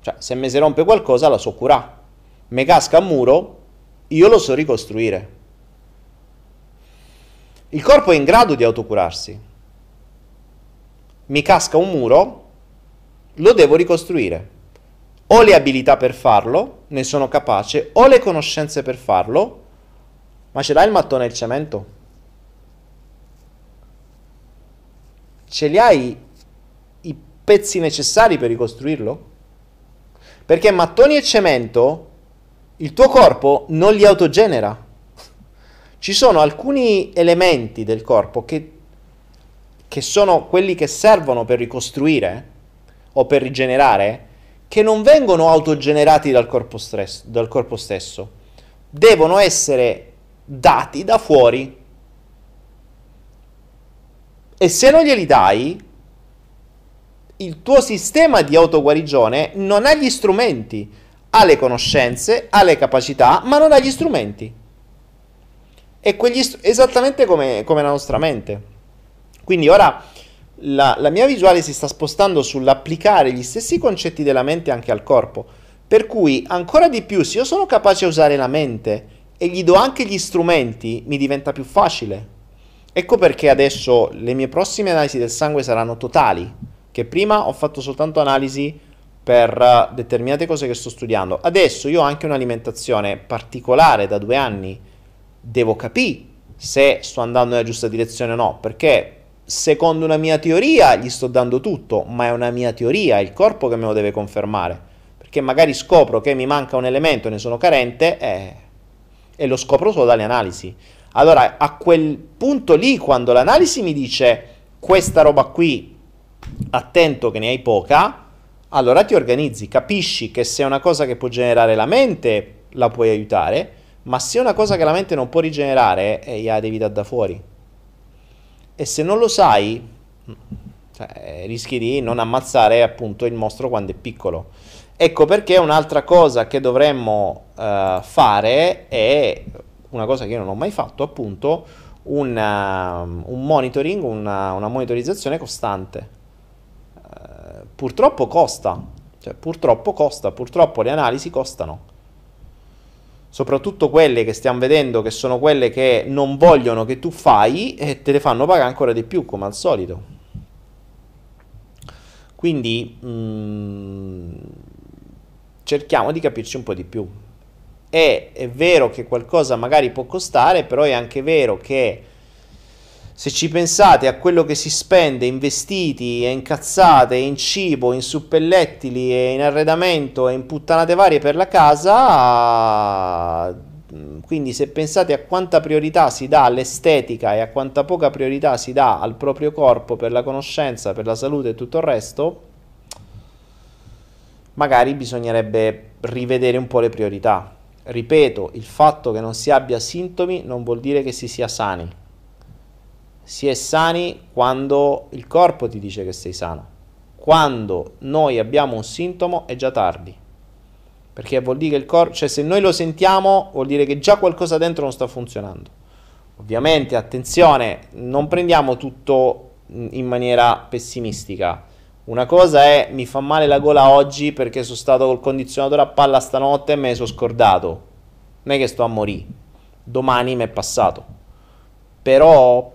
Cioè, se mi si rompe qualcosa la so curare. Me casca a muro, io lo so ricostruire. Il corpo è in grado di autocurarsi. Mi casca un muro, lo devo ricostruire. Ho le abilità per farlo, ne sono capace, ho le conoscenze per farlo, ma ce l'hai il mattone e il cemento? Ce li hai i pezzi necessari per ricostruirlo? Perché mattoni e cemento il tuo corpo non li autogenera. Ci sono alcuni elementi del corpo che, che sono quelli che servono per ricostruire o per rigenerare, che non vengono autogenerati dal corpo, stress, dal corpo stesso. Devono essere dati da fuori. E se non glieli dai, il tuo sistema di autoguarigione non ha gli strumenti, ha le conoscenze, ha le capacità, ma non ha gli strumenti. E quegli str- esattamente come, come, la nostra mente. Quindi ora la, la mia visuale si sta spostando sull'applicare gli stessi concetti della mente anche al corpo. Per cui ancora di più, se io sono capace a usare la mente e gli do anche gli strumenti, mi diventa più facile. Ecco perché adesso le mie prossime analisi del sangue saranno totali, che prima ho fatto soltanto analisi per uh, determinate cose che sto studiando. Adesso io ho anche un'alimentazione particolare da due anni, devo capire se sto andando nella giusta direzione o no, perché secondo una mia teoria gli sto dando tutto, ma è una mia teoria, è il corpo che me lo deve confermare, perché magari scopro che mi manca un elemento e ne sono carente, eh, e lo scopro solo dalle analisi. Allora, a quel punto lì, quando l'analisi mi dice questa roba qui, attento che ne hai poca, allora ti organizzi, capisci che se è una cosa che può generare la mente, la puoi aiutare, ma se è una cosa che la mente non può rigenerare, eh, la devi dare da fuori. E se non lo sai, cioè, rischi di non ammazzare appunto il mostro quando è piccolo. Ecco perché un'altra cosa che dovremmo uh, fare è una cosa che io non ho mai fatto, appunto, una, un monitoring, una, una monitorizzazione costante. Uh, purtroppo costa, cioè, purtroppo costa, purtroppo le analisi costano. Soprattutto quelle che stiamo vedendo, che sono quelle che non vogliono che tu fai e te le fanno pagare ancora di più, come al solito. Quindi, mh, mm, cerchiamo di capirci un po' di più. E è vero che qualcosa magari può costare, però è anche vero che se ci pensate a quello che si spende in vestiti, in cazzate, in cibo, in suppellettili e in arredamento e in puttanate varie per la casa, quindi se pensate a quanta priorità si dà all'estetica e a quanta poca priorità si dà al proprio corpo per la conoscenza, per la salute e tutto il resto, magari bisognerebbe rivedere un po' le priorità. Ripeto, il fatto che non si abbia sintomi non vuol dire che si sia sani. Si è sani quando il corpo ti dice che sei sano. Quando noi abbiamo un sintomo è già tardi. Perché vuol dire che il corpo, cioè se noi lo sentiamo, vuol dire che già qualcosa dentro non sta funzionando. Ovviamente, attenzione, non prendiamo tutto in maniera pessimistica una cosa è mi fa male la gola oggi perché sono stato col condizionatore a palla stanotte e me ne sono scordato. Non è che sto a morire. Domani mi è passato. Però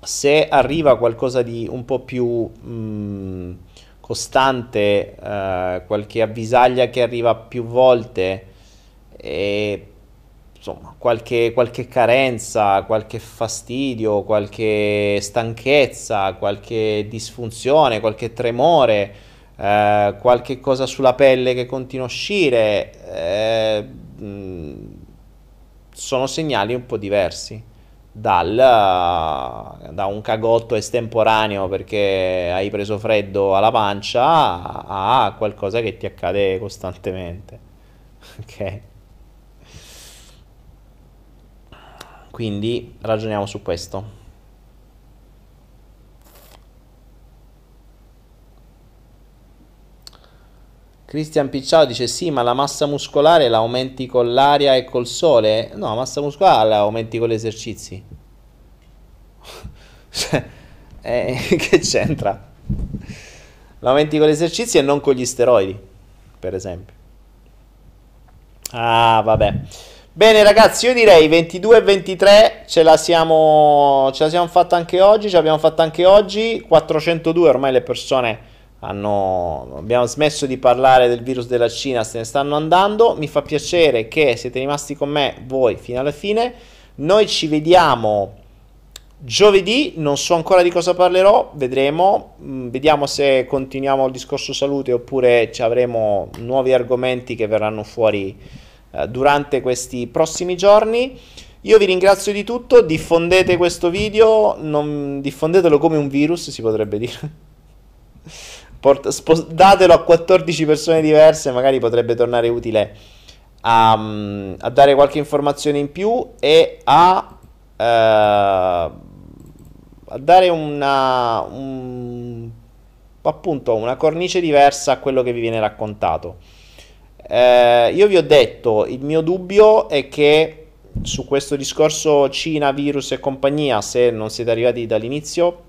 se arriva qualcosa di un po' più mh, mm, costante, eh, qualche avvisaglia che arriva più volte e insomma, qualche, qualche, carenza, qualche fastidio, qualche stanchezza, qualche disfunzione, qualche tremore, eh, qualche cosa sulla pelle che continua a uscire, eh, sono segnali un po' diversi dal, da un cagotto estemporaneo perché hai preso freddo alla pancia a qualcosa che ti accade costantemente. Ok. Quindi ragioniamo su questo. Cristian Picciao dice sì, ma la massa muscolare la aumenti con l'aria e col sole? No, la massa muscolare la aumenti con gli esercizi. Cioè, eh, che c'entra? La aumenti con gli esercizi e non con gli steroidi, per esempio. Ah, vabbè. Bene ragazzi, io direi 22 e 23 ce la siamo, ce la siamo fatta anche oggi, ce l'abbiamo fatta anche oggi, 402 ormai le persone hanno, abbiamo smesso di parlare del virus della Cina, se ne stanno andando, mi fa piacere che siete rimasti con me voi fino alla fine, noi ci vediamo giovedì, non so ancora di cosa parlerò, vedremo, mm, vediamo se continuiamo il discorso salute oppure ci avremo nuovi argomenti che verranno fuori eh, durante questi prossimi giorni. Io vi ringrazio di tutto, diffondete questo video, non, diffondetelo come un virus, si potrebbe dire. Port- spo- datelo a 14 persone diverse, magari potrebbe tornare utile a, a dare qualche informazione in più e a, uh, a dare una, un, appunto una cornice diversa a quello che vi viene raccontato. Eh, io vi ho detto, il mio dubbio è che su questo discorso Cina, virus e compagnia, se non siete arrivati dall'inizio,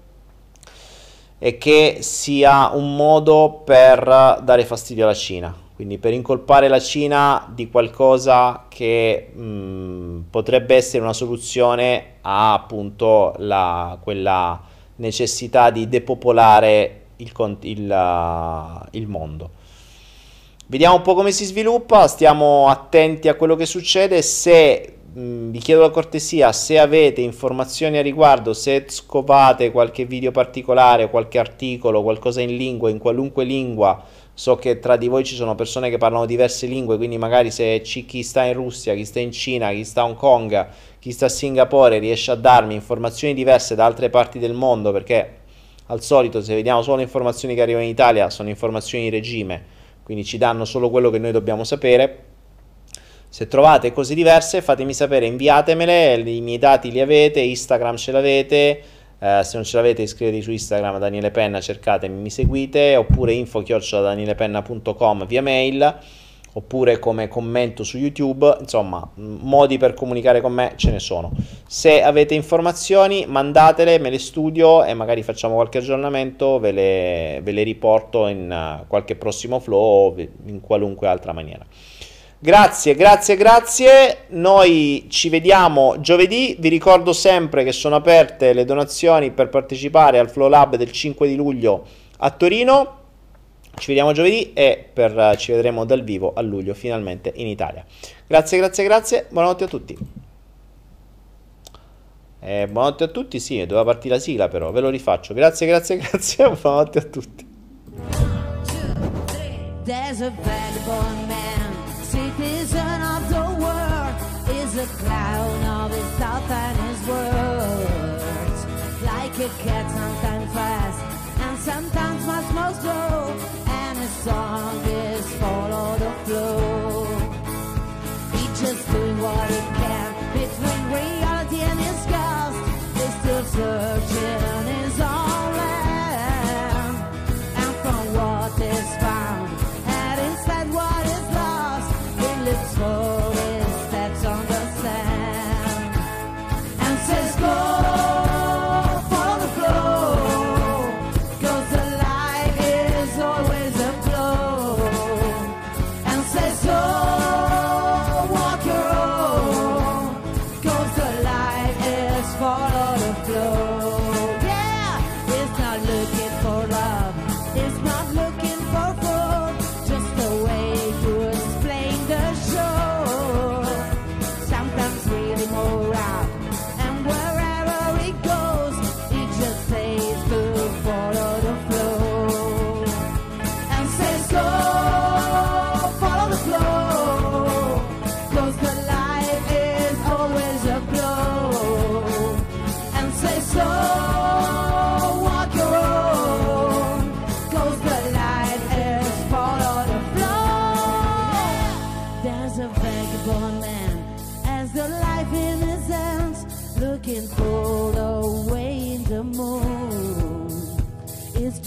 è che sia un modo per dare fastidio alla Cina. Quindi per incolpare la Cina di qualcosa che mh, mm, potrebbe essere una soluzione a appunto la, quella necessità di depopolare il, il, il mondo. Vediamo un po' come si sviluppa, stiamo attenti a quello che succede. Se mh, vi chiedo la cortesia, se avete informazioni a riguardo, se scopate qualche video particolare, qualche articolo, qualcosa in lingua, in qualunque lingua, so che tra di voi ci sono persone che parlano diverse lingue, quindi magari se chi sta in Russia, chi sta in Cina, chi sta a Hong Kong, chi sta a Singapore riesce a darmi informazioni diverse da altre parti del mondo, perché al solito se vediamo solo informazioni che arrivano in Italia sono informazioni di regime quindi ci danno solo quello che noi dobbiamo sapere. Se trovate cose diverse fatemi sapere, inviatemele, i miei dati li avete, Instagram ce l'avete, eh, se non ce l'avete iscrivetevi su Instagram Daniele Penna, cercatemi, mi seguite, oppure info via mail oppure come commento su YouTube, insomma, modi per comunicare con me ce ne sono. Se avete informazioni, mandatele, me le studio e magari facciamo qualche aggiornamento, ve le, ve le riporto in uh, qualche prossimo flow o in qualunque altra maniera. Grazie, grazie, grazie. Noi ci vediamo giovedì. Vi ricordo sempre che sono aperte le donazioni per partecipare al Flow Lab del 5 di luglio a Torino. Ci vediamo giovedì e per, ci vedremo dal vivo a luglio finalmente in Italia. Grazie, grazie, grazie. Buonanotte a tutti. Eh, buonanotte a tutti, sì, doveva partire la sigla però, ve lo rifaccio. Grazie, grazie, grazie. Buonanotte a tutti. There's a vagabond man, citizen of the world, is a clown of his thoughts and his words. Like a cat, sometimes fast, and sometimes much more slow. Song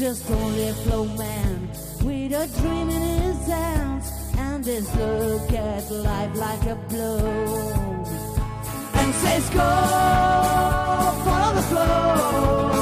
just only a flow man. With a dream in his hands and this look at life like a blow. And says go follow the flow